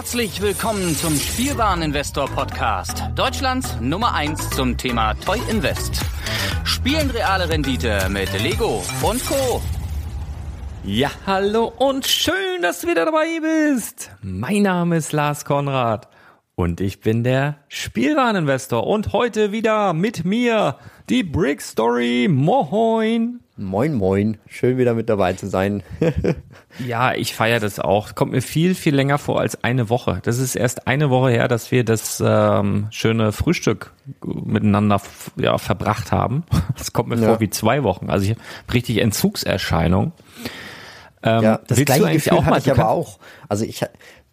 Herzlich willkommen zum Spielwareninvestor Podcast, Deutschlands Nummer 1 zum Thema Toy Invest. Spielen reale Rendite mit Lego und Co. Ja, hallo und schön, dass du wieder dabei bist. Mein Name ist Lars Konrad und ich bin der Spielwareninvestor und heute wieder mit mir die Brick Story. Moin. Moin, moin. Schön wieder mit dabei zu sein. ja, ich feiere das auch. Kommt mir viel, viel länger vor als eine Woche. Das ist erst eine Woche her, dass wir das ähm, schöne Frühstück miteinander ja, verbracht haben. Das kommt mir ja. vor wie zwei Wochen. Also ich habe richtig Entzugserscheinung. Ähm, ja, das gleiche Gefühl auch hatte ich aber auch. Also ich,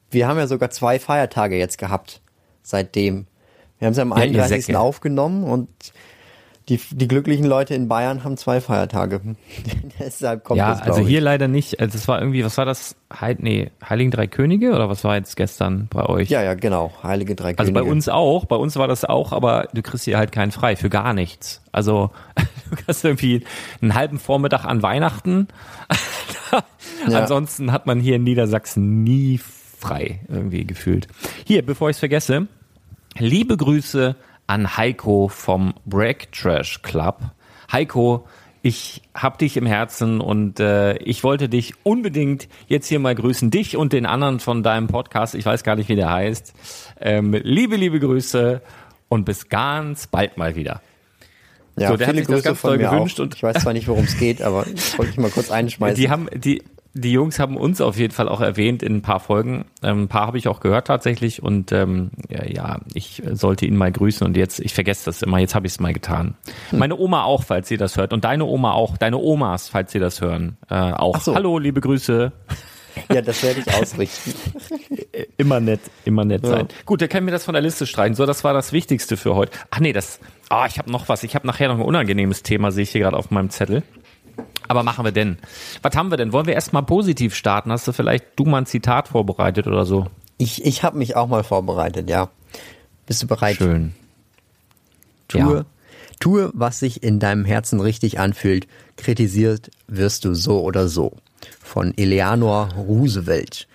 wir haben ja sogar zwei Feiertage jetzt gehabt seitdem. Wir haben es am 31. Ja, aufgenommen und die, die glücklichen Leute in Bayern haben zwei Feiertage. Deshalb kommt ja, das, also hier leider nicht. Also es war irgendwie, was war das? Heil, nee, Heiligen Drei Könige oder was war jetzt gestern bei euch? Ja, ja, genau. Heilige Drei Könige. Also bei uns auch. Bei uns war das auch, aber du kriegst hier halt keinen frei für gar nichts. Also du kriegst irgendwie einen halben Vormittag an Weihnachten. ja. Ansonsten hat man hier in Niedersachsen nie frei irgendwie gefühlt. Hier, bevor ich es vergesse, liebe Grüße an Heiko vom Break Trash Club. Heiko, ich hab dich im Herzen und äh, ich wollte dich unbedingt jetzt hier mal grüßen, dich und den anderen von deinem Podcast. Ich weiß gar nicht, wie der heißt. Ähm, liebe, liebe Grüße und bis ganz bald mal wieder. Ja, so, der viele hat sich Grüße das ganz doll gewünscht auch. und ich weiß zwar nicht, worum es geht, aber ich wollte ich mal kurz einschmeißen. Die haben die die Jungs haben uns auf jeden Fall auch erwähnt in ein paar Folgen. Ähm, ein paar habe ich auch gehört tatsächlich und ähm, ja, ich sollte ihn mal grüßen und jetzt, ich vergesse das immer, jetzt habe ich es mal getan. Hm. Meine Oma auch, falls sie das hört und deine Oma auch, deine Omas, falls sie das hören, äh, auch. So. Hallo, liebe Grüße. Ja, das werde ich ausrichten. immer nett, immer nett ja. sein. Gut, dann können wir das von der Liste streichen. So, das war das Wichtigste für heute. Ach nee, das, ah, ich habe noch was. Ich habe nachher noch ein unangenehmes Thema, sehe ich hier gerade auf meinem Zettel. Aber machen wir denn? Was haben wir denn? Wollen wir erstmal positiv starten? Hast du vielleicht du mal ein Zitat vorbereitet oder so? Ich, ich habe mich auch mal vorbereitet, ja. Bist du bereit? Schön. Tue, ja. tue, was sich in deinem Herzen richtig anfühlt. Kritisiert wirst du so oder so. Von Eleanor Roosevelt.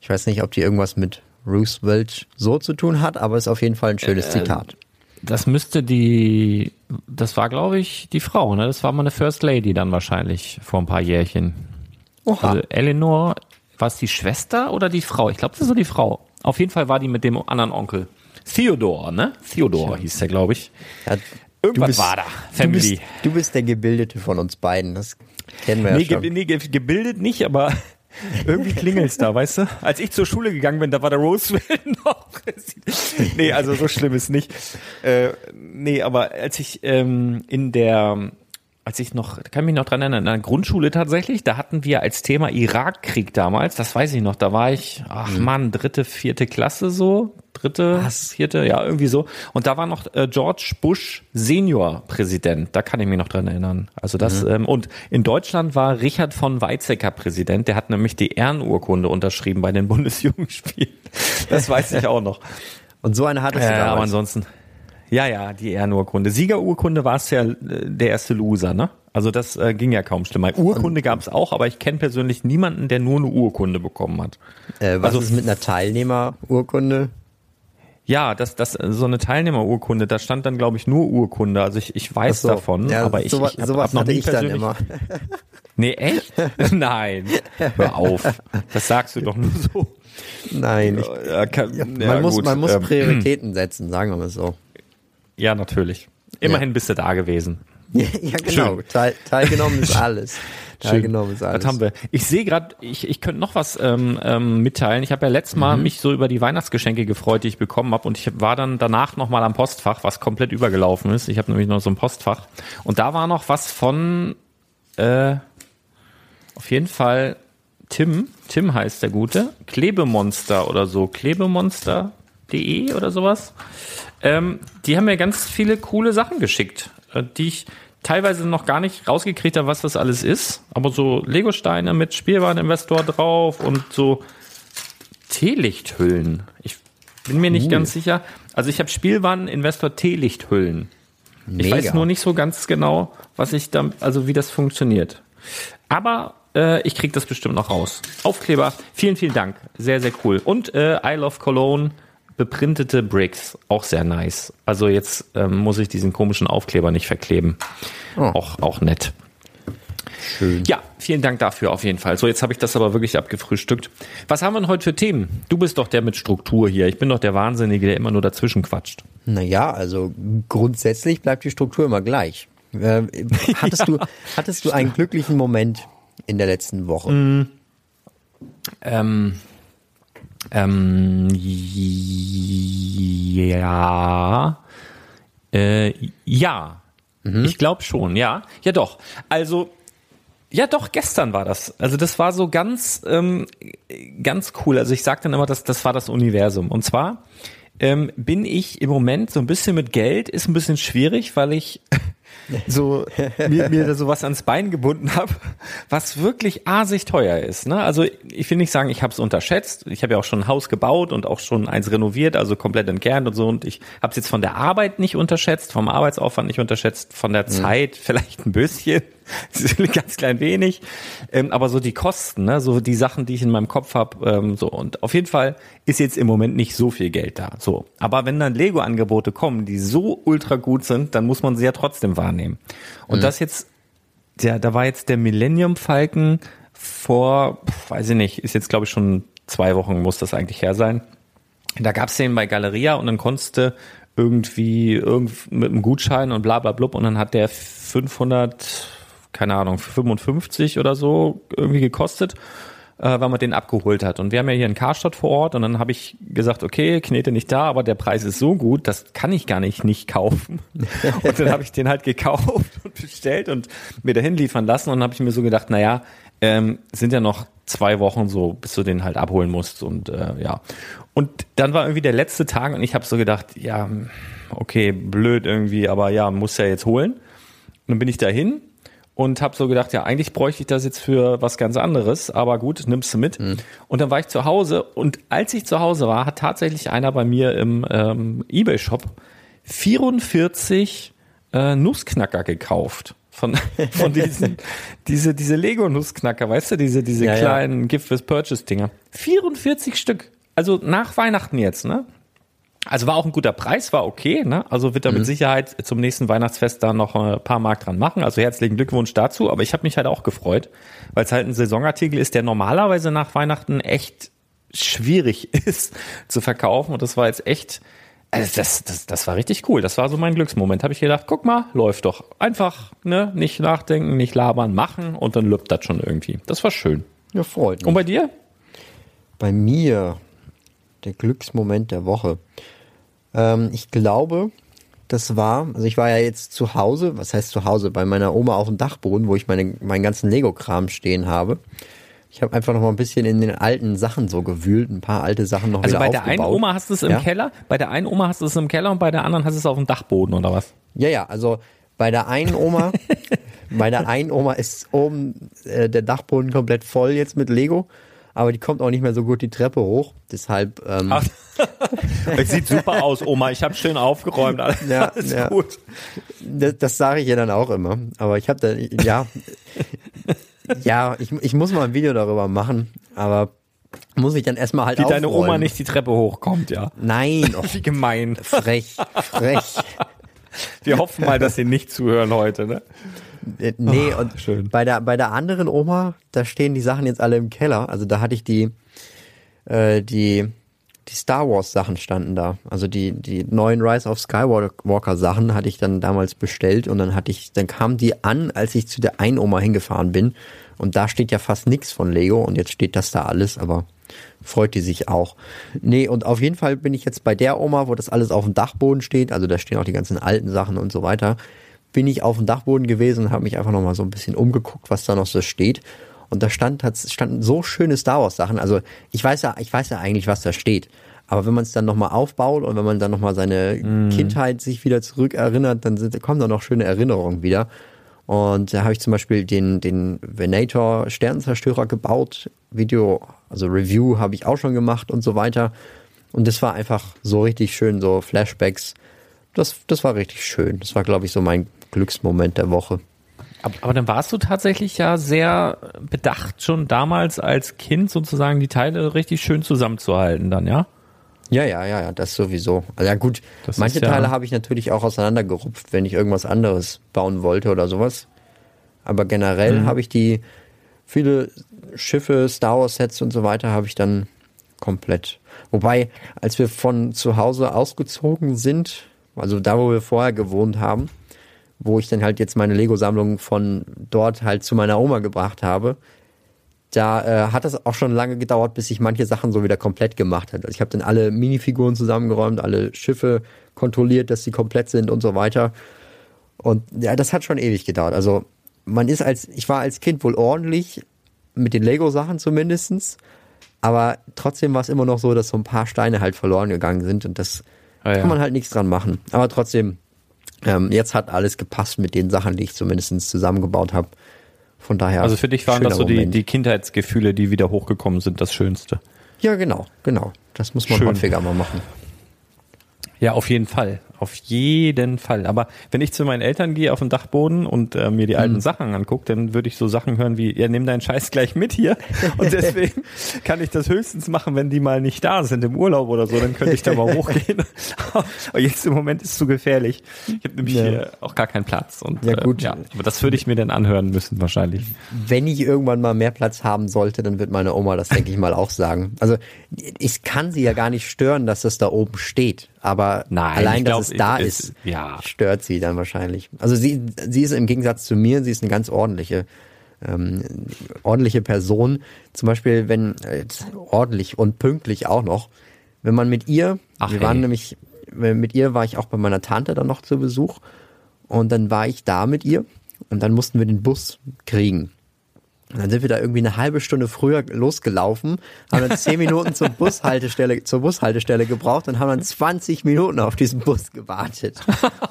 Ich weiß nicht, ob die irgendwas mit Roosevelt so zu tun hat, aber ist auf jeden Fall ein schönes äh, Zitat. Das müsste die, das war glaube ich die Frau, ne? Das war mal eine First Lady dann wahrscheinlich vor ein paar Jährchen. Oha. Also Eleanor, war es die Schwester oder die Frau? Ich glaube, das ist so die Frau. Auf jeden Fall war die mit dem anderen Onkel. Theodore, ne? Theodore hieß der, glaube ich. Ja, Irgendwas bist, war da. Family. Du bist, du bist, der Gebildete von uns beiden. Das kennen wir nee, ja schon. Ge nee, gebildet nicht, aber irgendwie klingelt's da, weißt du? Als ich zur Schule gegangen bin, da war der Roosevelt noch. nee, also so schlimm ist nicht. Äh, nee, aber als ich ähm, in der als ich noch, kann mich noch dran erinnern, in der Grundschule tatsächlich, da hatten wir als Thema Irakkrieg damals, das weiß ich noch, da war ich, ach mhm. man, dritte, vierte Klasse so, dritte, Was? vierte, ja, irgendwie so. Und da war noch äh, George Bush Senior Präsident, da kann ich mich noch dran erinnern. Also das, mhm. ähm, und in Deutschland war Richard von Weizsäcker Präsident, der hat nämlich die Ehrenurkunde unterschrieben bei den Bundesjugendspielen. Das weiß ich auch noch. Und so eine hattest du äh, Aber ansonsten. Ja, ja, die Ehrenurkunde. Siegerurkunde war es ja äh, der erste Loser, ne? Also das äh, ging ja kaum schlimmer. Urkunde gab es auch, aber ich kenne persönlich niemanden, der nur eine Urkunde bekommen hat. Äh, was also, ist mit einer Teilnehmerurkunde? Ja, das, das, so eine Teilnehmerurkunde, da stand dann, glaube ich, nur Urkunde. Also ich, ich weiß so. davon, ja, aber ich, sowas, ich hab, sowas hab noch nie ich persönlich. Dann immer. Nee, echt? Nein. Hör auf. Das sagst du doch nur so. Nein. Ich, ja, kann, ja, man muss, gut. man muss ähm, Prioritäten setzen, sagen wir mal so. Ja, natürlich. Immerhin ja. bist du da gewesen. ja, genau. Teil, teilgenommen ist alles. Teilgenommen ist alles. Das haben wir. Ich sehe gerade, ich, ich könnte noch was ähm, ähm, mitteilen. Ich habe ja letztes Mal mhm. mich so über die Weihnachtsgeschenke gefreut, die ich bekommen habe. Und ich war dann danach nochmal am Postfach, was komplett übergelaufen ist. Ich habe nämlich noch so ein Postfach. Und da war noch was von, äh, auf jeden Fall Tim. Tim heißt der Gute. Klebemonster oder so. Klebemonster.de oder sowas. Ähm, die haben mir ganz viele coole Sachen geschickt, äh, die ich teilweise noch gar nicht rausgekriegt habe, was das alles ist. Aber so Lego-Steine mit Spielwareninvestor drauf und so Teelichthüllen. Ich bin mir nicht cool. ganz sicher. Also ich habe Spielwareninvestor Teelichthüllen. Ich weiß nur nicht so ganz genau, was ich da, also wie das funktioniert. Aber äh, ich krieg das bestimmt noch raus. Aufkleber, vielen, vielen Dank. Sehr, sehr cool. Und äh, I Love Cologne, beprintete Bricks, auch sehr nice. Also jetzt ähm, muss ich diesen komischen Aufkleber nicht verkleben. Oh. Auch, auch nett. Schön. Ja, vielen Dank dafür auf jeden Fall. So, jetzt habe ich das aber wirklich abgefrühstückt. Was haben wir denn heute für Themen? Du bist doch der mit Struktur hier. Ich bin doch der Wahnsinnige, der immer nur dazwischen quatscht. Naja, also grundsätzlich bleibt die Struktur immer gleich. Äh, hattest, du, hattest du einen glücklichen Moment in der letzten Woche? Mm. Ähm, ähm, ja. Äh, ja. Mhm. Ich glaube schon, ja. Ja, doch. Also, ja, doch, gestern war das. Also das war so ganz, ähm, ganz cool. Also ich sage dann immer, dass das war das Universum. Und zwar ähm, bin ich im Moment so ein bisschen mit Geld, ist ein bisschen schwierig, weil ich so mir, mir da sowas ans Bein gebunden habe, was wirklich asig teuer ist. Ne? Also ich will nicht sagen, ich habe es unterschätzt. Ich habe ja auch schon ein Haus gebaut und auch schon eins renoviert, also komplett entkernt und so. Und ich habe es jetzt von der Arbeit nicht unterschätzt, vom Arbeitsaufwand nicht unterschätzt, von der mhm. Zeit vielleicht ein bisschen. ganz klein wenig, ähm, aber so die Kosten, ne, so die Sachen, die ich in meinem Kopf habe, ähm, so und auf jeden Fall ist jetzt im Moment nicht so viel Geld da, so. Aber wenn dann Lego-Angebote kommen, die so ultra gut sind, dann muss man sie ja trotzdem wahrnehmen. Und mhm. das jetzt, ja, da war jetzt der Millennium Falken vor, weiß ich nicht, ist jetzt glaube ich schon zwei Wochen muss das eigentlich her sein. Da gab's den bei Galeria und dann konntest du irgendwie irgend mit einem Gutschein und bla bla blub und dann hat der 500 keine Ahnung, 55 oder so irgendwie gekostet, äh, weil man den abgeholt hat. Und wir haben ja hier in Karstadt vor Ort und dann habe ich gesagt, okay, Knete nicht da, aber der Preis ist so gut, das kann ich gar nicht nicht kaufen. und dann habe ich den halt gekauft und bestellt und mir dahin liefern lassen und habe ich mir so gedacht, naja, ähm, sind ja noch zwei Wochen so, bis du den halt abholen musst und äh, ja. Und dann war irgendwie der letzte Tag und ich habe so gedacht, ja, okay, blöd irgendwie, aber ja, muss ja jetzt holen. Und dann bin ich dahin und habe so gedacht, ja, eigentlich bräuchte ich das jetzt für was ganz anderes, aber gut, nimmst du mit. Mhm. Und dann war ich zu Hause und als ich zu Hause war, hat tatsächlich einer bei mir im ähm, eBay-Shop 44 äh, Nussknacker gekauft. Von, von diesen, diese, diese Lego-Nussknacker, weißt du, diese, diese ja, kleinen ja. Gift with Purchase-Dinger. 44 Stück. Also nach Weihnachten jetzt, ne? Also war auch ein guter Preis, war okay. Ne? Also wird er mit mhm. Sicherheit zum nächsten Weihnachtsfest da noch ein paar Mark dran machen. Also herzlichen Glückwunsch dazu. Aber ich habe mich halt auch gefreut, weil es halt ein Saisonartikel ist, der normalerweise nach Weihnachten echt schwierig ist zu verkaufen. Und das war jetzt echt, also das, das, das war richtig cool. Das war so mein Glücksmoment. Habe ich gedacht, guck mal, läuft doch. Einfach, ne, nicht nachdenken, nicht labern, machen und dann lübt das schon irgendwie. Das war schön. Ja, freut mich. Und bei dir? Bei mir, der Glücksmoment der Woche. Ähm, ich glaube, das war, also ich war ja jetzt zu Hause, was heißt zu Hause, bei meiner Oma auf dem Dachboden, wo ich meine, meinen ganzen Lego-Kram stehen habe. Ich habe einfach noch mal ein bisschen in den alten Sachen so gewühlt, ein paar alte Sachen noch also wieder aufgebaut. Also bei der einen Oma hast du es im ja? Keller, bei der einen Oma hast du es im Keller und bei der anderen hast du es auf dem Dachboden oder was? Ja, ja, also bei der einen Oma, bei der einen Oma ist oben äh, der Dachboden komplett voll jetzt mit Lego aber die kommt auch nicht mehr so gut die Treppe hoch. Deshalb. Ähm, es sieht super aus, Oma. Ich habe schön aufgeräumt. Alles, ja, ja. gut. Das, das sage ich ihr dann auch immer. Aber ich habe da, ja, ja, ich, ich muss mal ein Video darüber machen. Aber muss ich dann erstmal halt Wie aufräumen. deine Oma nicht die Treppe hochkommt, ja. Nein. Oh, Wie gemein. Frech, frech. Wir hoffen mal, dass sie nicht zuhören heute, ne? Äh, nee, oh, und schön. Bei, der, bei der anderen Oma, da stehen die Sachen jetzt alle im Keller. Also da hatte ich die, äh, die, die Star Wars Sachen standen da. Also die, die neuen Rise of Skywalker Sachen hatte ich dann damals bestellt und dann hatte ich, dann kamen die an, als ich zu der einen Oma hingefahren bin. Und da steht ja fast nichts von Lego und jetzt steht das da alles, aber freut die sich auch. Nee, und auf jeden Fall bin ich jetzt bei der Oma, wo das alles auf dem Dachboden steht, also da stehen auch die ganzen alten Sachen und so weiter bin ich auf dem Dachboden gewesen und habe mich einfach nochmal so ein bisschen umgeguckt, was da noch so steht. Und da stand, standen so schöne Star Wars Sachen. Also ich weiß ja, ich weiß ja eigentlich, was da steht. Aber wenn man es dann nochmal aufbaut und wenn man dann nochmal seine mm. Kindheit sich wieder zurückerinnert, dann sind, kommen da noch schöne Erinnerungen wieder. Und da habe ich zum Beispiel den, den Venator Sternenzerstörer gebaut. Video, also Review habe ich auch schon gemacht und so weiter. Und das war einfach so richtig schön, so Flashbacks. Das, das war richtig schön. Das war, glaube ich, so mein Glücksmoment der Woche. Aber, aber dann warst du tatsächlich ja sehr bedacht, schon damals als Kind sozusagen die Teile richtig schön zusammenzuhalten dann, ja? Ja, ja, ja, ja, das sowieso. Also ja gut, Das manche ja- Teile habe ich natürlich auch auseinandergerupft, wenn ich irgendwas anderes bauen wollte oder sowas. Aber generell habe ich die viele Schiffe, Star Wars Sets und so weiter habe ich dann komplett. Wobei, als wir von zu Hause ausgezogen sind, also da, wo wir vorher gewohnt haben, wo ich dann halt jetzt meine Lego-Sammlung von dort halt zu meiner Oma gebracht habe, da äh, hat es auch schon lange gedauert, bis ich manche Sachen so wieder komplett gemacht hat. Also ich habe dann alle Minifiguren zusammengeräumt, alle Schiffe kontrolliert, dass sie komplett sind und so weiter. Und ja, das hat schon ewig gedauert. Also man ist als, ich war als Kind wohl ordentlich, mit den Lego-Sachen zumindestens, aber trotzdem war es immer noch so, dass so ein paar Steine halt verloren gegangen sind und das Ah, ja. kann man halt nichts dran machen. Aber trotzdem, ähm, jetzt hat alles gepasst mit den Sachen, die ich zumindest zusammengebaut habe. Von daher. Also für dich waren das so die, Moment. die Kindheitsgefühle, die wieder hochgekommen sind, das Schönste. Ja, genau, genau. Das muss man Schön. häufiger mal machen. Ja, auf jeden Fall. Auf jeden Fall. Aber wenn ich zu meinen Eltern gehe auf den Dachboden und äh, mir die alten Hm. Sachen angucke, dann würde ich so Sachen hören wie, ja, nimm deinen Scheiß gleich mit hier. Und deswegen kann ich das höchstens machen, wenn die mal nicht da sind im Urlaub oder so, dann könnte ich da mal hochgehen. Aber jetzt im Moment ist es zu gefährlich. Ich habe nämlich Ja. hier auch gar keinen Platz. Und, Ja, gut. Äh, ja, aber das würde ich mir dann anhören müssen wahrscheinlich. Wenn ich irgendwann mal mehr Platz haben sollte, dann wird meine Oma das, denke ich mal, auch sagen. Also ich kann sie ja gar nicht stören, dass das da oben steht. Aber Nein, allein, dass glaub, es da es- ist, ja. stört sie dann wahrscheinlich. Also sie, sie ist im Gegensatz zu mir, sie ist eine ganz ordentliche, ähm, ordentliche Person. Zum Beispiel, wenn äh, ordentlich und pünktlich auch noch, wenn man mit ihr, Ach, wir waren ey. nämlich, mit ihr war ich auch bei meiner Tante dann noch zu Besuch und dann war ich da mit ihr und dann mussten wir den Bus kriegen. Und dann sind wir da irgendwie eine halbe Stunde früher losgelaufen, haben dann zehn Minuten zur Bushaltestelle, zur Bushaltestelle gebraucht und haben dann 20 Minuten auf diesen Bus gewartet.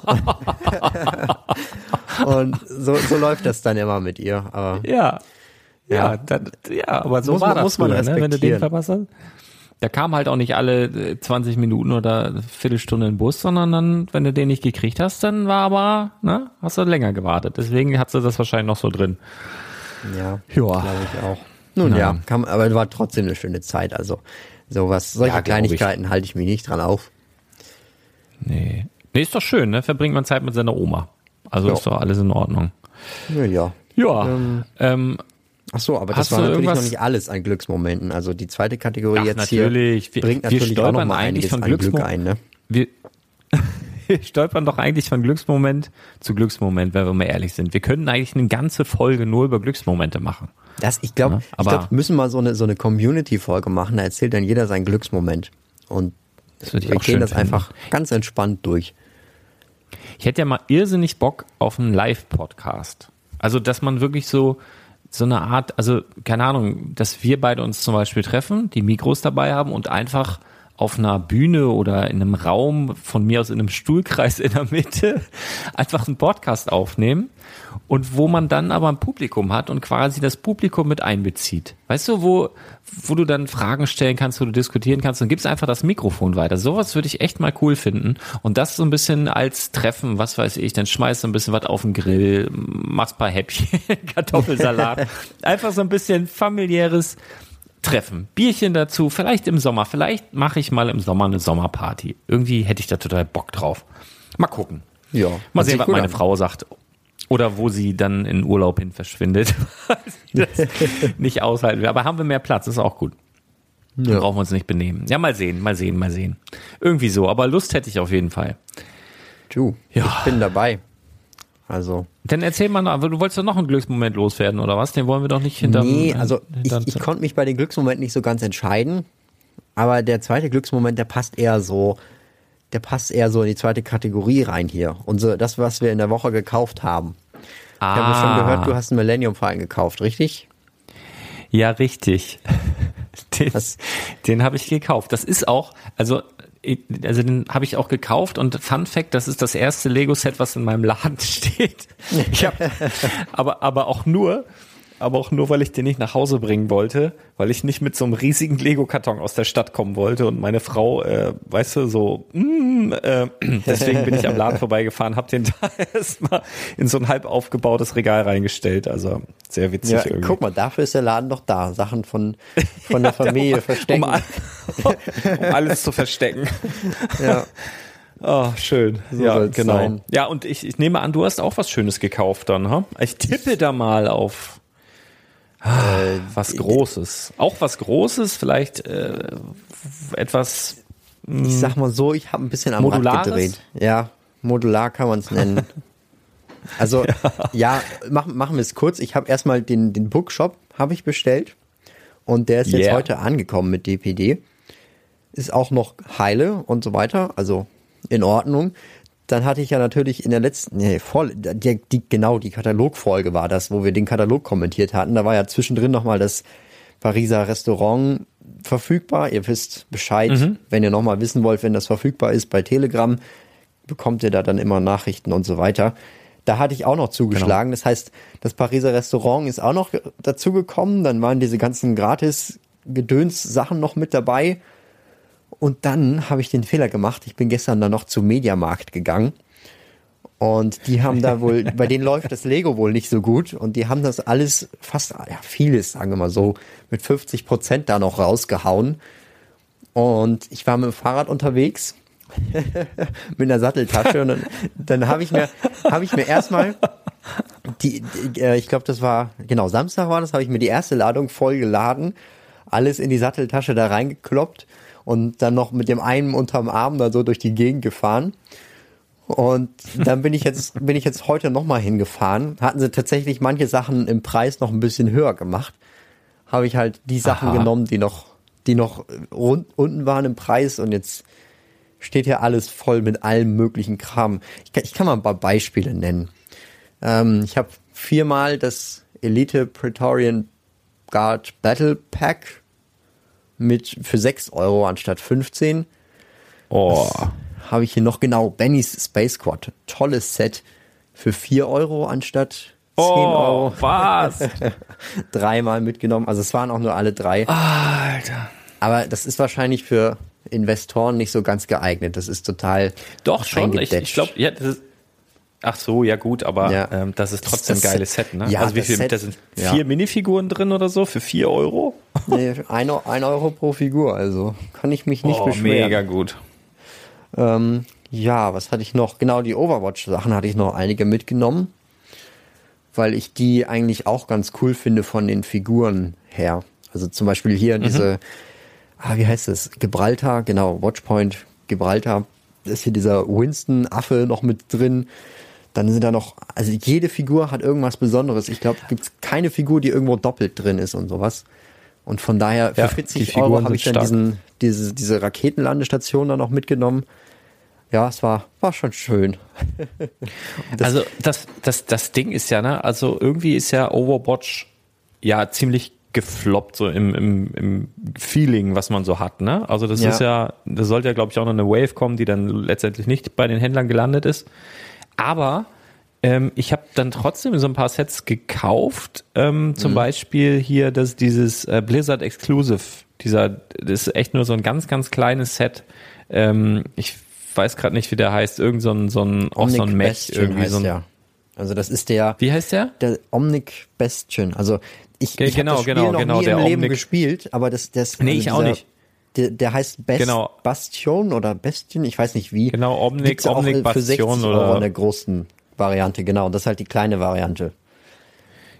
und so, so läuft das dann immer mit ihr. Aber Ja. Ja, Ja. dann, ja aber so Muss war man- das muss man früher, ne? wenn du den respektieren. verpasst hast. Da kam halt auch nicht alle äh, 20 Minuten oder Viertelstunde ein Bus, sondern dann, wenn du den nicht gekriegt hast, dann war aber, ne, hast du länger gewartet. Deswegen hat sie das wahrscheinlich noch so drin. Ja, Ja. glaube ich auch. Nun Na. ja, kam, aber es war trotzdem eine schöne Zeit. Also sowas, solche Ja. Kleinigkeiten halte ich mich nicht dran auf. Nee. Nee, ist doch schön, ne? Verbringt man Zeit mit seiner Oma. Also Ja. ist doch alles in Ordnung. Ja, ja. Ja. Ähm, Ach so, aber das war natürlich noch irgendwas- nicht alles an Glücksmomenten. Also die zweite Kategorie Ach, jetzt natürlich. hier Wir- bringt natürlich auch noch mal einiges an Glück ein. Ne? wir, wir stolpern doch eigentlich von Glücksmoment zu Glücksmoment, wenn wir mal ehrlich sind. Wir könnten eigentlich eine ganze Folge nur über Glücksmomente machen. Das, ich glaube, Ja, ich aber- glaub, wir müssen mal so eine, so eine Community-Folge machen. Da erzählt dann jeder seinen Glücksmoment. Und wir gehen das finden. einfach ganz entspannt durch. Ich hätte ja mal irrsinnig Bock auf einen Live-Podcast. Also, dass man wirklich so, so eine Art, also, keine Ahnung, dass wir beide uns zum Beispiel treffen, die Mikros dabei haben und einfach auf einer Bühne oder in einem Raum, von mir aus in einem Stuhlkreis in der Mitte, einfach einen Podcast aufnehmen und wo man dann aber ein Publikum hat und quasi das Publikum mit einbezieht. Weißt du, wo, wo du dann Fragen stellen kannst, wo du diskutieren kannst und gibst einfach das Mikrofon weiter. Sowas würde ich echt mal cool finden. Und das so ein bisschen als Treffen, was weiß ich, dann schmeißt du ein bisschen was auf den Grill, machst ein paar Häppchen, Kartoffelsalat. einfach so ein bisschen familiäres Treffen. Bierchen dazu, vielleicht im Sommer. Vielleicht mache ich mal im Sommer eine Sommerparty. Irgendwie hätte ich da total Bock drauf. Mal gucken. Ja. Mal sehen, was meine an. Frau sagt. Oder wo sie dann in Urlaub hin verschwindet. nicht aushalten will. Aber haben wir mehr Platz, ist auch gut. Dann Ja. brauchen wir uns nicht benehmen. Ja, mal sehen, mal sehen, mal sehen. Irgendwie so, aber Lust hätte ich auf jeden Fall. Du, Ja. ich bin dabei. Also, Dann erzähl mal noch, aber du wolltest doch noch einen Glücksmoment loswerden, oder was? Den wollen wir doch nicht hinterm... nee, also ich, hinterm- ich konnte mich bei den Glücksmomenten nicht so ganz entscheiden. Aber der zweite Glücksmoment, der passt eher so, der passt eher so in die zweite Kategorie rein hier. Und so, das, was wir in der Woche gekauft haben. Ich habe schon Ah. gehört, du hast einen Millennium Falcon gekauft, richtig? Ja, richtig. Den, Was? den habe ich gekauft. Das ist auch, also, also den habe ich auch gekauft und Fun Fact, das ist das erste Lego-Set, was in meinem Laden steht. Ich hab, aber, aber auch nur, aber auch nur, weil ich den nicht nach Hause bringen wollte, weil ich nicht mit so einem riesigen Lego-Karton aus der Stadt kommen wollte und meine Frau, äh, weißt du, so, mm, äh, deswegen bin ich am Laden vorbeigefahren, hab den da erstmal in so ein halb aufgebautes Regal reingestellt. Also sehr witzig Ja, irgendwie. guck mal, dafür ist der Laden doch da. Sachen von, von der Familie verstecken. Um, all- um alles zu verstecken. ja. Oh, schön. So ja, genau. sein. Ja, und ich, ich nehme an, du hast auch was Schönes gekauft dann, ha? Ich tippe da mal auf Äh, was Großes. Auch was Großes, vielleicht äh, etwas Ich sag mal so, ich habe ein bisschen am Modulares? Rad gedreht. Ja, modular kann man es nennen. Also ja, machen, machen wir es kurz. Ich habe erstmal den, den Bookshop habe ich bestellt und der ist jetzt Yeah. heute angekommen mit DPD. Ist auch noch heile und so weiter, also in Ordnung. Dann hatte ich ja natürlich in der letzten, nee, voll, die, die, genau, die Katalogfolge war das, wo wir den Katalog kommentiert hatten. Da war ja zwischendrin nochmal das Pariser Restaurant verfügbar. Ihr wisst Bescheid, wenn ihr nochmal wissen wollt, wenn das verfügbar ist bei Telegram, bekommt ihr da dann immer Nachrichten und so weiter. Da hatte ich auch noch zugeschlagen. Das heißt, das Pariser Restaurant ist auch noch dazu gekommen. Dann waren diese ganzen Gratis-Gedöns-Sachen noch mit dabei. Und dann habe ich den Fehler gemacht. Ich bin gestern dann noch zum Mediamarkt gegangen. Und die haben da wohl, bei denen läuft das Lego wohl nicht so gut. Und die haben das alles, fast, ja, vieles, sagen wir mal so, mit 50 Prozent da noch rausgehauen. Und ich war mit dem Fahrrad unterwegs mit einer Satteltasche und dann, dann habe ich mir habe ich mir erstmal die, die äh, ich glaube das war genau Samstag war das habe ich mir die erste Ladung voll geladen alles in die Satteltasche da reingekloppt und dann noch mit dem einen unterm Arm da so durch die Gegend gefahren und dann bin ich jetzt bin ich jetzt heute noch mal hingefahren hatten sie tatsächlich manche Sachen im Preis noch ein bisschen höher gemacht habe ich halt die Sachen Aha. genommen die noch die noch rund, unten waren im Preis und jetzt steht hier alles voll mit allem möglichen Kram. Ich kann, ich kann mal ein paar Beispiele nennen. Ähm, ich habe viermal das Elite Praetorian Guard Battle Pack mit für 6 Euro anstatt 15. Oh, Habe ich hier noch genau Benny's Space Squad. Tolles Set für 4 Euro anstatt 10 oh Euro. was? Dreimal mitgenommen. Also es waren auch nur alle drei. Alter. Aber das ist wahrscheinlich für Investoren nicht so ganz geeignet. Das ist total Doch schon. Ich, ich glaube, ja, das ist, ach so, ja gut, aber Ja. ähm, das ist trotzdem Das- ein geiles Set, ne? ja, also wie das viel? Set- da sind ja. vier Minifiguren drin oder so für vier Euro. Nee, ein, ein Euro pro Figur, also kann ich mich nicht oh, beschweren. mega gut. Ähm, ja, was hatte ich noch? Genau, die Overwatch-Sachen hatte ich noch einige mitgenommen, weil ich die eigentlich auch ganz cool finde von den Figuren her. Also zum Beispiel hier diese, ah, wie heißt das? Gibraltar, genau, Watchpoint Gibraltar. Da ist hier dieser Winston-Affe noch mit drin. Dann sind da noch, also jede Figur hat irgendwas Besonderes. Ich glaube, gibt es keine Figur, die irgendwo doppelt drin ist und sowas. Und von daher, für Ja, die 40 Figuren Euro habe ich dann stark. diesen, diese, diese Raketenlandestation dann noch mitgenommen. Ja, es war, war schon schön. also das, das, das Ding ist ja, ne, also irgendwie ist ja Overwatch ja ziemlich gefloppt, so im, im, im Feeling, was man so hat, ne? Also das Ja. ist ja, da sollte ja, glaube ich, auch noch eine Wave kommen, die dann letztendlich nicht bei den Händlern gelandet ist. Aber ähm, ich habe dann trotzdem so ein paar Sets gekauft. Ähm, zum Beispiel hier das dieses äh, Blizzard Exclusive. Dieser, das ist echt nur so ein ganz, ganz kleines Set. Ähm, ich weiß gerade nicht, wie der heißt. Irgend so ein, so ein, auch so ein Mech Bastion irgendwie so ein, der. Also das ist der, Wie heißt der? der Omnic Bastion. Also ich, Ge- ich genau, habe das Spiel genau, noch genau, nie im Leben Omnic- gespielt, aber das, das Nee, also ich auch nicht. Der, der heißt Best Genau. Bastion oder Bastion, ich weiß nicht wie. Genau, Omnic- Omnic für 60 Bastion Euro oder- in der großen Variante, genau. Und das ist halt die kleine Variante.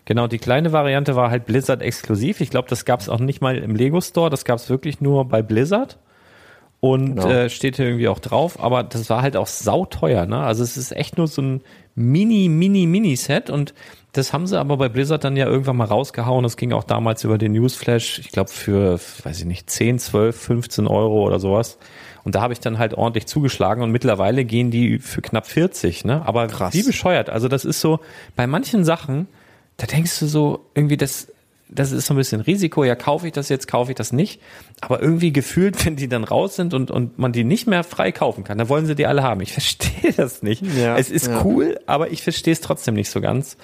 Genau, die kleine Variante war halt Blizzard exklusiv. Ich glaube, das gab es auch nicht mal im Lego Store, das gab es wirklich nur bei Blizzard. Und Genau. äh, steht hier irgendwie auch drauf, aber das war halt auch sauteuer, ne? Also es ist echt nur so ein Mini, Mini, Mini-Set und das haben sie aber bei Blizzard dann ja irgendwann mal rausgehauen. Das ging auch damals über den Newsflash, ich glaube für, weiß ich nicht, 10, 12, 15 Euro oder sowas. Und da habe ich dann halt ordentlich zugeschlagen und mittlerweile gehen die für knapp 40, ne? Aber Krass. wie bescheuert. Also das ist so, bei manchen Sachen, da denkst du so, irgendwie das, das ist so ein bisschen Risiko, ja, kaufe ich das jetzt, kaufe ich das nicht. Aber irgendwie gefühlt, wenn die dann raus sind und, und man die nicht mehr frei kaufen kann, dann wollen sie die alle haben. Ich verstehe das nicht. Ja, es ist ja. cool, aber ich verstehe es trotzdem nicht so ganz.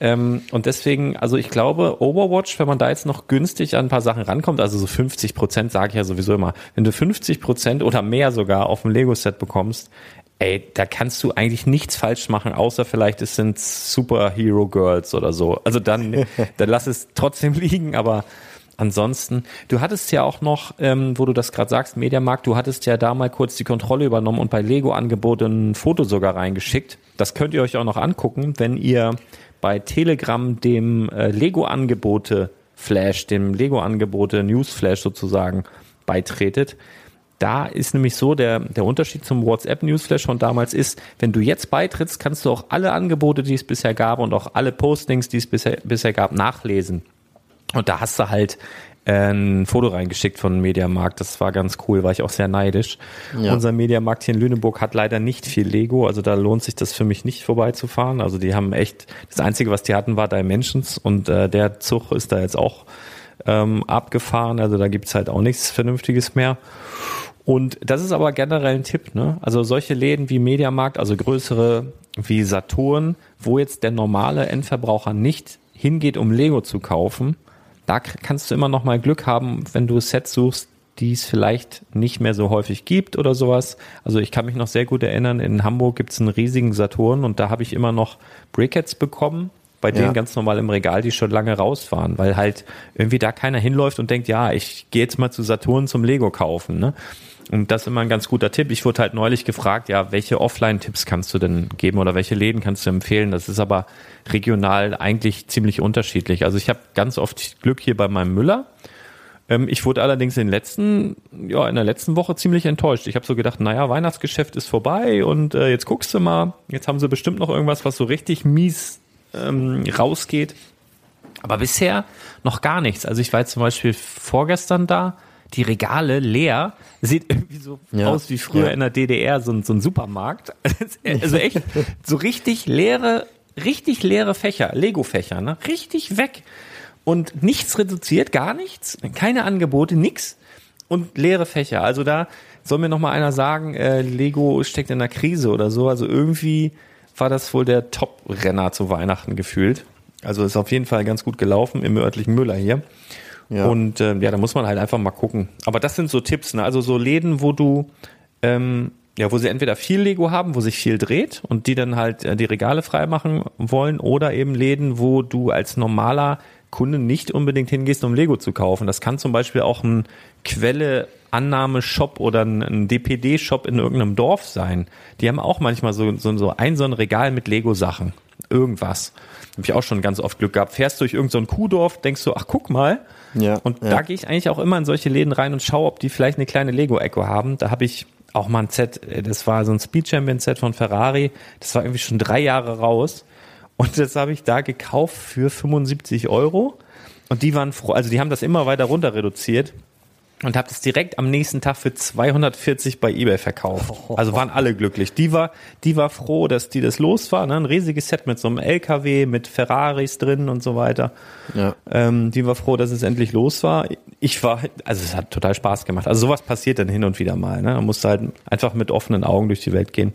Ähm, und deswegen, also ich glaube, Overwatch, wenn man da jetzt noch günstig an ein paar Sachen rankommt, also so 50 Prozent sage ich ja sowieso immer, wenn du 50 Prozent oder mehr sogar auf dem Lego-Set bekommst, ey, da kannst du eigentlich nichts falsch machen, außer vielleicht es sind Superhero Girls oder so. Also dann, dann lass es trotzdem liegen, aber ansonsten, du hattest ja auch noch, ähm, wo du das gerade sagst, Mediamarkt, du hattest ja da mal kurz die Kontrolle übernommen und bei Lego Angebot ein Foto sogar reingeschickt. Das könnt ihr euch auch noch angucken, wenn ihr bei Telegram dem äh, Lego Angebote Flash, dem Lego Angebote News Flash sozusagen beitretet. Da ist nämlich so, der, der Unterschied zum WhatsApp Newsflash von damals ist, wenn du jetzt beitrittst, kannst du auch alle Angebote, die es bisher gab und auch alle Postings, die es bisher, bisher gab, nachlesen. Und da hast du halt ein Foto reingeschickt von Mediamarkt. Das war ganz cool, war ich auch sehr neidisch. Ja. Unser Mediamarkt hier in Lüneburg hat leider nicht viel Lego, also da lohnt sich das für mich nicht vorbeizufahren. Also die haben echt, das Einzige, was die hatten, war Dimensions und äh, der Zug ist da jetzt auch ähm, abgefahren. Also da gibt's halt auch nichts Vernünftiges mehr. Und das ist aber generell ein Tipp, ne? Also solche Läden wie Mediamarkt, also größere wie Saturn, wo jetzt der normale Endverbraucher nicht hingeht, um Lego zu kaufen, da kannst du immer noch mal Glück haben, wenn du Sets suchst, die es vielleicht nicht mehr so häufig gibt oder sowas. Also ich kann mich noch sehr gut erinnern, in Hamburg gibt es einen riesigen Saturn und da habe ich immer noch Brickheads bekommen, bei denen ja. ganz normal im Regal, die schon lange raus waren, weil halt irgendwie da keiner hinläuft und denkt, ja, ich gehe jetzt mal zu Saturn zum Lego kaufen. Ne? Und das ist immer ein ganz guter Tipp. Ich wurde halt neulich gefragt, ja, welche Offline-Tipps kannst du denn geben oder welche Läden kannst du empfehlen? Das ist aber regional eigentlich ziemlich unterschiedlich. Also ich habe ganz oft Glück hier bei meinem Müller. Ähm, ich wurde allerdings in, letzten, ja, in der letzten Woche ziemlich enttäuscht. Ich habe so gedacht, naja, Weihnachtsgeschäft ist vorbei und äh, jetzt guckst du mal, jetzt haben sie bestimmt noch irgendwas, was so richtig mies ähm, rausgeht. Aber bisher noch gar nichts. Also ich war jetzt zum Beispiel vorgestern da, die Regale leer. Sieht irgendwie so ja, aus wie früher ja. in der DDR, so, so ein Supermarkt. Also echt so richtig leere, richtig leere Fächer, Lego-Fächer, ne? Richtig weg. Und nichts reduziert, gar nichts, keine Angebote, nix. Und leere Fächer. Also da soll mir noch mal einer sagen, äh, Lego steckt in einer Krise oder so. Also irgendwie war das wohl der Top-Renner zu Weihnachten gefühlt. Also ist auf jeden Fall ganz gut gelaufen im örtlichen Müller hier. Ja. Und äh, ja, da muss man halt einfach mal gucken. Aber das sind so Tipps, ne? Also so Läden, wo du ähm, ja, wo sie entweder viel Lego haben, wo sich viel dreht und die dann halt äh, die Regale freimachen wollen, oder eben Läden, wo du als normaler Kunde nicht unbedingt hingehst, um Lego zu kaufen. Das kann zum Beispiel auch ein Quelle-Annahme-Shop oder ein, ein DPD-Shop in irgendeinem Dorf sein. Die haben auch manchmal so, so, so ein, so ein Regal mit Lego-Sachen. Irgendwas. Habe ich auch schon ganz oft Glück gehabt. Fährst durch irgendein so Kuhdorf, denkst du, ach guck mal, ja, und ja. da gehe ich eigentlich auch immer in solche Läden rein und schaue, ob die vielleicht eine kleine Lego-Echo haben. Da habe ich auch mal ein Set, äh, das war so ein Speed Champion Set von Ferrari. Das war irgendwie schon drei Jahre raus. Und das habe ich da gekauft für 75 Euro. Und die waren froh, also die haben das immer weiter runter reduziert und habe das direkt am nächsten Tag für 240 bei eBay verkauft. Also waren alle glücklich. Die war, die war froh, dass die das los war. Ne? Ein riesiges Set mit so einem LKW, mit Ferraris drin und so weiter. Ja. Ähm, die war froh, dass es endlich los war. Ich war, also es hat total Spaß gemacht. Also sowas passiert dann hin und wieder mal. Ne? Man muss halt einfach mit offenen Augen durch die Welt gehen.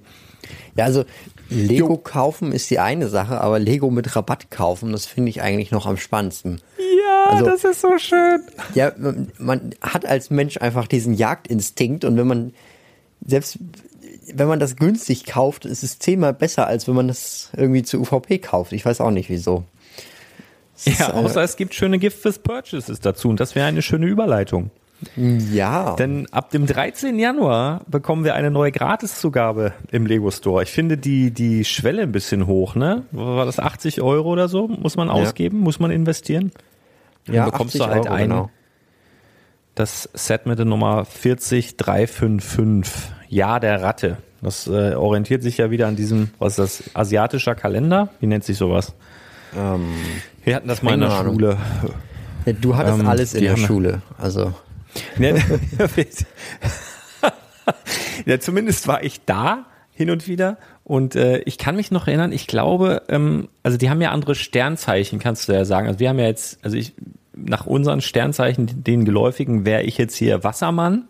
Ja, also Lego jo. kaufen ist die eine Sache, aber Lego mit Rabatt kaufen, das finde ich eigentlich noch am spannendsten. Ja, also, das ist so schön. Ja, man hat als Mensch einfach diesen Jagdinstinkt und wenn man selbst wenn man das günstig kauft, ist es zehnmal besser, als wenn man das irgendwie zu UVP kauft. Ich weiß auch nicht wieso. Es ja, ist, außer äh, es gibt schöne Gift with Purchases dazu und das wäre eine schöne Überleitung. Ja. Denn ab dem 13. Januar bekommen wir eine neue Gratiszugabe im Lego Store. Ich finde die, die Schwelle ein bisschen hoch, ne? War das 80 Euro oder so? Muss man ausgeben? Ja. Muss man investieren? Dann ja, bekommst du halt Euro, ein, genau. das Set mit der Nummer 40355. Ja, der Ratte. Das äh, orientiert sich ja wieder an diesem, was ist das, asiatischer Kalender? Wie nennt sich sowas? Ähm, wir hatten das mal in der Ahnung. Schule. Ja, du hattest ähm, alles in der Schule, also. ja, zumindest war ich da hin und wieder und äh, ich kann mich noch erinnern, ich glaube, ähm, also die haben ja andere Sternzeichen, kannst du ja sagen. Also wir haben ja jetzt, also ich, nach unseren Sternzeichen, den geläufigen, wäre ich jetzt hier Wassermann.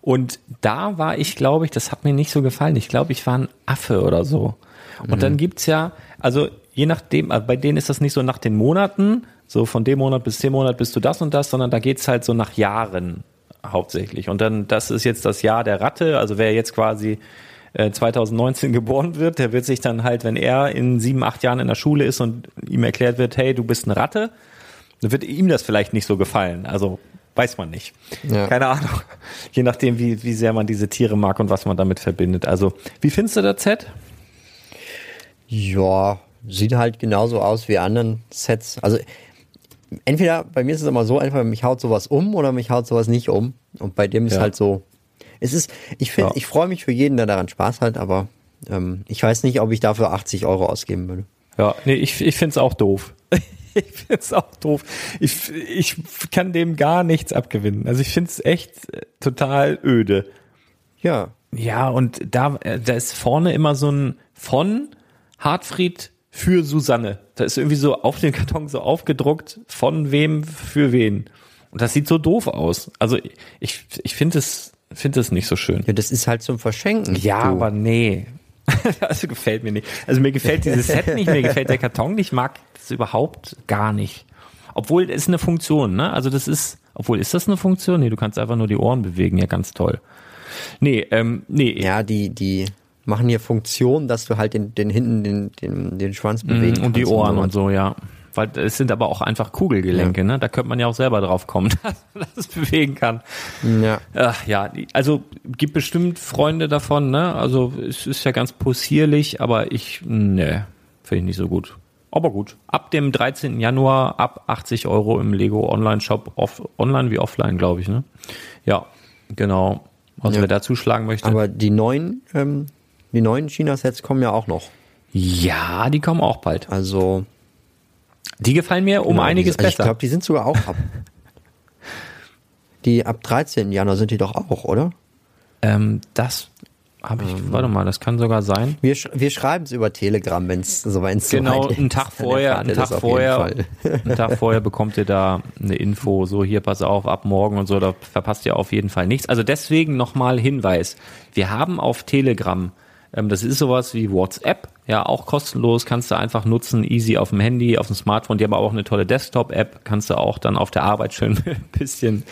Und da war ich, glaube ich, das hat mir nicht so gefallen. Ich glaube, ich war ein Affe oder so. Und mhm. dann gibt's ja, also je nachdem, also bei denen ist das nicht so nach den Monaten, so von dem Monat bis dem Monat bist du das und das, sondern da geht's halt so nach Jahren hauptsächlich. Und dann, das ist jetzt das Jahr der Ratte, also wer jetzt quasi 2019 äh, geboren wird, der wird sich dann halt, wenn er in sieben, acht Jahren in der Schule ist und ihm erklärt wird, hey, du bist eine Ratte, dann wird ihm das vielleicht nicht so gefallen. Also weiß man nicht. Ja. Keine Ahnung. Je nachdem, wie, wie sehr man diese Tiere mag und was man damit verbindet. Also, wie findest du das Set? Ja, sieht halt genauso aus wie anderen Sets. Also entweder bei mir ist es immer so, entweder mich haut sowas um oder mich haut sowas nicht um. Und bei dem ist ja. halt so. Es ist, ich finde, ja. ich freue mich für jeden, der daran Spaß hat, aber ähm, ich weiß nicht, ob ich dafür 80 Euro ausgeben würde. Ja, nee, ich, ich finde es auch doof. ich finde es auch doof. Ich, ich kann dem gar nichts abgewinnen. Also ich finde es echt äh, total öde. Ja. Ja, und da, äh, da ist vorne immer so ein von Hartfried für Susanne. Da ist irgendwie so auf dem Karton so aufgedruckt, von wem für wen. Und das sieht so doof aus. Also ich, ich finde es, finde es nicht so schön. Ja, das ist halt zum Verschenken. Ja, du. aber nee. also gefällt mir nicht. Also mir gefällt dieses Set nicht, mir gefällt der Karton nicht, mag das überhaupt gar nicht. Obwohl es ist eine Funktion, ne? Also das ist, obwohl ist das eine Funktion? Nee, du kannst einfach nur die Ohren bewegen, ja, ganz toll. Nee, ähm, nee. Ja, die, die machen hier Funktion, dass du halt den, den hinten den, den, den Schwanz bewegen mm, Und die Ohren und so, ja. Weil es sind aber auch einfach Kugelgelenke, ja. ne? Da könnte man ja auch selber drauf kommen, dass man das bewegen kann. Ja. Ach, ja, also gibt bestimmt Freunde davon, ne? Also es ist ja ganz possierlich, aber ich, ne, finde ich nicht so gut. Aber gut. Ab dem 13. Januar ab 80 Euro im Lego Online-Shop, off, online wie offline, glaube ich, ne? Ja, genau. Also ja. wer da zuschlagen möchte. Aber die neuen, ähm, die neuen China-Sets kommen ja auch noch. Ja, die kommen auch bald. Also. Die gefallen mir um genau, einiges die, also besser. Ich glaube, die sind sogar auch ab. die ab 13. Januar sind die doch auch, oder? Ähm, das habe ich, ähm, warte mal, das kann sogar sein. Wir, wir schreiben es über Telegram, wenn es so weit ist. Genau, einen Tag vorher, einen Tag vorher, einen Tag vorher bekommt ihr da eine Info, so hier, pass auf, ab morgen und so, da verpasst ihr auf jeden Fall nichts. Also deswegen nochmal Hinweis. Wir haben auf Telegram ähm, das ist sowas wie WhatsApp, ja, auch kostenlos, kannst du einfach nutzen, easy auf dem Handy, auf dem Smartphone. Die haben auch eine tolle Desktop-App, kannst du auch dann auf der Arbeit schön ein bisschen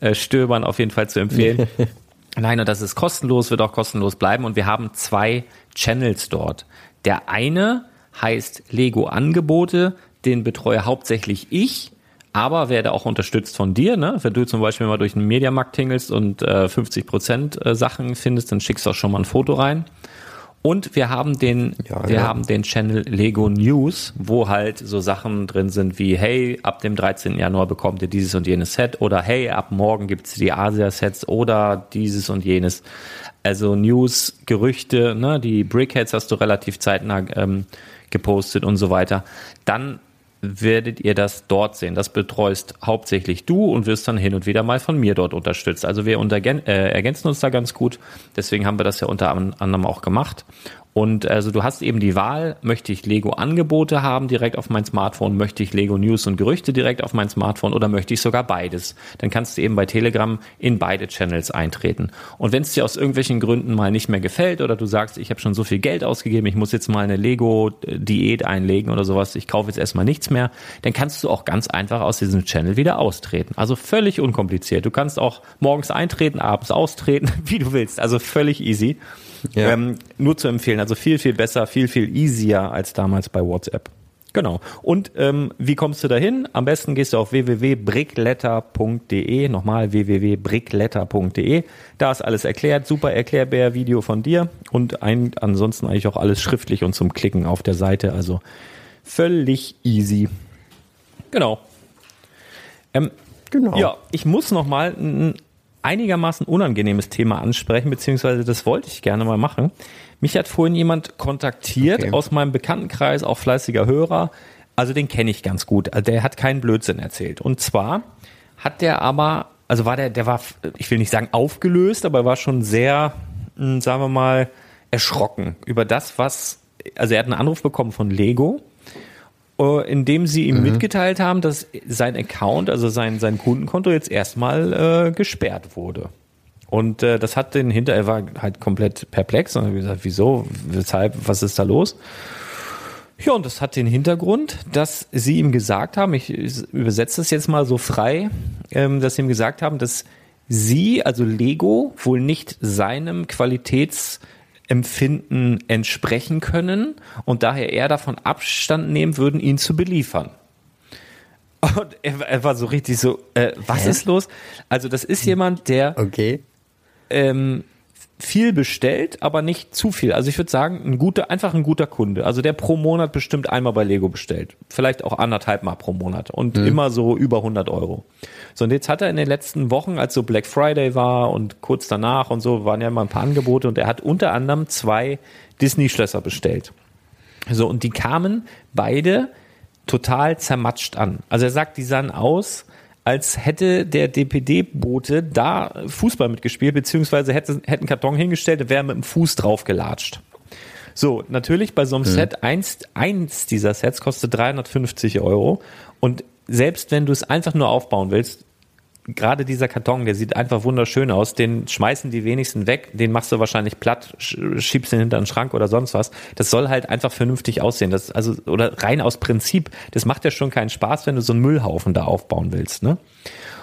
äh, stöbern, auf jeden Fall zu empfehlen. Nein, und das ist kostenlos, wird auch kostenlos bleiben. Und wir haben zwei Channels dort. Der eine heißt Lego Angebote, den betreue hauptsächlich ich, aber werde auch unterstützt von dir. Ne? Wenn du zum Beispiel mal durch den Mediamarkt tingelst und äh, 50 Prozent äh, Sachen findest, dann schickst du auch schon mal ein Foto rein. Und wir haben den, ja, wir ja. haben den Channel Lego News, wo halt so Sachen drin sind wie, hey, ab dem 13. Januar bekommt ihr dieses und jenes Set oder hey, ab morgen gibt's die Asia-Sets oder dieses und jenes. Also News, Gerüchte, ne, die Brickheads hast du relativ zeitnah ähm, gepostet und so weiter. Dann werdet ihr das dort sehen. Das betreust hauptsächlich du und wirst dann hin und wieder mal von mir dort unterstützt. Also wir äh, ergänzen uns da ganz gut. Deswegen haben wir das ja unter anderem auch gemacht. Und also du hast eben die Wahl, möchte ich Lego Angebote haben direkt auf mein Smartphone, möchte ich Lego News und Gerüchte direkt auf mein Smartphone oder möchte ich sogar beides. Dann kannst du eben bei Telegram in beide Channels eintreten. Und wenn es dir aus irgendwelchen Gründen mal nicht mehr gefällt oder du sagst, ich habe schon so viel Geld ausgegeben, ich muss jetzt mal eine Lego Diät einlegen oder sowas, ich kaufe jetzt erstmal nichts mehr, dann kannst du auch ganz einfach aus diesem Channel wieder austreten. Also völlig unkompliziert. Du kannst auch morgens eintreten, abends austreten, wie du willst. Also völlig easy. Ja. Ähm, nur zu empfehlen. Also viel, viel besser, viel, viel easier als damals bei WhatsApp. Genau. Und ähm, wie kommst du dahin? Am besten gehst du auf www.brickletter.de, nochmal www.brickletter.de. Da ist alles erklärt, super Erklärbär-Video von dir und ein, ansonsten eigentlich auch alles schriftlich und zum Klicken auf der Seite. Also völlig easy. Genau. Ähm, genau. Ja, ich muss nochmal ein einigermaßen unangenehmes Thema ansprechen, beziehungsweise das wollte ich gerne mal machen. Mich hat vorhin jemand kontaktiert okay. aus meinem Bekanntenkreis, auch fleißiger Hörer. Also den kenne ich ganz gut. Also der hat keinen Blödsinn erzählt. Und zwar hat der aber, also war der, der war, ich will nicht sagen aufgelöst, aber war schon sehr, hm, sagen wir mal, erschrocken über das, was, also er hat einen Anruf bekommen von Lego indem sie ihm mhm. mitgeteilt haben, dass sein Account, also sein, sein Kundenkonto jetzt erstmal äh, gesperrt wurde. Und äh, das hat den hinter, er war halt komplett perplex und hat gesagt, wieso, weshalb, was ist da los? Ja, und das hat den Hintergrund, dass sie ihm gesagt haben, ich übersetze das jetzt mal so frei, ähm, dass sie ihm gesagt haben, dass sie, also Lego, wohl nicht seinem Qualitätsempfinden entsprechen können und daher eher davon Abstand nehmen würden, ihn zu beliefern. Und er, er war so richtig so, äh, was Hä? ist los? Also das ist jemand, der okay. ähm, viel bestellt, aber nicht zu viel. Also ich würde sagen, ein guter, einfach ein guter Kunde. Also der pro Monat bestimmt einmal bei Lego bestellt. Vielleicht auch anderthalb Mal pro Monat und mhm. immer so über 100 Euro. So und jetzt hat er in den letzten Wochen, als so Black Friday war und kurz danach und so, waren ja immer ein paar Angebote und er hat unter anderem zwei Disney-Schlösser bestellt. So und die kamen beide total zermatscht an. Also er sagt, die sahen aus, als hätte der DPD-Bote da Fußball mitgespielt, beziehungsweise hätte, hätte einen Karton hingestellt und wäre mit dem Fuß drauf gelatscht. So, natürlich bei so einem mhm. Set, eins, eins dieser Sets kostet 350 Euro. Und selbst wenn du es einfach nur aufbauen willst, gerade dieser Karton, der sieht einfach wunderschön aus, den schmeißen die wenigsten weg, den machst du wahrscheinlich platt, schiebst ihn hinter den Schrank oder sonst was. Das soll halt einfach vernünftig aussehen. Das, also, oder rein aus Prinzip. Das macht ja schon keinen Spaß, wenn du so einen Müllhaufen da aufbauen willst, ne?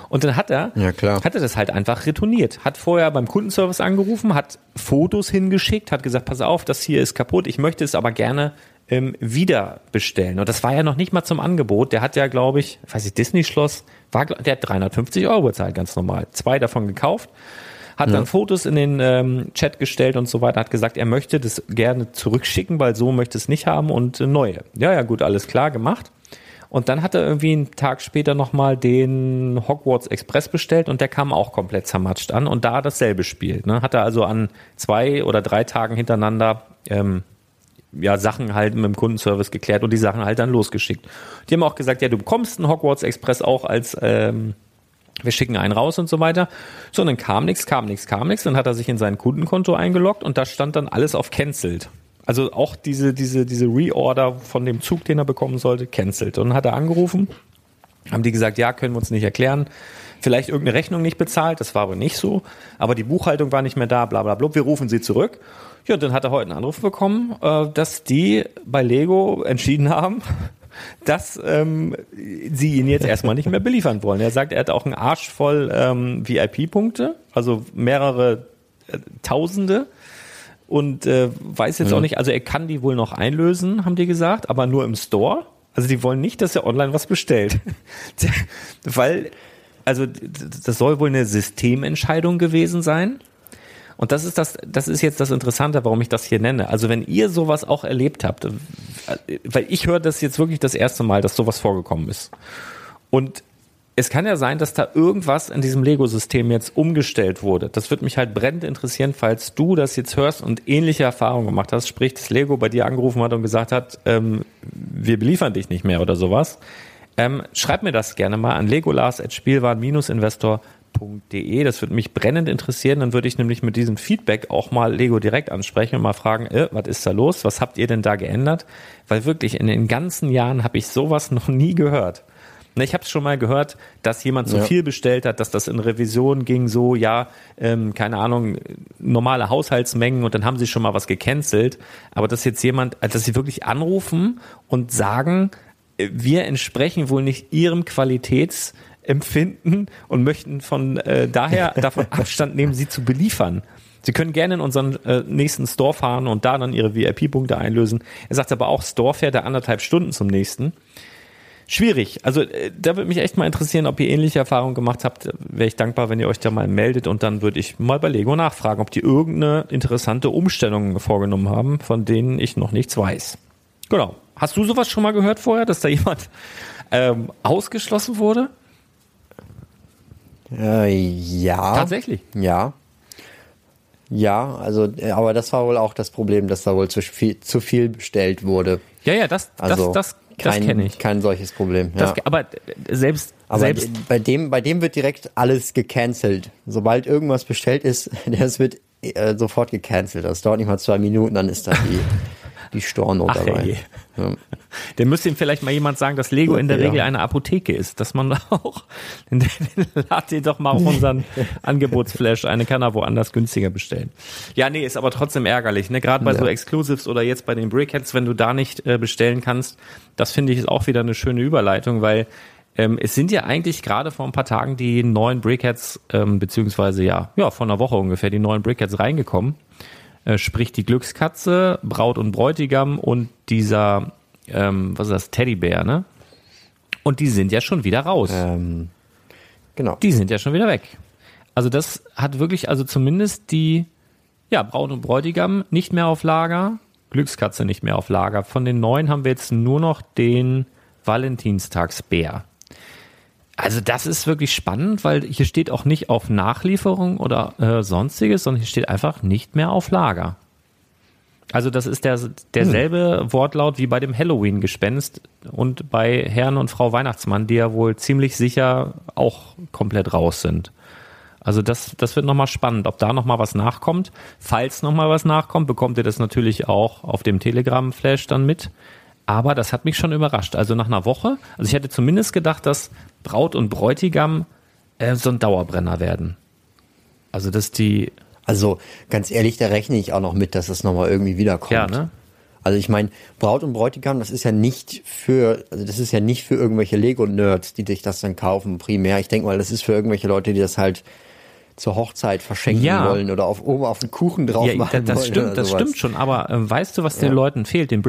Und dann hat er, ja, klar. hat er das halt einfach retourniert. Hat vorher beim Kundenservice angerufen, hat Fotos hingeschickt, hat gesagt, pass auf, das hier ist kaputt, ich möchte es aber gerne ähm, wieder bestellen. Und das war ja noch nicht mal zum Angebot. Der hat ja, glaube ich, weiß ich, Disney-Schloss, war, der hat 350 Euro bezahlt, ganz normal. Zwei davon gekauft, hat ja. dann Fotos in den ähm, Chat gestellt und so weiter, hat gesagt, er möchte das gerne zurückschicken, weil so möchte es nicht haben und äh, neue. Ja, ja, gut, alles klar gemacht. Und dann hat er irgendwie einen Tag später nochmal den Hogwarts Express bestellt und der kam auch komplett zermatscht an und da dasselbe Spiel. Ne? Hat er also an zwei oder drei Tagen hintereinander ähm, ja, Sachen halt mit dem Kundenservice geklärt und die Sachen halt dann losgeschickt. Die haben auch gesagt, ja, du bekommst einen Hogwarts Express auch als ähm, wir schicken einen raus und so weiter. So, und dann kam nichts, kam nichts, kam nichts. Dann hat er sich in sein Kundenkonto eingeloggt und da stand dann alles auf cancelled. Also auch diese, diese, diese Reorder von dem Zug, den er bekommen sollte, cancelled. Und dann hat er angerufen, haben die gesagt, ja, können wir uns nicht erklären. Vielleicht irgendeine Rechnung nicht bezahlt, das war aber nicht so. Aber die Buchhaltung war nicht mehr da, bla bla bla. Wir rufen sie zurück. Ja, dann hat er heute einen Anruf bekommen, äh, dass die bei Lego entschieden haben, dass ähm, sie ihn jetzt erstmal nicht mehr beliefern wollen. Er sagt, er hat auch einen Arsch voll ähm, VIP-Punkte, also mehrere äh, Tausende und äh, weiß jetzt ja. auch nicht, also er kann die wohl noch einlösen, haben die gesagt, aber nur im Store. Also die wollen nicht, dass er online was bestellt. Weil, also das soll wohl eine Systementscheidung gewesen sein. Und das ist das, das ist jetzt das Interessante, warum ich das hier nenne. Also wenn ihr sowas auch erlebt habt, weil ich höre das jetzt wirklich das erste Mal, dass sowas vorgekommen ist. Und es kann ja sein, dass da irgendwas in diesem Lego-System jetzt umgestellt wurde. Das würde mich halt brennend interessieren, falls du das jetzt hörst und ähnliche Erfahrungen gemacht hast, sprich, dass Lego bei dir angerufen hat und gesagt hat, ähm, wir beliefern dich nicht mehr oder sowas. Ähm, schreib mir das gerne mal an legolas.spielwaren-investor.com lego.de. Das würde mich brennend interessieren. Dann würde ich nämlich mit diesem Feedback auch mal Lego direkt ansprechen und mal fragen, äh, was ist da los? Was habt ihr denn da geändert? Weil wirklich in den ganzen Jahren habe ich sowas noch nie gehört. Ich habe es schon mal gehört, dass jemand zu ja. viel bestellt hat, dass das in Revision ging, so ja, ähm, keine Ahnung, normale Haushaltsmengen und dann haben sie schon mal was gecancelt. Aber dass jetzt jemand, dass sie wirklich anrufen und sagen, wir entsprechen wohl nicht ihrem Qualitäts empfinden und möchten von äh, daher davon Abstand nehmen, sie zu beliefern. Sie können gerne in unseren äh, nächsten Store fahren und da dann Ihre VIP-Punkte einlösen. Er sagt aber auch, Store fährt er anderthalb Stunden zum nächsten. Schwierig. Also äh, da würde mich echt mal interessieren, ob ihr ähnliche Erfahrungen gemacht habt. Wäre ich dankbar, wenn ihr euch da mal meldet und dann würde ich mal bei Lego nachfragen, ob die irgendeine interessante Umstellung vorgenommen haben, von denen ich noch nichts weiß. Genau. Hast du sowas schon mal gehört vorher, dass da jemand ähm, ausgeschlossen wurde? Äh, ja. Tatsächlich? Ja. Ja, also, äh, aber das war wohl auch das Problem, dass da wohl zu viel, zu viel bestellt wurde. Ja, ja, das, also das, das, das kenne ich. Kein solches Problem. Ja. Das, aber selbst, aber selbst bei dem, bei dem wird direkt alles gecancelt. Sobald irgendwas bestellt ist, das wird äh, sofort gecancelt. Das dauert nicht mal zwei Minuten, dann ist da die, die Storno dabei. Ja. Der müsste ihm vielleicht mal jemand sagen, dass Lego in der Ja. Regel eine Apotheke ist, dass man auch, lad dir doch mal auf unseren Angebotsflash, eine kann er woanders günstiger bestellen. Ja, nee, ist aber trotzdem ärgerlich, ne? Gerade bei Ja. so Exclusives oder jetzt bei den Brickheads, wenn du da nicht äh, bestellen kannst, das finde ich ist auch wieder eine schöne Überleitung, weil ähm, es sind ja eigentlich gerade vor ein paar Tagen die neuen Brickheads, ähm, beziehungsweise ja, ja, vor einer Woche ungefähr die neuen Brickheads reingekommen. Äh, sprich die Glückskatze, Braut und Bräutigam und dieser, ähm, was ist das, Teddybär, ne? Und die sind ja schon wieder raus. Ähm, genau. Die sind ja schon wieder weg. Also das hat wirklich, also zumindest die, ja, Braut und Bräutigam nicht mehr auf Lager, Glückskatze nicht mehr auf Lager. Von den neuen haben wir jetzt nur noch den Valentinstagsbär. Also das ist wirklich spannend, weil hier steht auch nicht auf Nachlieferung oder äh, sonstiges, sondern hier steht einfach nicht mehr auf Lager. Also das ist der, derselbe Wortlaut wie bei dem Halloween-Gespenst und bei Herrn und Frau Weihnachtsmann, die ja wohl ziemlich sicher auch komplett raus sind. Also das, das wird nochmal spannend, ob da nochmal was nachkommt. Falls nochmal was nachkommt, bekommt ihr das natürlich auch auf dem Telegram-Flash dann mit. Aber das hat mich schon überrascht. Also nach einer Woche, also ich hätte zumindest gedacht, dass Braut und Bräutigam äh, so ein Dauerbrenner werden. Also dass die, Also ganz ehrlich, da rechne ich auch noch mit, dass es nochmal irgendwie wiederkommt. ja, ne? Also ich meine, Braut und Bräutigam, das ist ja nicht für, also das ist ja nicht für irgendwelche Lego-Nerds, die sich das dann kaufen, primär. Ich denke mal, das ist für irgendwelche Leute, die das halt zur Hochzeit verschenken Ja. wollen oder auf oben auf den Kuchen drauf Ja, machen das, das wollen. stimmt, das stimmt schon. Aber äh, weißt du, was den Ja. Leuten fehlt? Den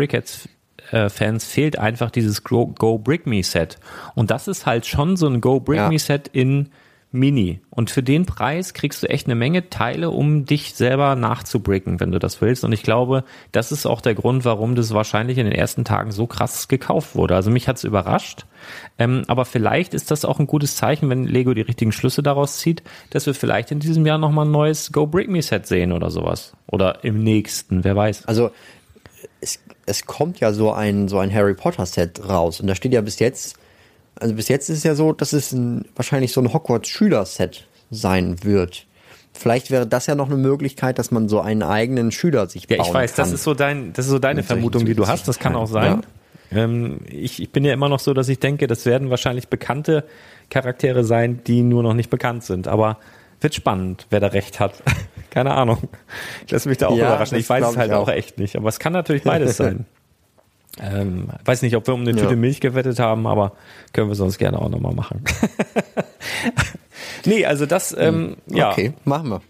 Brickheads-Fans fehlt einfach dieses Go, Go Brick Me Set. Und das ist halt schon so ein Go Brick Ja. Me Set in Mini. Und für den Preis kriegst du echt eine Menge Teile, um dich selber nachzubricken, wenn du das willst. Und ich glaube, das ist auch der Grund, warum das wahrscheinlich in den ersten Tagen so krass gekauft wurde. Also mich hat's überrascht. Ähm, aber vielleicht ist das auch ein gutes Zeichen, wenn Lego die richtigen Schlüsse daraus zieht, dass wir vielleicht in diesem Jahr nochmal ein neues Go Brick Me Set sehen oder sowas. Oder im nächsten, wer weiß. Also es, kommt ja so ein, so ein Harry Potter Set raus und da steht ja bis jetzt, also bis jetzt ist es ja so, dass es ein, wahrscheinlich so ein Hogwarts Schüler-Set sein wird. Vielleicht wäre das ja noch eine Möglichkeit, dass man so einen eigenen Schüler sich Ja, bauen ich weiß, kann. das ist so dein, das ist so deine Vermutung, die du hast. Das kann auch sein. Ähm, ich, ich bin ja immer noch so, dass ich denke, das werden wahrscheinlich bekannte Charaktere sein, die nur noch nicht bekannt sind. Aber wird spannend, wer da recht hat. Keine Ahnung. Ich lasse mich da auch Ja, überraschen. Ich weiß es halt auch auch. echt nicht. Aber es kann natürlich beides sein. Ähm, weiß nicht, ob wir um eine Ja. Tüte Milch gewettet haben, aber können wir sonst gerne auch nochmal machen. nee, also das, ähm, ja. Okay, machen wir.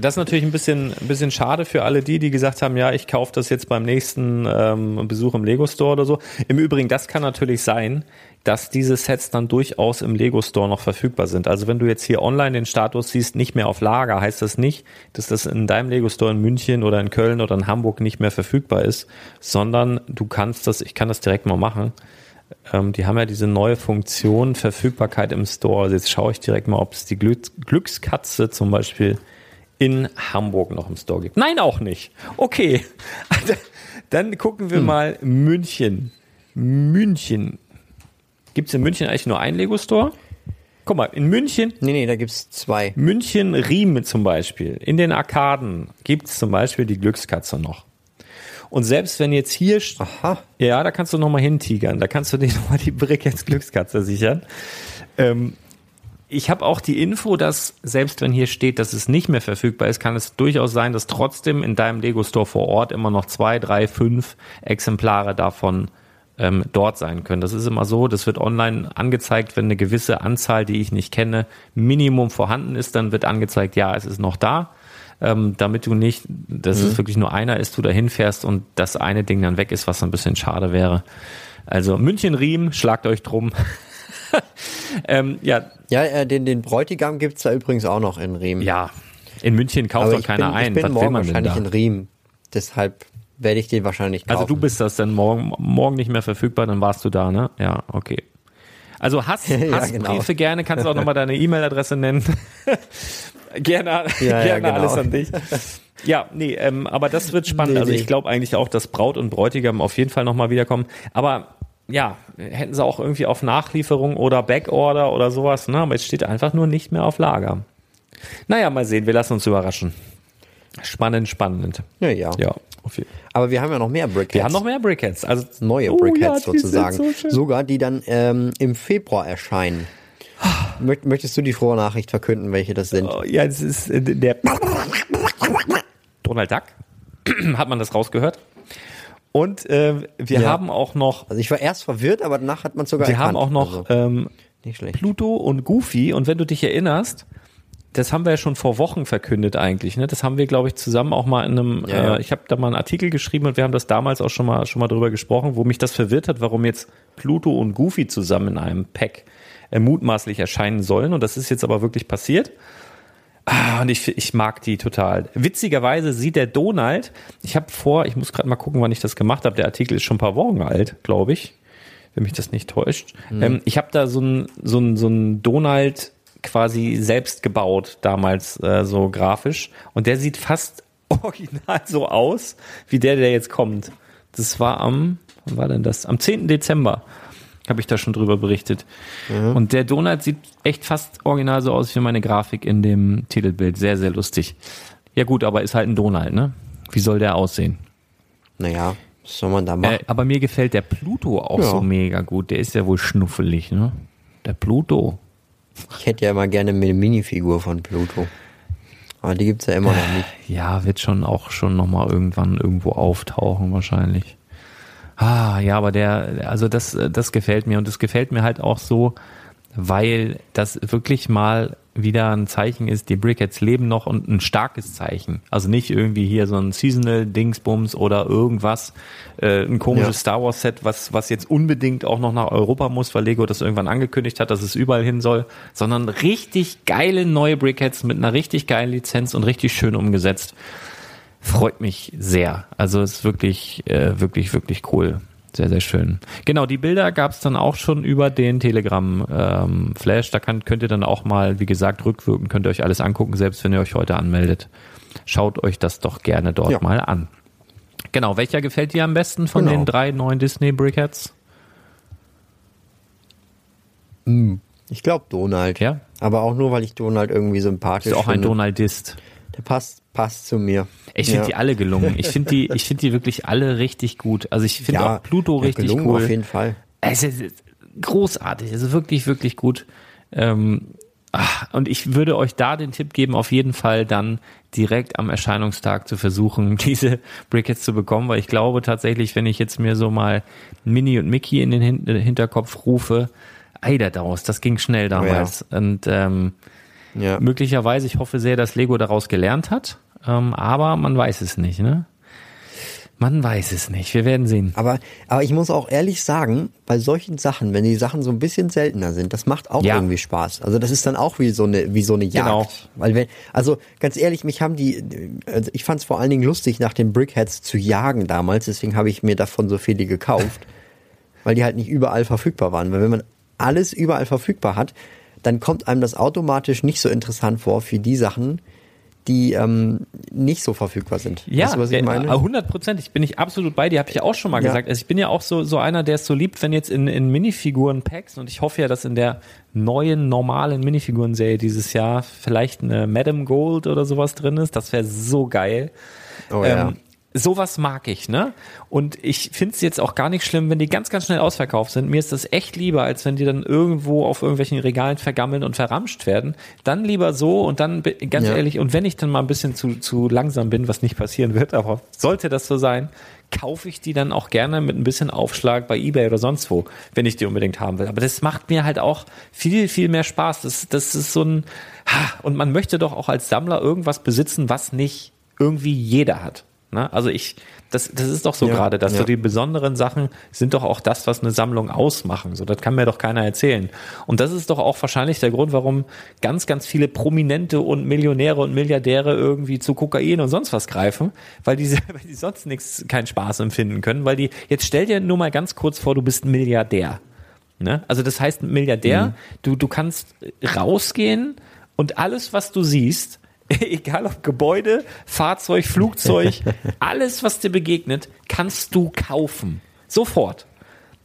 Das ist natürlich ein bisschen, ein bisschen schade für alle die, die gesagt haben, ja, ich kaufe das jetzt beim nächsten ähm, Besuch im Lego Store oder so. Im Übrigen, das kann natürlich sein, dass diese Sets dann durchaus im Lego Store noch verfügbar sind. Also wenn du jetzt hier online den Status siehst, nicht mehr auf Lager, heißt das nicht, dass das in deinem Lego Store in München oder in Köln oder in Hamburg nicht mehr verfügbar ist, sondern du kannst das, ich kann das direkt mal machen. Ähm, die haben ja diese neue Funktion Verfügbarkeit im Store. Also jetzt schaue ich direkt mal, ob es die Glücks Glückskatze zum Beispiel in Hamburg noch im Store gibt. Nein, auch nicht. Okay. Dann gucken wir mal München. München. Gibt es in München eigentlich nur einen Lego-Store? Guck mal, in München, Nee, nee, da gibt's zwei. München Riem zum Beispiel. In den Arkaden gibt es zum Beispiel die Glückskatze noch. Und selbst wenn jetzt hier, Aha. ja, da kannst du noch mal hintigern, da kannst du dir noch mal die Brickets Glückskatze sichern. Ähm, ich habe auch die Info, dass selbst wenn hier steht, dass es nicht mehr verfügbar ist, kann es durchaus sein, dass trotzdem in deinem Lego Store vor Ort immer noch zwei, drei, fünf Exemplare davon ähm, dort sein können. Das ist immer so, das wird online angezeigt, wenn eine gewisse Anzahl, die ich nicht kenne, Minimum vorhanden ist, dann wird angezeigt, ja, es ist noch da. Ähm, damit du nicht, dass es wirklich nur einer ist, du da hinfährst und das eine Ding dann weg ist, was ein bisschen schade wäre. Also München-Riem, schlagt euch drum. ähm, ja, Ja, äh, den, den Bräutigam gibt's da übrigens auch noch in Riem. ja, in München kauft doch keiner bin, ein. ich bin Was will morgen wahrscheinlich da? in Riem. Deshalb werde ich den wahrscheinlich kaufen. Also du bist das dann morgen, morgen nicht mehr verfügbar, dann warst du da, ne? Ja, okay. Also Hass, Ja, Hassbriefe genau. gerne, kannst du auch nochmal deine E-Mail-Adresse nennen. gerne Ja, ja, gerne genau. alles an dich. Ja, nee, ähm, aber das wird spannend. Nee, also nee. ich glaube eigentlich auch, dass Braut und Bräutigam auf jeden Fall nochmal wiederkommen. Aber ja, hätten sie auch irgendwie auf Nachlieferung oder Backorder oder sowas, ne? Aber jetzt steht einfach nur nicht mehr auf Lager. Naja, mal sehen, wir lassen uns überraschen. Spannend, spannend. Ja, ja. Ja. Aber wir haben ja noch mehr Brickheads. Wir haben noch mehr Brickheads. Also neue Oh Brickheads ja, sozusagen. so. Sogar die dann ähm, im Februar erscheinen. Mö möchtest du die frohe Nachricht verkünden, welche das sind? Oh, ja, das ist äh, der Donald Duck. Hat man das rausgehört? Und äh, wir Ja. haben auch noch, Also ich war erst verwirrt, aber danach hat man sogar wir erkannt. haben auch noch Also, ähm. Pluto und Goofy. Und wenn du dich erinnerst, das haben wir ja schon vor Wochen verkündet eigentlich. Ne? Das haben wir, glaube ich, zusammen auch mal in einem. Ja, ja. Äh, ich habe da mal einen Artikel geschrieben und wir haben das damals auch schon mal schon mal drüber gesprochen, wo mich das verwirrt hat, warum jetzt Pluto und Goofy zusammen in einem Pack äh, mutmaßlich erscheinen sollen. Und das ist jetzt aber wirklich passiert. Ah, und ich, ich mag die total. Witzigerweise sieht der Donald, ich habe vor, ich muss gerade mal gucken, wann ich das gemacht habe. Der Artikel ist schon ein paar Wochen alt, glaube ich, wenn mich das nicht täuscht. Ähm, ich habe da so ein so ein so ein Donald quasi selbst gebaut damals äh, so grafisch und der sieht fast original so aus wie der, der jetzt kommt. Das war am, wann war denn das? Am 10. Dezember habe ich da schon drüber berichtet. Und der Donald sieht echt fast original so aus wie meine Grafik in dem Titelbild. Sehr, sehr lustig. Ja gut, aber ist halt ein Donald, ne? Wie soll der aussehen? Naja, was soll man da machen? Äh, aber mir gefällt der Pluto auch Ja. so mega gut. Der ist ja wohl schnuffelig, ne? Der Pluto. Ich hätte ja mal gerne eine Minifigur von Pluto. Aber die gibt's ja immer noch nicht. Ja, wird schon auch schon nochmal irgendwann irgendwo auftauchen wahrscheinlich. Ah, ja, aber der, also das, das gefällt mir und es gefällt mir halt auch so, weil das wirklich mal wieder ein Zeichen ist, die Brickheads leben noch und ein starkes Zeichen. Also nicht irgendwie hier so ein Seasonal Dingsbums oder irgendwas, äh, ein komisches Ja. Star Wars Set, was, was jetzt unbedingt auch noch nach Europa muss, weil Lego das irgendwann angekündigt hat, dass es überall hin soll, sondern richtig geile neue Brickheads mit einer richtig geilen Lizenz und richtig schön umgesetzt. Freut mich sehr. Also es ist wirklich, äh, wirklich, wirklich cool. Sehr, sehr schön. Genau, die Bilder gab es dann auch schon über den Telegram ähm, Flash. Da kann, könnt ihr dann auch mal, wie gesagt, rückwirkend könnt ihr euch alles angucken, selbst wenn ihr euch heute anmeldet. Schaut euch das doch gerne dort Ja. mal an. Genau, welcher gefällt dir am besten von Genau. den drei neuen Disney Brickheads? Ich glaube Donald. Ja? Aber auch nur, weil ich Donald irgendwie sympathisch Ist auch ein finde. Donaldist. Der passt, passt zu mir. Ich finde Ja. die alle gelungen. Ich finde die, ich finde die wirklich alle richtig gut. Also ich finde ja, auch Pluto ja, richtig gelungen cool. auf jeden Fall. Es ist großartig, es ist wirklich, wirklich gut. Ähm, ach, und ich würde euch da den Tipp geben, auf jeden Fall dann direkt am Erscheinungstag zu versuchen, diese Brickheads zu bekommen, weil ich glaube tatsächlich, wenn ich jetzt mir so mal Minnie und Mickey in den Hin Hinterkopf rufe, Eiderdaus, das ging schnell damals. Und ähm, Ja. möglicherweise, ich hoffe sehr, dass Lego daraus gelernt hat, ähm, aber man weiß es nicht, ne? Man weiß es nicht. Wir werden sehen. Aber, aber ich muss auch ehrlich sagen, bei solchen Sachen, wenn die Sachen so ein bisschen seltener sind, das macht auch Ja. irgendwie Spaß. Also das ist dann auch wie so eine, wie so eine Jagd. Genau. Weil wenn, also ganz ehrlich, mich haben die, also ich fand es vor allen Dingen lustig, nach den Brickheads zu jagen damals, deswegen habe ich mir davon so viele gekauft, weil die halt nicht überall verfügbar waren. Weil wenn man alles überall verfügbar hat, dann kommt einem das automatisch nicht so interessant vor wie die Sachen, die ähm, nicht so verfügbar sind. Ja, weißt du, was ich äh, meine? 100 Prozent. Ich bin ich absolut bei dir. Habe ich ja auch schon mal Ja. gesagt. Also ich bin ja auch so so einer, der es so liebt, wenn jetzt in, in Minifiguren-Packs und ich hoffe ja, dass in der neuen normalen Minifiguren-Serie dieses Jahr vielleicht eine Madame Gold oder sowas drin ist. Das wäre so geil. Oh ja. Ähm, sowas mag ich, ne? Und ich finde es jetzt auch gar nicht schlimm, wenn die ganz, ganz schnell ausverkauft sind. Mir ist das echt lieber, als wenn die dann irgendwo auf irgendwelchen Regalen vergammeln und verramscht werden. Dann lieber so und dann, ganz Ja. ehrlich, und wenn ich dann mal ein bisschen zu, zu langsam bin, was nicht passieren wird, aber sollte das so sein, kaufe ich die dann auch gerne mit ein bisschen Aufschlag bei Ebay oder sonst wo, wenn ich die unbedingt haben will. Aber das macht mir halt auch viel, viel mehr Spaß. Das, das ist so ein, ha, und man möchte doch auch als Sammler irgendwas besitzen, was nicht irgendwie jeder hat. Ne? Also ich, das, das ist doch so Ja, gerade, dass ja. so die besonderen Sachen sind doch auch das, was eine Sammlung ausmachen. So, das kann mir doch keiner erzählen. Und das ist doch auch wahrscheinlich der Grund, warum ganz, ganz viele Prominente und Millionäre und Milliardäre irgendwie zu Kokain und sonst was greifen, weil die, weil die sonst nichts, keinen Spaß empfinden können, weil die, jetzt stell dir nur mal ganz kurz vor, du bist ein Milliardär. Ne? Also das heißt, Milliardär, du, du kannst rausgehen und alles, was du siehst, egal ob Gebäude, Fahrzeug, Flugzeug, alles, was dir begegnet, kannst du kaufen. Sofort.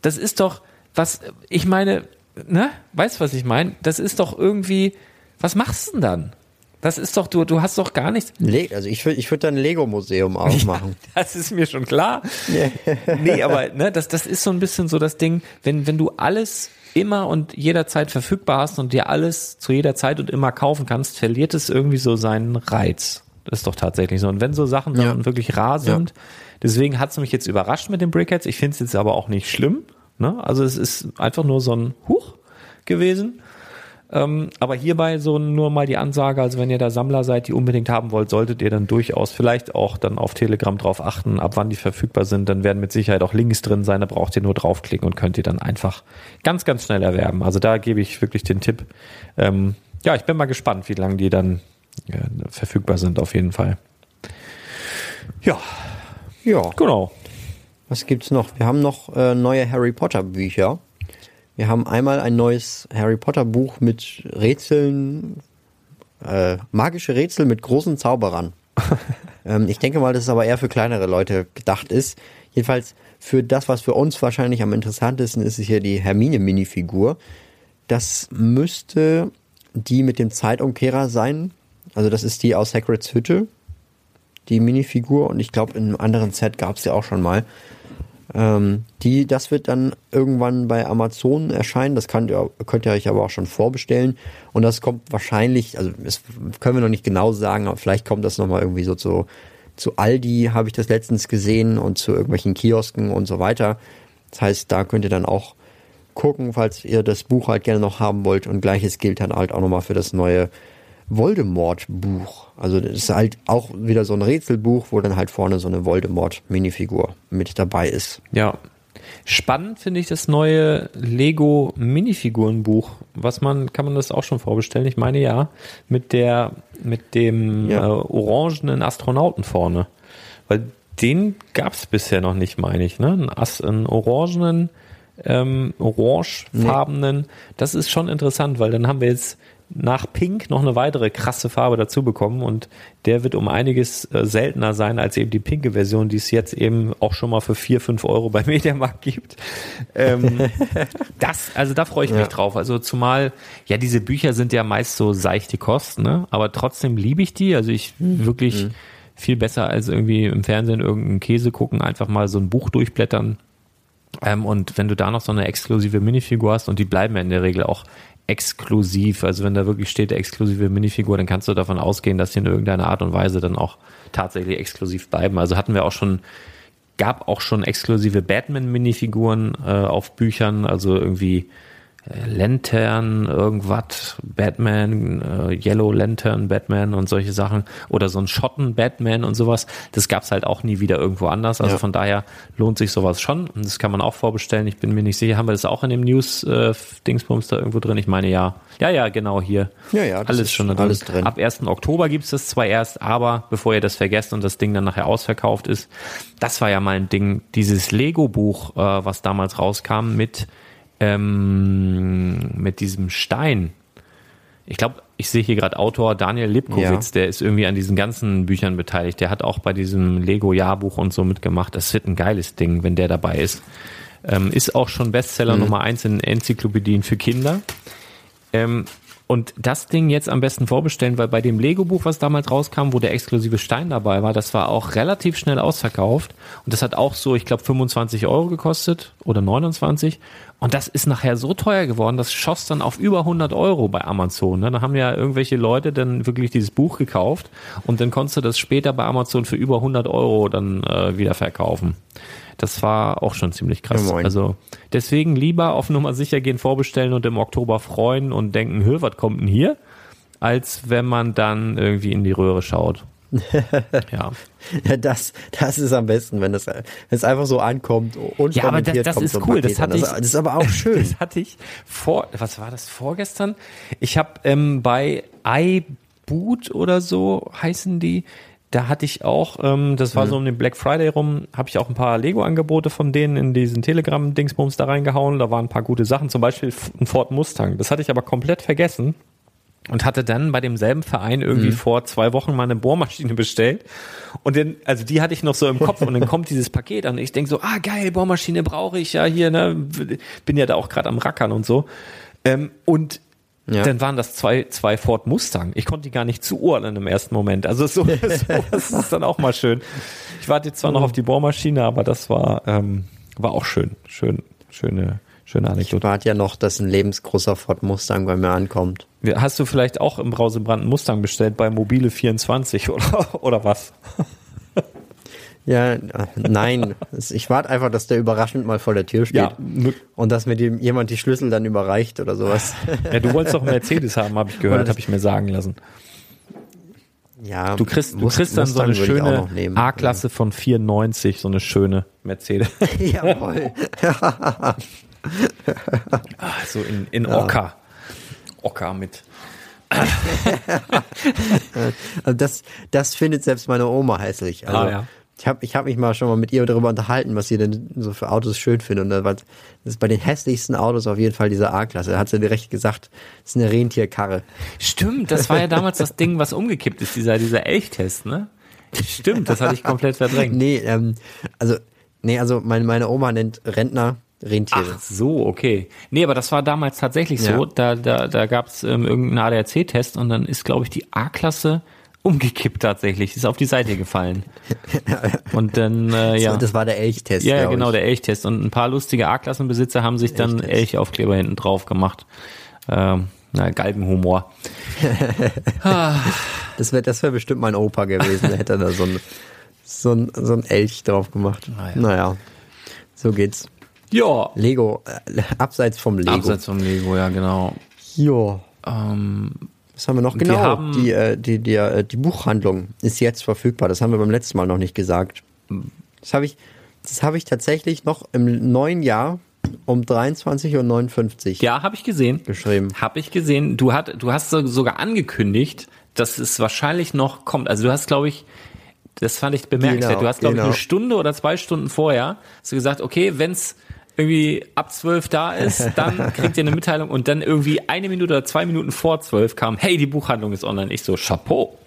Das ist doch, was, ich meine, ne? Weißt du, was ich meine? Das ist doch irgendwie, was machst du denn dann? Das ist doch, du, du hast doch gar nichts. Le also ich würde ich würd da ein Lego-Museum aufmachen. Ja, das ist mir schon klar. nee, aber ne, das, das ist so ein bisschen so das Ding, wenn, wenn du alles immer und jederzeit verfügbar hast und dir alles zu jeder Zeit und immer kaufen kannst, verliert es irgendwie so seinen Reiz. Das ist doch tatsächlich so. Und wenn so Sachen ja. dann wirklich rar sind, ja. deswegen hat es mich jetzt überrascht mit den Brickheads. Ich finde es jetzt aber auch nicht schlimm. Ne? Also es ist einfach nur so ein Huch gewesen. Ähm, aber hierbei so nur mal die Ansage, also wenn ihr da Sammler seid, die unbedingt haben wollt, solltet ihr dann durchaus vielleicht auch dann auf Telegram drauf achten, ab wann die verfügbar sind. Dann werden mit Sicherheit auch Links drin sein, da braucht ihr nur draufklicken und könnt ihr dann einfach ganz, ganz schnell erwerben. Also da gebe ich wirklich den Tipp. Ähm, ja, ich bin mal gespannt, wie lange die dann äh, verfügbar sind, auf jeden Fall. Ja. Ja. Genau. Was gibt's noch? Wir haben noch äh, neue Harry Potter Bücher. Wir haben einmal ein neues Harry Potter Buch mit Rätseln, äh, magische Rätsel mit großen Zauberern. ähm, ich denke mal, dass es aber eher für kleinere Leute gedacht ist. Jedenfalls für das, was für uns wahrscheinlich am interessantesten ist, ist hier die Hermine-Minifigur. Das müsste die mit dem Zeitumkehrer sein. Also das ist die aus Hagrids Hütte, die Minifigur. Und ich glaube, in einem anderen Set gab es ja auch schon mal. Ähm, die, das wird dann irgendwann bei Amazon erscheinen. Das könnt ihr, könnt ihr euch aber auch schon vorbestellen. Und das kommt wahrscheinlich, also das können wir noch nicht genau sagen, aber vielleicht kommt das nochmal irgendwie so zu, zu Aldi, habe ich das letztens gesehen, und zu irgendwelchen Kiosken und so weiter. Das heißt, da könnt ihr dann auch gucken, falls ihr das Buch halt gerne noch haben wollt. Und gleiches gilt dann halt auch nochmal für das neue Voldemort-Buch. Also das ist halt auch wieder so ein Rätselbuch, wo dann halt vorne so eine Voldemort-Minifigur mit dabei ist. Ja. Spannend finde ich das neue Lego Minifigurenbuch. Was man, kann man das auch schon vorbestellen? Ich meine ja, mit der, mit dem ja. äh, orangenen Astronauten vorne. Weil den gab es bisher noch nicht, meine ich, ne? As, einen orangenen, ähm, orangefarbenen. Nee. Das ist schon interessant, weil dann haben wir jetzt nach Pink noch eine weitere krasse Farbe dazu bekommen und der wird um einiges äh, seltener sein als eben die pinke Version, die es jetzt eben auch schon mal für vier fünf Euro bei Mediamarkt gibt. Ähm, das, also da freue ich mich ja. drauf. Also zumal, ja, diese Bücher sind ja meist so seichte Kosten, ne? aber trotzdem liebe ich die. Also ich mhm. wirklich mhm. viel besser als irgendwie im Fernsehen irgendeinen Käse gucken, einfach mal so ein Buch durchblättern. Ähm, und wenn du da noch so eine exklusive Minifigur hast und die bleiben ja in der Regel auch exklusiv. Also wenn da wirklich steht exklusive Minifigur, dann kannst du davon ausgehen, dass sie in irgendeiner Art und Weise dann auch tatsächlich exklusiv bleiben. Also hatten wir auch schon, gab auch schon exklusive Batman-Minifiguren äh, auf Büchern, also irgendwie Lantern, irgendwas, Batman, äh, Yellow Lantern, Batman und solche Sachen oder so ein Schotten Batman und sowas. Das gab's halt auch nie wieder irgendwo anders. Also ja. von daher lohnt sich sowas schon und das kann man auch vorbestellen. Ich bin mir nicht sicher, haben wir das auch in dem News äh, Dingsbums da irgendwo drin? Ich meine ja. Ja, ja, genau hier. Ja, ja, alles schon drin. alles drin. Ab 1. Oktober gibt's das zwar erst, aber bevor ihr das vergesst und das Ding dann nachher ausverkauft ist, das war ja mal ein Ding, dieses Lego Buch, äh, was damals rauskam mit ähm, mit diesem Stein. Ich glaube, ich sehe hier gerade Autor Daniel Lipkowitz, ja. der ist irgendwie an diesen ganzen Büchern beteiligt. Der hat auch bei diesem Lego-Jahrbuch und so mitgemacht. Das wird ein geiles Ding, wenn der dabei ist. Ähm, ist auch schon Bestseller mhm. Nummer eins in Enzyklopädien für Kinder. Ähm, und das Ding jetzt am besten vorbestellen, weil bei dem Lego-Buch, was damals rauskam, wo der exklusive Stein dabei war, das war auch relativ schnell ausverkauft. Und das hat auch so, ich glaube, 25 Euro gekostet oder 29. Und das ist nachher so teuer geworden, das schoss dann auf über 100 Euro bei Amazon. Ne? Da haben ja irgendwelche Leute dann wirklich dieses Buch gekauft und dann konntest du das später bei Amazon für über 100 Euro dann äh, wieder verkaufen. Das war auch schon ziemlich krass. Ja, also deswegen lieber auf Nummer sicher gehen, vorbestellen und im Oktober freuen und denken, hör, was kommt denn hier? Als wenn man dann irgendwie in die Röhre schaut. ja. ja, das, das ist am besten, wenn das, wenn es einfach so ankommt und ja, aber das, das ist cool. Das, hatte ich, das ist aber auch schön. Das hatte ich vor, was war das vorgestern? Ich habe ähm, bei iBoot oder so heißen die, da hatte ich auch, ähm, das war mhm. so um den Black Friday rum, habe ich auch ein paar Lego-Angebote von denen in diesen Telegram-Dingsbums da reingehauen. Da waren ein paar gute Sachen, zum Beispiel ein Ford Mustang. Das hatte ich aber komplett vergessen und hatte dann bei demselben Verein irgendwie mhm. vor zwei Wochen mal eine Bohrmaschine bestellt. Und dann, also die hatte ich noch so im Kopf und dann kommt dieses Paket an und ich denk so, ah geil, Bohrmaschine brauche ich ja hier, ne? Bin ja da auch gerade am Rackern und so. Ähm, und Ja. dann waren das zwei, zwei Ford Mustang. Ich konnte die gar nicht zuordnen im ersten Moment. Also so, so das ist dann auch mal schön. Ich warte jetzt zwar noch auf die Bohrmaschine, aber das war, ähm, war auch schön. Schön, schöne, schöne Ich Anekdote. warte ja noch, dass ein lebensgroßer Ford Mustang bei mir ankommt. Hast du vielleicht auch im Brausebrand einen Mustang bestellt bei Mobile 24 oder, oder was? Ja, nein. Ich warte einfach, dass der überraschend mal vor der Tür steht. Ja, Und dass mir die, jemand die Schlüssel dann überreicht oder sowas. Ja, du wolltest doch einen Mercedes haben, habe ich gehört, habe ich mir sagen lassen. Ja, Du kriegst, du Mus- kriegst dann so eine Mustang ich auch schöne. A-Klasse von 94, so eine schöne Mercedes. Jawohl. so in, in Ocker. Ocker mit. Also das, das findet selbst meine Oma hässlich. Also Ah, ja. Ich habe ich hab mich mal schon mal mit ihr darüber unterhalten, was sie denn so für Autos schön findet. Und da war- das ist bei den hässlichsten Autos auf jeden Fall diese A-Klasse. Da hat sie direkt gesagt, das ist eine Rentierkarre. Stimmt, das war ja damals das Ding, was umgekippt ist, dieser, dieser Elchtest, ne? Stimmt, das hatte ich komplett verdrängt. Nee, ähm, also, nee, also meine, meine Oma nennt Rentner Rentiere. Ach so, okay. Nee, aber das war damals tatsächlich so. Ja. Da, da, da gab es ähm, irgendeinen ADAC-Test und dann ist, glaube ich, die A-Klasse umgekippt tatsächlich. Ist auf die Seite gefallen. Und dann, äh, ja. So, das war der Elchtest. Ja, ja, genau, ich. der Elchtest. Und ein paar lustige A-Klassenbesitzer haben sich dann. Elchaufkleber hinten drauf gemacht. Ähm, na, Galgenhumor. Das wäre das wär bestimmt mein Opa gewesen. Der hätte da so ein, so ein, so ein Elch drauf gemacht. Naja. Naja, so geht's. Ja. Lego, äh, abseits vom Lego. Abseits vom Lego, ja, genau. Jo. Ähm, Was haben wir noch? Wir Genau, haben- die, äh, die, die, äh, die Buchhandlung ist jetzt verfügbar. Das haben wir beim letzten Mal noch nicht gesagt. Das habe ich, das habe ich tatsächlich noch im neuen Jahr um 23.59 Uhr ja, habe ich gesehen. geschrieben. Habe ich gesehen. Du, hat, du hast so- sogar angekündigt, dass es wahrscheinlich noch kommt. Also du hast, glaube ich, das fand ich bemerkenswert. Genau, du hast, glaube ich, genau. eine Stunde oder zwei Stunden vorher hast du gesagt, okay, wenn's irgendwie ab zwölf da ist, dann kriegt ihr eine Mitteilung und dann irgendwie eine Minute oder zwei Minuten vor zwölf kam, hey, die Buchhandlung ist online. Ich so, Chapeau.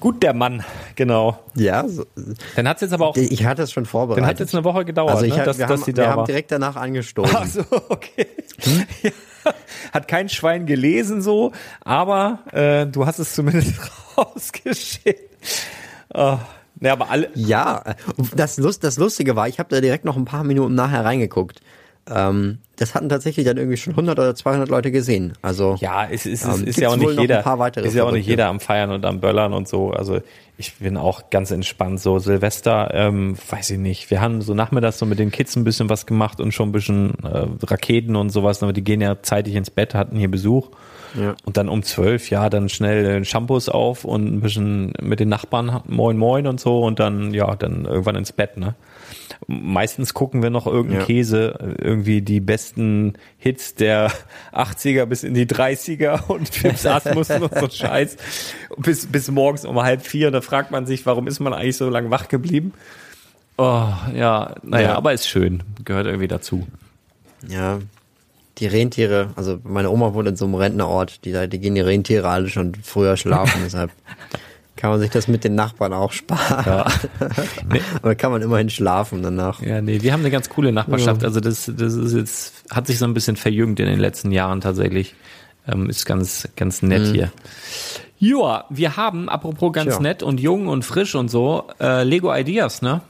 Gut, der Mann, genau. Ja, so, Dann hat's jetzt aber auch, ich hatte es schon vorbereitet. dann hat jetzt eine Woche gedauert, also ich, ne, dass, wir, dass haben, die wir da haben war. direkt danach angestoßen. Ach so, okay. Ja. Hat kein Schwein gelesen so, aber äh, du hast es zumindest rausgeschickt. Oh, ne, aber alle. Ja, das, Lust, das Lustige war, ich habe da direkt noch ein paar Minuten nachher reingeguckt. Ähm, das hatten tatsächlich dann irgendwie schon 100 oder 200 Leute gesehen. Also Ja, es ist, es Ähm, ist ja auch nicht jeder. paar weitere ist ja auch nicht jeder am Feiern und am Böllern und so. Also ich bin auch ganz entspannt. So Silvester, ähm, weiß ich nicht. Wir haben so nachmittags so mit den Kids ein bisschen was gemacht und schon ein bisschen äh, Raketen und sowas. Aber die gehen ja zeitig ins Bett, hatten hier Besuch. Ja. Und dann um zwölf, ja, dann schnell äh, Shampoos auf und ein bisschen mit den Nachbarn moin moin und so und dann, ja, dann irgendwann ins Bett, ne? Meistens gucken wir noch irgendeinen Ja. Käse, irgendwie die besten Hits der 80er bis in die 30er und Fips Asmussen und so Scheiß. Bis, bis morgens um halb vier, da fragt man sich, warum ist man eigentlich so lange wach geblieben? Oh, ja, naja, Ja. aber ist schön. Gehört irgendwie dazu. Ja, die Rentiere, also meine Oma wohnt in so einem Rentnerort, die, die gehen die Rentiere alle schon früher schlafen, deshalb kann man sich das mit den Nachbarn auch sparen. Ja. Nee. Aber kann man immerhin schlafen danach. Ja, nee, wir haben eine ganz coole Nachbarschaft. Also das, das ist jetzt, hat sich so ein bisschen verjüngt in den letzten Jahren tatsächlich. Ähm, ist ganz, ganz nett hier. Ja, wir haben, apropos ganz Tja. nett und jung und frisch und so, äh, Lego Ideas, ne?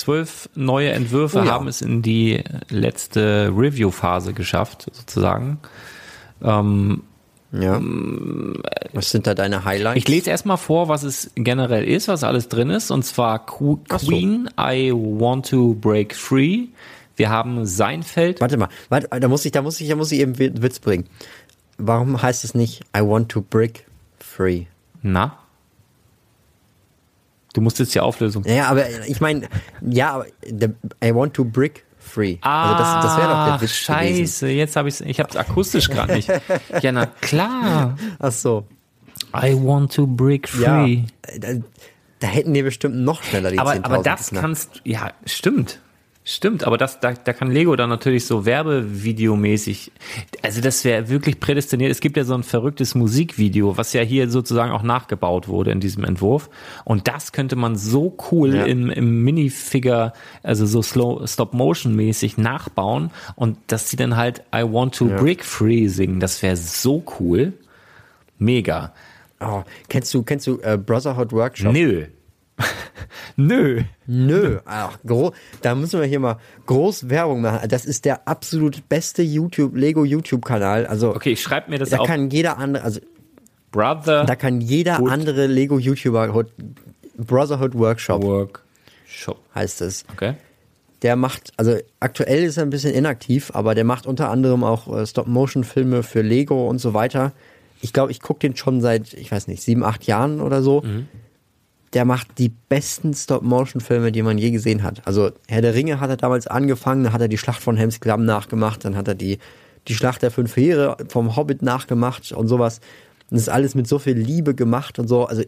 Zwölf neue Entwürfe Oh ja. haben es in die letzte Review-Phase geschafft, sozusagen. Ähm, Ja. Was sind da deine Highlights? ich lese erstmal vor, was es generell ist, was alles drin ist. Und zwar Qu- Ach so. Queen, I Want to Break Free. Wir haben Seinfeld. Warte mal, warte, da muss ich, da muss ich, da muss ich eben Witz bringen. Warum heißt es nicht I want to break free? Na? Du musst jetzt die Auflösung. Ja, aber ich meine, ja, aber I want to break free. also das, das wäre doch der Witz Ah, Scheiße, gewesen. jetzt habe ich ich habe es akustisch gerade nicht. Ja, na klar. Ach so. I want to break Ja, free. da, da hätten wir bestimmt noch schneller die aber 10.000 aber das geknackt. kannst ja, stimmt. Stimmt, aber das, da, da kann Lego dann natürlich so Werbevideomäßig, also das wäre wirklich prädestiniert. Es gibt ja so ein verrücktes Musikvideo, was ja hier sozusagen auch nachgebaut wurde in diesem Entwurf. Und das könnte man so cool ja. im, im Minifigure, also so slow, Stop-Motion-mäßig nachbauen. Und dass sie dann halt I Want to ja. Break Free singen. Das wäre so cool. Mega. Oh, kennst du, kennst du äh, Brotherhood Workshop? Nö. Nö. Nö. Ach, da müssen wir hier mal groß Werbung machen. Das ist der absolut beste YouTube, Lego YouTube-Kanal. Also, okay, ich schreib mir das da auf. Da kann jeder andere, also, Brother. Da kann jeder Hood. andere Lego YouTuber, Brotherhood Workshop. Workshop. Heißt es. Okay. Der macht, also aktuell ist er ein bisschen inaktiv, aber der macht unter anderem auch äh, Stop-Motion-Filme für Lego und so weiter. Ich glaube, ich gucke den schon seit, ich weiß nicht, sieben, acht Jahren oder so. Mhm der macht die besten Stop-Motion-Filme, die man je gesehen hat. Also Herr der Ringe hat er damals angefangen, dann hat er die Schlacht von Helms Klamm nachgemacht, dann hat er die, die Schlacht der fünf Heere vom Hobbit nachgemacht und sowas. Und das ist alles mit so viel Liebe gemacht und so. Also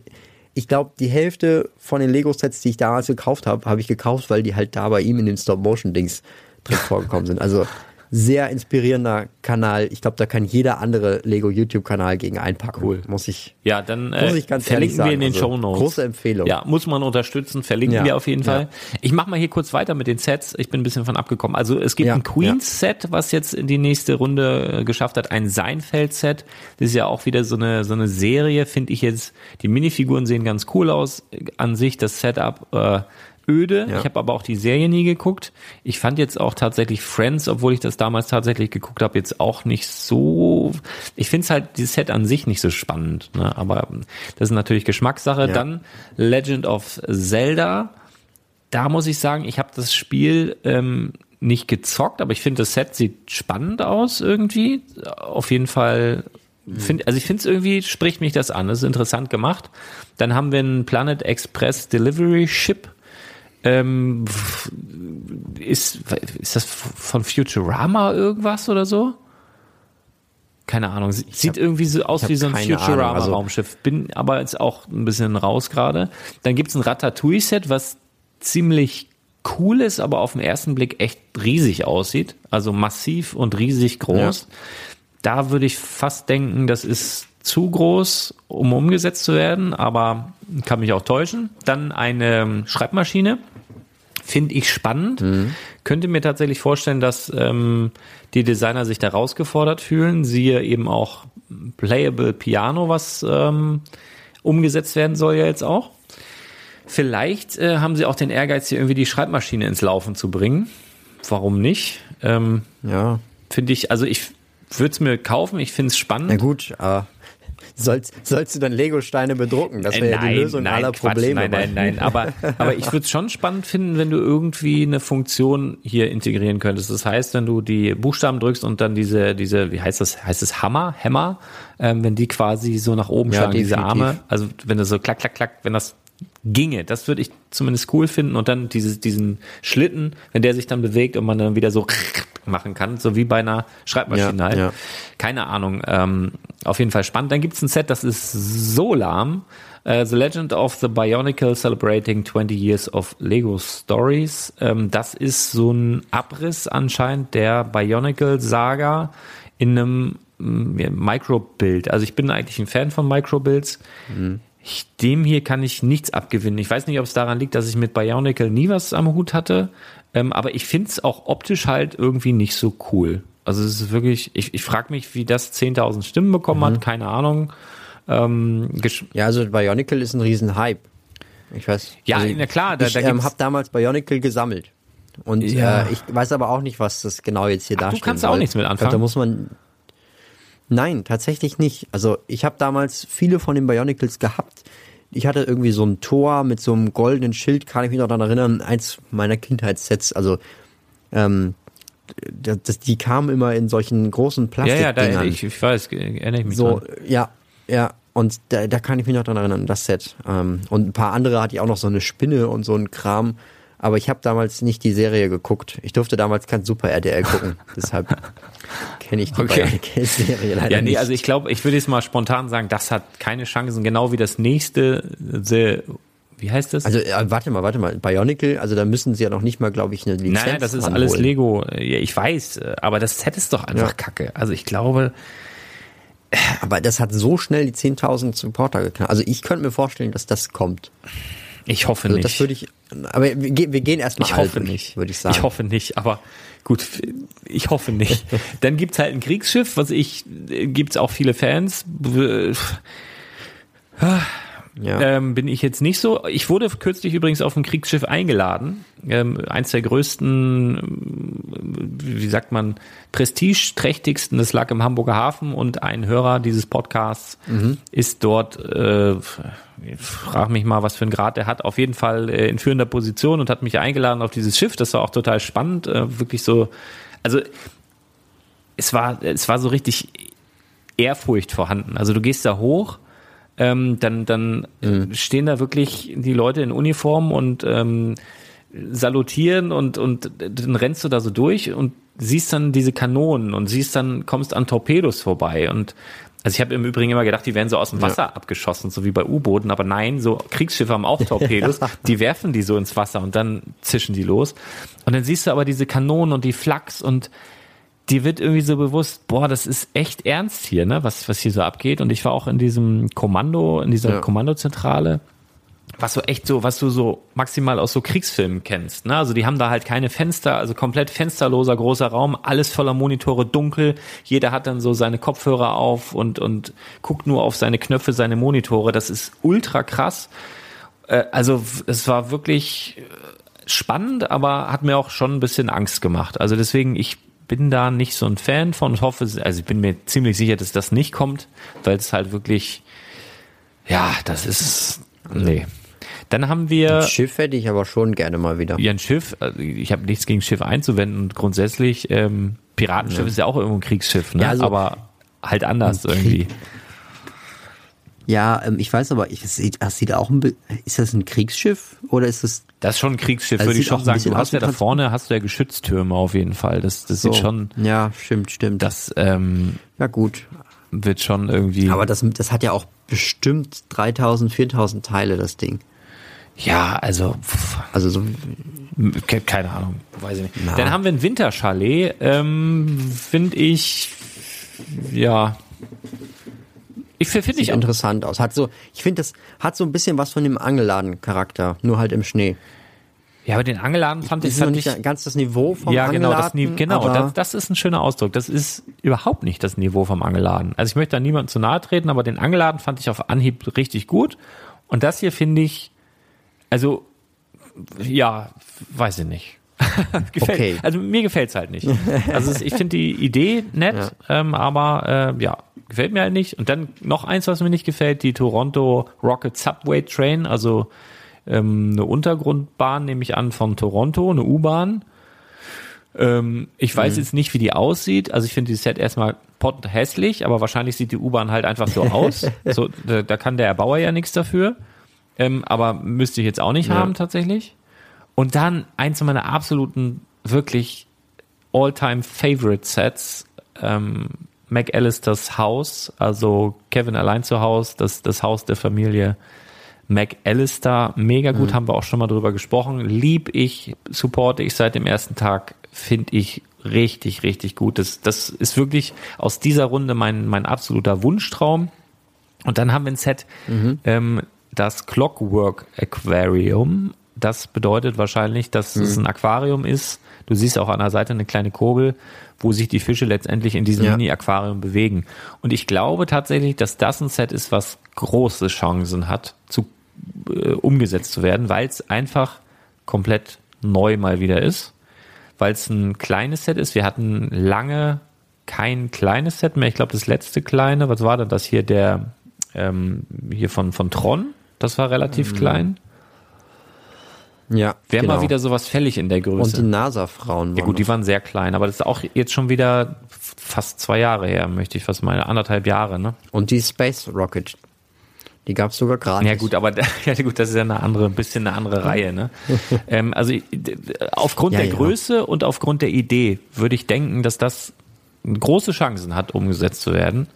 ich glaube, die Hälfte von den Lego-Sets, die ich damals gekauft habe, habe ich gekauft, weil die halt da bei ihm in den Stop-Motion-Dings drin vorgekommen sind. Also sehr inspirierender Kanal. Ich glaube, da kann jeder andere Lego YouTube-Kanal gegen einpacken. Cool. Muss ich. Ja, dann äh, muss ich ganz verlinken wir in den also, Show Notes. Große Empfehlung. Ja, muss man unterstützen. Verlinken ja. wir auf jeden Fall. Ja. Ich mache mal hier kurz weiter mit den Sets. Ich bin ein bisschen von abgekommen. Also es gibt ja. ein Queens-Set, was jetzt in die nächste Runde äh, geschafft hat. Ein Seinfeld-Set. Das ist ja auch wieder so eine so eine Serie. Finde ich jetzt. Die Minifiguren sehen ganz cool aus. An sich das Setup. Äh, öde. Ja. Ich habe aber auch die Serie nie geguckt. Ich fand jetzt auch tatsächlich Friends, obwohl ich das damals tatsächlich geguckt habe, jetzt auch nicht so. Ich finde es halt dieses Set an sich nicht so spannend. Ne? Aber das ist natürlich Geschmackssache. Ja. Dann Legend of Zelda. Da muss ich sagen, ich habe das Spiel ähm, nicht gezockt, aber ich finde das Set sieht spannend aus irgendwie. Auf jeden Fall Find, also ich finde es irgendwie, spricht mich das an. Das ist interessant gemacht. Dann haben wir einen Planet Express Delivery Ship. Ähm, ist, ist das von Futurama irgendwas oder so? Keine Ahnung. Sieht hab, irgendwie so aus wie so ein Futurama-Raumschiff. Also, Bin aber jetzt auch ein bisschen raus gerade. Dann gibt's ein Ratatouille-Set, was ziemlich cool ist, aber auf den ersten Blick echt riesig aussieht. Also massiv und riesig groß. Ja. Da würde ich fast denken, das ist zu groß, um umgesetzt zu werden, aber kann mich auch täuschen. Dann eine Schreibmaschine Finde ich spannend. Mhm. Könnte mir tatsächlich vorstellen, dass ähm, die Designer sich da herausgefordert fühlen. Siehe eben auch Playable Piano, was ähm, umgesetzt werden soll ja jetzt auch. Vielleicht äh, haben sie auch den Ehrgeiz, hier irgendwie die Schreibmaschine ins Laufen zu bringen. Warum nicht? Ähm, ja. Finde ich, also ich würde es mir kaufen, ich finde es spannend. Na gut, aber sollst, sollst du dann Lego-Steine bedrucken? Das wäre ja die Lösung nein, aller Quatsch, Probleme. Nein, nein, nein. Aber, aber ich würde es schon spannend finden, wenn du irgendwie eine Funktion hier integrieren könntest. Das heißt, wenn du die Buchstaben drückst und dann diese, diese, wie heißt das? Heißt es Hammer? Hammer? Ähm, wenn die quasi so nach oben ja, schlagen, definitiv. diese Arme. Also wenn du so klack, klack, klack, wenn das ginge. Das würde ich zumindest cool finden. Und dann dieses, diesen Schlitten, wenn der sich dann bewegt und man dann wieder so machen kann, so wie bei einer Schreibmaschine ja, halt. Ja. Keine Ahnung. Ähm, auf jeden Fall spannend. Dann gibt's ein Set, das ist so lahm. Uh, the Legend of the Bionicle Celebrating 20 Years of Lego Stories. Ähm, das ist so ein Abriss anscheinend der Bionicle-Saga in einem mm, Microbild. Also ich bin eigentlich ein Fan von Microbuilds. Mhm. Ich, dem hier kann ich nichts abgewinnen. Ich weiß nicht, ob es daran liegt, dass ich mit Bionicle nie was am Hut hatte, ähm, aber ich finde es auch optisch halt irgendwie nicht so cool. Also es ist wirklich, ich, ich frage mich, wie das 10.000 Stimmen bekommen mhm. hat, keine Ahnung. Ähm, ja, also Bionicle ist ein Riesenhype. Ich weiß. Ja, also na klar. Da, ich da ähm, habe damals Bionicle gesammelt. Und ja. äh, ich weiß aber auch nicht, was das genau jetzt hier Ach, darstellt. Du kannst auch nichts mit anfangen. Glaub, da muss man Nein, tatsächlich nicht. Also ich habe damals viele von den Bionicles gehabt. Ich hatte irgendwie so ein Tor mit so einem goldenen Schild, kann ich mich noch daran erinnern, eins meiner Kindheitssets. Also ähm, das, die kamen immer in solchen großen Plastik. Ja, ja, da, ich, ich weiß, erinnere ich mich so, dran. Ja, ja. Und da, da kann ich mich noch daran erinnern, das Set. Ähm, und ein paar andere hatte ich auch noch so eine Spinne und so ein Kram. Aber ich habe damals nicht die Serie geguckt. Ich durfte damals kein Super RDL gucken. Deshalb kenne ich die okay. Serie leider ja, nee, nicht. also ich glaube, ich würde jetzt mal spontan sagen, das hat keine Chancen, genau wie das nächste The wie heißt das? Also äh, warte mal, warte mal, Bionicle, also da müssen sie ja noch nicht mal, glaube ich, eine Lizenz Nein, das ist alles Lego. Ja, ich weiß, äh, aber das Set ist doch einfach Ja. kacke. Also ich glaube, Aber das hat so schnell die 10.000 Supporter geknallt. Also ich könnte mir vorstellen, dass das kommt. ich hoffe Also nicht. das würde ich, aber wir, ge- wir gehen erstmal ich hoffe durch, nicht. würde ich sagen. Ich hoffe nicht, aber gut, ich hoffe nicht. Dann gibt's halt ein Kriegsschiff, was ich, äh, gibt's auch viele Fans. Ja. Ähm, bin ich jetzt nicht so. Ich wurde kürzlich übrigens auf ein Kriegsschiff eingeladen. Ähm, eins der größten, ähm, wie sagt man, prestigeträchtigsten, das lag im Hamburger Hafen und ein Hörer dieses Podcasts ist dort, äh, frag mich mal, was für einen Grad er hat, auf jeden Fall äh, in führender Position und hat mich eingeladen auf dieses Schiff. Das war auch total spannend, äh, wirklich so, also es war, es war so richtig Ehrfurcht vorhanden. Also du gehst da hoch, ähm, dann, dann äh, stehen da wirklich die Leute in Uniform und ähm, salutieren und, und dann rennst du da so durch und siehst dann diese Kanonen und siehst dann, kommst an Torpedos vorbei. Und also ich habe im Übrigen immer gedacht, die werden so aus dem Wasser abgeschossen, so wie bei U-Booten, aber nein, so Kriegsschiffe haben auch Torpedos, die werfen die so ins Wasser und dann zischen die los. Und dann siehst du aber diese Kanonen und die Flaks und dir wird irgendwie so bewusst, boah, das ist echt ernst hier, ne, was, was hier so abgeht. Und ich war auch in diesem Kommando, in dieser Ja. Kommandozentrale, was so echt so, was du so maximal aus so Kriegsfilmen kennst. Ne? Also die haben da halt keine Fenster, also komplett fensterloser großer Raum, alles voller Monitore, dunkel. Jeder hat dann so seine Kopfhörer auf und und guckt nur auf seine Knöpfe, seine Monitore. Das ist ultra krass. Äh, also es war wirklich äh, spannend, aber hat mir auch schon ein bisschen Angst gemacht. Also deswegen ich bin da nicht so ein Fan von und hoffe, also ich bin mir ziemlich sicher, dass das nicht kommt, weil es halt wirklich, ja, das ist, nee. Dann haben wir Das Schiff hätte ich aber schon gerne mal wieder. ja ein Schiff. also Ich habe nichts gegen Schiff einzuwenden und grundsätzlich ähm, Piratenschiff ist ja auch irgendwo ein Kriegsschiff, ne? Ja, also- aber halt anders Ein irgendwie. Ja, ähm, ich weiß aber, ich, das sieht auch ein, ist das ein Kriegsschiff oder ist es Das ist schon ein Kriegsschiff, Also würde ich schon sagen. Du hast ja da vorne hast du ja Geschütztürme auf jeden Fall. Das, das sieht schon, Ja, stimmt, stimmt. das ähm, ja gut. wird schon irgendwie. Aber das, das hat ja auch bestimmt 3000, 4000 Teile, das Ding. ja, also pff, Also so, ke- keine Ahnung, weiß ich nicht. Na. Dann haben wir ein Winterchalet, ähm, finde ich, ja. Ich finde ich interessant aus. Hat so, ich finde, das hat so ein bisschen was von dem Angelladen-Charakter, nur halt im Schnee. Ja, aber den Angeladen fand Das ich noch halt nicht ganz das Niveau vom Ja, genau, das, Ni- Angeladen, genau das, das ist ein schöner Ausdruck. Das ist überhaupt nicht das Niveau vom Angeladen. Also ich möchte da niemandem zu nahe treten, aber den Angeladen fand ich auf Anhieb richtig gut. Und das hier finde ich, also, ja, weiß ich nicht. gefällt, Okay. Also mir gefällt's halt nicht. Also ich finde die Idee nett, ähm, aber äh, ja, gefällt mir halt nicht. Und dann noch eins, was mir nicht gefällt, die Toronto Rocket Subway Train, also ähm, eine Untergrundbahn, nehme ich an, von Toronto, eine U-Bahn. Ähm, ich weiß jetzt nicht, wie die aussieht. Also ich finde die Set erstmal pot hässlich, aber wahrscheinlich sieht die U-Bahn halt einfach so aus. so, da, da kann der Erbauer ja nichts dafür. Ähm, aber müsste ich jetzt auch nicht Ja. haben tatsächlich. Und dann eins meiner absoluten, wirklich all-time favorite Sets, ähm, McAllisters Haus, also Kevin allein zu Haus, das, das Haus der Familie McAllister, mega gut, haben wir auch schon mal drüber gesprochen. Lieb ich, supporte ich seit dem ersten Tag, finde ich richtig, richtig gut. Das, das ist wirklich aus dieser Runde mein, mein absoluter Wunschtraum. Und dann haben wir ein Set, ähm, das Clockwork Aquarium. Das bedeutet wahrscheinlich, dass es ein Aquarium ist. Du siehst auch an der Seite eine kleine Kurbel, wo sich die Fische letztendlich in diesem Ja. Mini-Aquarium bewegen. Und ich glaube tatsächlich, dass das ein Set ist, was große Chancen hat, zu, äh, umgesetzt zu werden, weil es einfach komplett neu mal wieder ist. Weil es ein kleines Set ist. Wir hatten lange kein kleines Set mehr. Ich glaube, das letzte kleine, was war denn das hier? Der ähm, hier von, von Tron. Das war relativ klein. Ja, Wäre genau. mal wieder sowas fällig in der Und die Größe. NASA-Frauen. Ja gut, die waren sehr klein, aber das ist auch jetzt schon wieder fast zwei Jahre her, möchte ich fast meine, anderthalb Jahre, ne? Und die Space Rocket. Die gab es sogar gratis. Ja gut, aber ja gut, das ist ja eine andere, ein bisschen eine andere Reihe, ne? ähm, also aufgrund Ja, der ja. Größe und aufgrund der Idee würde ich denken, dass das große Chancen hat, umgesetzt zu werden.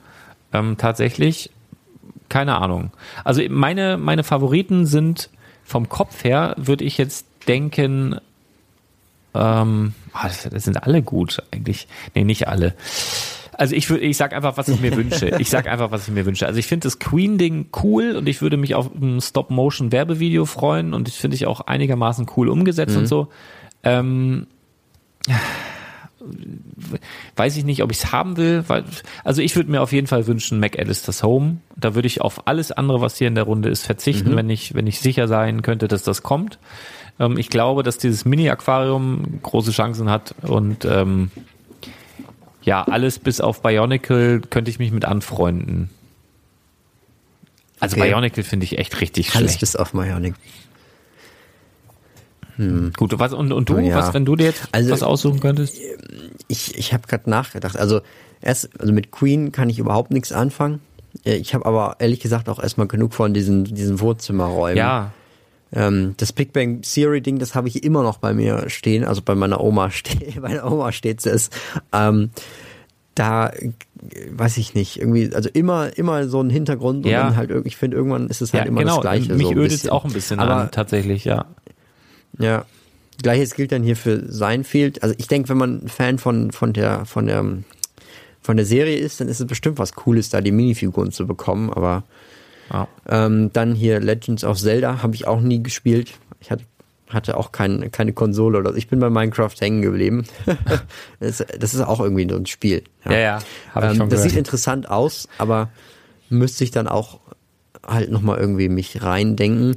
Ähm, tatsächlich, keine Ahnung. Also meine, meine Favoriten sind vom Kopf her würde ich jetzt denken, ähm, ah, das, das sind alle gut eigentlich. Nee, nicht alle. Also ich würde, ich sag einfach, was ich mir wünsche. Ich sag einfach, was ich mir wünsche. Also ich finde das Queen-Ding cool und ich würde mich auf ein Stop-Motion-Werbevideo freuen und ich finde ich auch einigermaßen cool umgesetzt Mhm. und so. Ähm, weiß ich nicht, ob ich es haben will, weil, also ich würde mir auf jeden Fall wünschen, McAllister's Home. Da würde ich auf alles andere, was hier in der Runde ist, verzichten, Mhm. wenn ich, wenn ich sicher sein könnte, dass das kommt. Ähm, ich glaube, dass dieses Mini-Aquarium große Chancen hat und ähm, ja, alles bis auf Bionicle könnte ich mich mit anfreunden. Also Okay. Bionicle finde ich echt richtig Alles schlecht. bis auf Bionic. Gut, was und, und du, ja. was, wenn du dir jetzt Also- was aussuchen könntest? Ich, ich habe gerade nachgedacht. Also erst, also mit Queen kann ich überhaupt nichts anfangen. Ich habe aber ehrlich gesagt auch erstmal genug von diesen, diesen Wohnzimmerräumen. Ja, Ähm, das Big Bang Theory Ding, das habe ich immer noch bei mir stehen, also bei meiner Oma steht, bei meiner Oma steht es. Ähm, da weiß ich nicht, irgendwie, also immer, immer so ein Hintergrund Ja. und dann halt ich finde, irgendwann ist es halt ja immer genau. das Gleiche. Mich so ödet es auch ein bisschen Aber an, tatsächlich, ja. Ja, gleiches gilt dann hier für Seinfeld. Also ich denke, wenn man ein Fan von, von der, von der, von der Serie ist, dann ist es bestimmt was Cooles, da die Minifiguren zu bekommen, aber ja. ähm, dann hier Legends of Zelda habe ich auch nie gespielt. Ich hatte, hatte auch kein, keine Konsole oder so. Ich bin bei Minecraft hängen geblieben. das, das ist auch irgendwie so ein Spiel. Ja, ja, ich ähm, das sieht interessant aus, aber müsste ich dann auch halt nochmal irgendwie mich reindenken.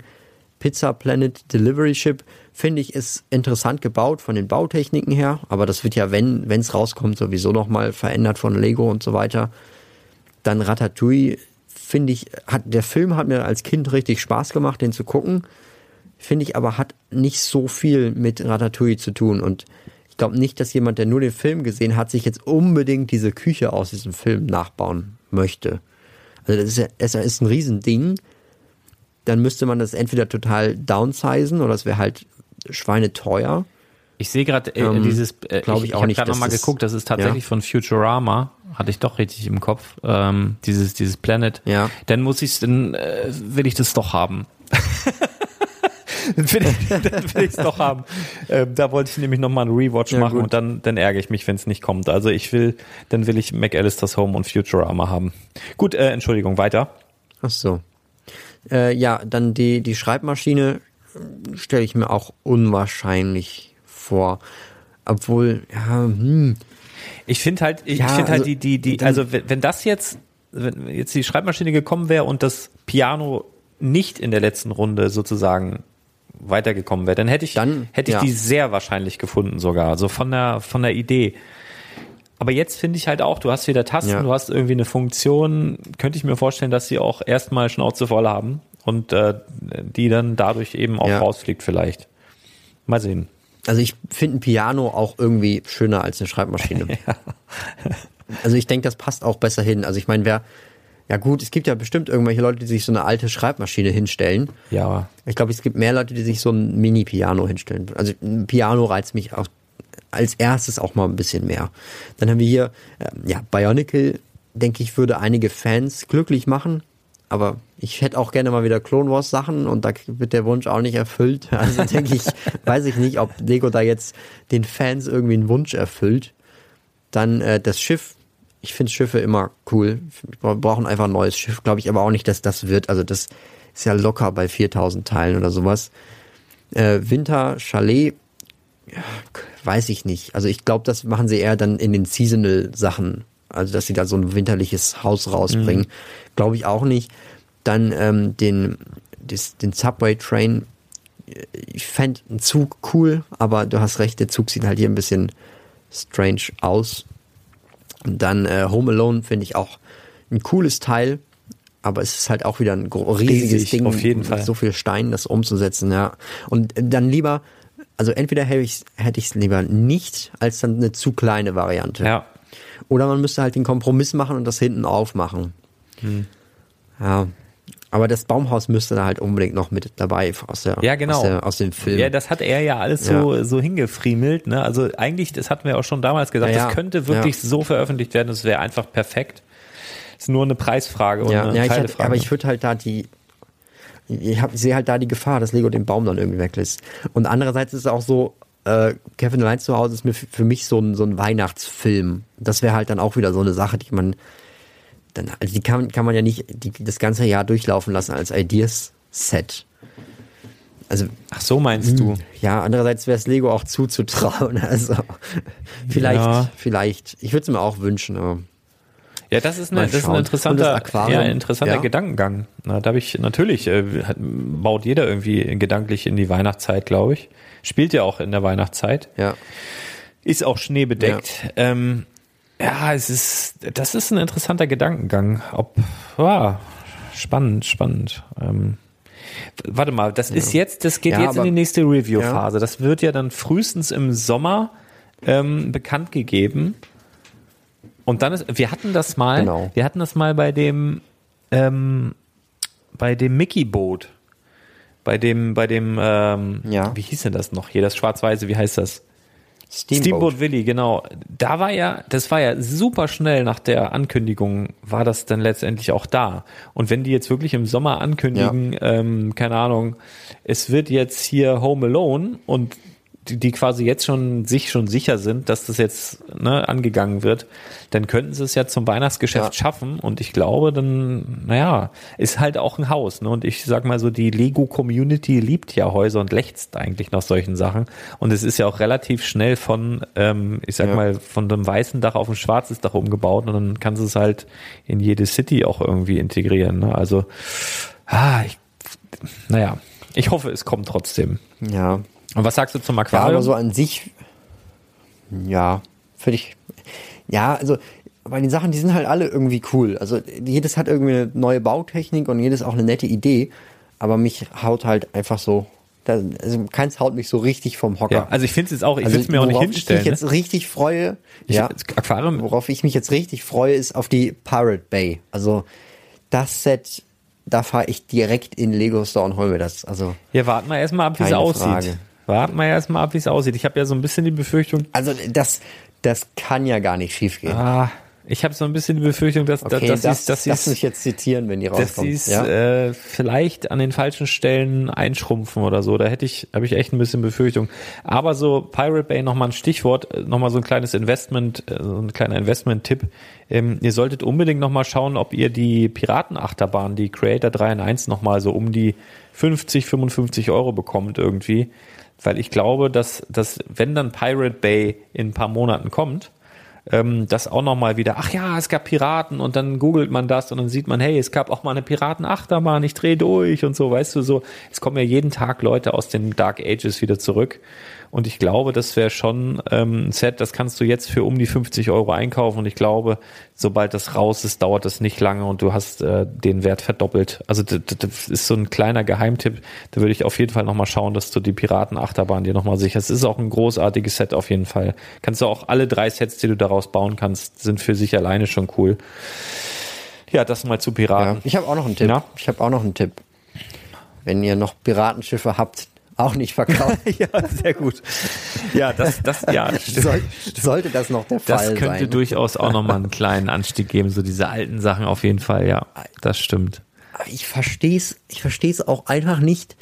Pizza Planet Delivery Ship finde ich ist interessant gebaut von den Bautechniken her, aber das wird ja, wenn es rauskommt, sowieso nochmal verändert von Lego und so weiter. Dann Ratatouille finde ich, hat, der Film hat mir als Kind richtig Spaß gemacht, den zu gucken. Finde ich aber hat nicht so viel mit Ratatouille zu tun und ich glaube nicht, dass jemand, der nur den Film gesehen hat, sich jetzt unbedingt diese Küche aus diesem Film nachbauen möchte. Also das ist ja, ist ein Riesending. Dann müsste man das entweder total downsizen oder es wäre halt schweineteuer. Ich sehe gerade äh, Ähm, dieses, äh, glaub ich, ich ich auch habe nicht, gerade nochmal geguckt, das ist tatsächlich ja. von Futurama, hatte ich doch richtig im Kopf, ähm, dieses, dieses Planet. Ja. Dann muss ich dann äh, will ich das doch haben. dann will ich dann will ich es doch haben. Ähm, da wollte ich nämlich nochmal einen Rewatch Ja, machen gut. und dann, dann ärgere ich mich, wenn es nicht kommt. Also ich will, dann will ich McAllister's Home und Futurama haben. Gut, äh, Entschuldigung, weiter. Ach so. Äh, ja, dann die, die Schreibmaschine stelle ich mir auch unwahrscheinlich vor. Obwohl, ja, hm, Ich finde halt, ich Ja, finde halt also, die, die, die, also wenn, wenn das jetzt, wenn jetzt die Schreibmaschine gekommen wäre und das Piano nicht in der letzten Runde sozusagen weitergekommen wäre, dann hätte ich, Dann, hätte ich ja. die sehr wahrscheinlich gefunden sogar, so von der, von der Idee. Aber jetzt finde ich halt auch, du hast wieder Tasten, Ja. du hast irgendwie eine Funktion, könnte ich mir vorstellen, dass sie auch erstmal Schnauze voll haben und äh, die dann dadurch eben auch Ja. rausfliegt vielleicht. Mal sehen. also ich finde ein Piano auch irgendwie schöner als eine Schreibmaschine. Also ich denke, das passt auch besser hin. Also ich meine, wer, ja gut, es gibt ja bestimmt irgendwelche Leute, die sich so eine alte Schreibmaschine hinstellen. Ja, Ich glaube, es gibt mehr Leute, die sich so ein Mini-Piano hinstellen. Also ein Piano reizt mich auch als erstes auch mal ein bisschen mehr. Dann haben wir hier, äh, ja, Bionicle, denke ich, würde einige Fans glücklich machen. Aber ich hätte auch gerne mal wieder Clone Wars Sachen und da wird der Wunsch auch nicht erfüllt. Also denke ich, weiß ich nicht, ob Lego da jetzt den Fans irgendwie einen Wunsch erfüllt. Dann äh, das Schiff. Ich finde Schiffe immer cool. Wir brauchen einfach ein neues Schiff. Glaube ich aber auch nicht, dass das wird. Also das ist ja locker bei 4000 Teilen oder sowas. Äh, Winter Chalet, ja, weiß ich nicht. Also ich glaube, das machen sie eher dann in den Seasonal-Sachen. Also dass sie da so ein winterliches Haus rausbringen. Glaube ich auch nicht. Dann ähm, den, des, den Subway Train. Ich fände einen Zug cool, aber du hast recht, der Zug sieht halt hier ein bisschen strange aus. Und dann äh, Home Alone finde ich auch ein cooles Teil, aber es ist halt auch wieder ein riesiges Riesig, Ding, auf jeden Fall. so viel Stein, das umzusetzen, ja. Und äh, dann lieber, also entweder hätte ich hätte ich es lieber nicht, als dann eine zu kleine Variante. ja. Oder man müsste halt den Kompromiss machen und das hinten aufmachen. Hm. Ja. Aber das Baumhaus müsste da halt unbedingt noch mit dabei aus der, Ja, genau. aus, der, aus dem Film. Ja, das hat er ja alles so, so hingefriemelt. Ne? Also eigentlich, das hatten wir auch schon damals gesagt, Ja, ja. das könnte wirklich Ja. so veröffentlicht werden, das wäre einfach perfekt. Ist nur eine Preisfrage und ja, eine ja ich hätte, aber ich würde halt da die, ich, hab, ich sehe halt da die Gefahr, dass Lego den Baum dann irgendwie weglässt. Und andererseits ist es auch so, äh, Kevin allein zu Hause ist mir für mich so ein, so ein Weihnachtsfilm. Das wäre halt dann auch wieder so eine Sache, die man dann, also die kann, kann man ja nicht die, das ganze Jahr durchlaufen lassen als Ideas-Set. Also, Ach so meinst du? ja, andererseits wäre es Lego auch zuzutrauen. Also, vielleicht, Ja. vielleicht. Ich würde es mir auch wünschen, aber Ja, das ist, eine, das ist ein interessanter, ja, ein interessanter ja. Gedankengang. Na, da habe ich natürlich, äh, baut jeder irgendwie gedanklich in die Weihnachtszeit, glaube ich. Spielt ja auch in der Weihnachtszeit. ja. Ist auch schneebedeckt. Ja, ähm, ja es ist, das ist ein interessanter Gedankengang. Ob, ja, spannend, spannend. Ähm, warte mal, das ist jetzt, das geht Ja, jetzt in aber- die nächste Review-Phase. Das wird ja dann frühestens im Sommer ähm, bekannt gegeben. Und dann ist, wir hatten das mal, Genau. wir hatten das mal bei dem, ähm, bei dem Mickey-Boot. Bei dem, bei dem, ähm, Ja. wie hieß denn das noch hier, das Schwarz-Weiße, wie heißt das? Steamboat. Steamboat Willie, genau. Da war ja, das war ja super schnell nach der Ankündigung, war das dann letztendlich auch da. Und wenn die jetzt wirklich im Sommer ankündigen, ähm, keine Ahnung, es wird jetzt hier Home Alone und die, die quasi jetzt schon sich schon sicher sind, dass das jetzt ne, angegangen wird, dann könnten sie es ja zum Weihnachtsgeschäft Ja. schaffen. Und ich glaube, dann, naja, ist halt auch ein Haus. Ne? Und ich sag mal so, die Lego-Community liebt ja Häuser und lechzt eigentlich nach solchen Sachen. Und es ist ja auch relativ schnell von, ähm, ich sag Ja. mal, von einem weißen Dach auf ein schwarzes Dach umgebaut und dann kannst du es halt in jede City auch irgendwie integrieren. Ne? Also, ah, ich, naja, ich hoffe, es kommt trotzdem. Ja. Und was sagst du zum Ja, Aquarium? aber so an sich, ja, finde ich, ja, also bei den Sachen, die sind halt alle irgendwie cool. Also jedes hat irgendwie eine neue Bautechnik und jedes auch eine nette Idee, aber mich haut halt einfach so, also keins haut mich so richtig vom Hocker. ja, also ich finde es jetzt auch, ich also will es mir auch nicht worauf hinstellen. Ich mich jetzt richtig freue, ne? ich, ja, Aquarium, worauf ich mich jetzt richtig freue, ist auf die Pirate Bay. Also das Set, da fahre ich direkt in Lego Store und hol mir das. Also ja, warten wir erstmal ab, wie es aussieht. Frage. Warten wir erstmal ab, wie es aussieht. Ich habe ja so ein bisschen die Befürchtung, Also das, das kann ja gar nicht schief gehen. ah, ich habe so ein bisschen die Befürchtung, dass, okay, dass, das, dass das, sie muss ich jetzt zitieren, wenn die dass sie rauskommen. es Ja? äh, vielleicht an den falschen Stellen einschrumpfen oder so. Da hätte ich, habe ich echt ein bisschen Befürchtung. Aber so Pirate Bay nochmal ein Stichwort, äh, nochmal so ein kleines Investment, äh, so ein kleiner Investment-Tipp. Ähm, ihr solltet unbedingt nochmal schauen, ob ihr die Piratenachterbahn, die Creator 3 in 1 nochmal so um die 50, 55 Euro bekommt irgendwie. Weil ich glaube, dass, dass wenn dann Pirate Bay in ein paar Monaten kommt, ähm, das auch nochmal wieder, ach ja, es gab Piraten und dann googelt man das und dann sieht man, hey, es gab auch mal eine Piratenachterbahn, ich drehe durch und so, weißt du, so. Es kommen ja jeden Tag Leute aus den Dark Ages wieder zurück und ich glaube, das wäre schon ähm, ein Set, das kannst du jetzt für um die 50 Euro einkaufen und ich glaube, sobald das raus ist, dauert das nicht lange und du hast äh, den Wert verdoppelt. Also das, das ist so ein kleiner Geheimtipp, da würde ich auf jeden Fall nochmal schauen, dass du die Piratenachterbahn dir nochmal sicherst. Es ist auch ein großartiges Set auf jeden Fall. Kannst du auch alle drei Sets, die du daraus bauen kannst, sind für sich alleine schon cool. Ja, das mal zu ja. Piraten. Ich habe auch noch einen Tipp. Ja. Ich habe auch noch einen Tipp. Wenn ihr noch Piratenschiffe habt, auch nicht verkaufen. Ja, sehr gut. Ja, das, das, ja. Soll, sollte das noch der Fall Das könnte sein. durchaus auch nochmal einen kleinen Anstieg geben, so diese alten Sachen auf jeden Fall, ja. Das stimmt. Ich versteh's, ich versteh's auch einfach nicht,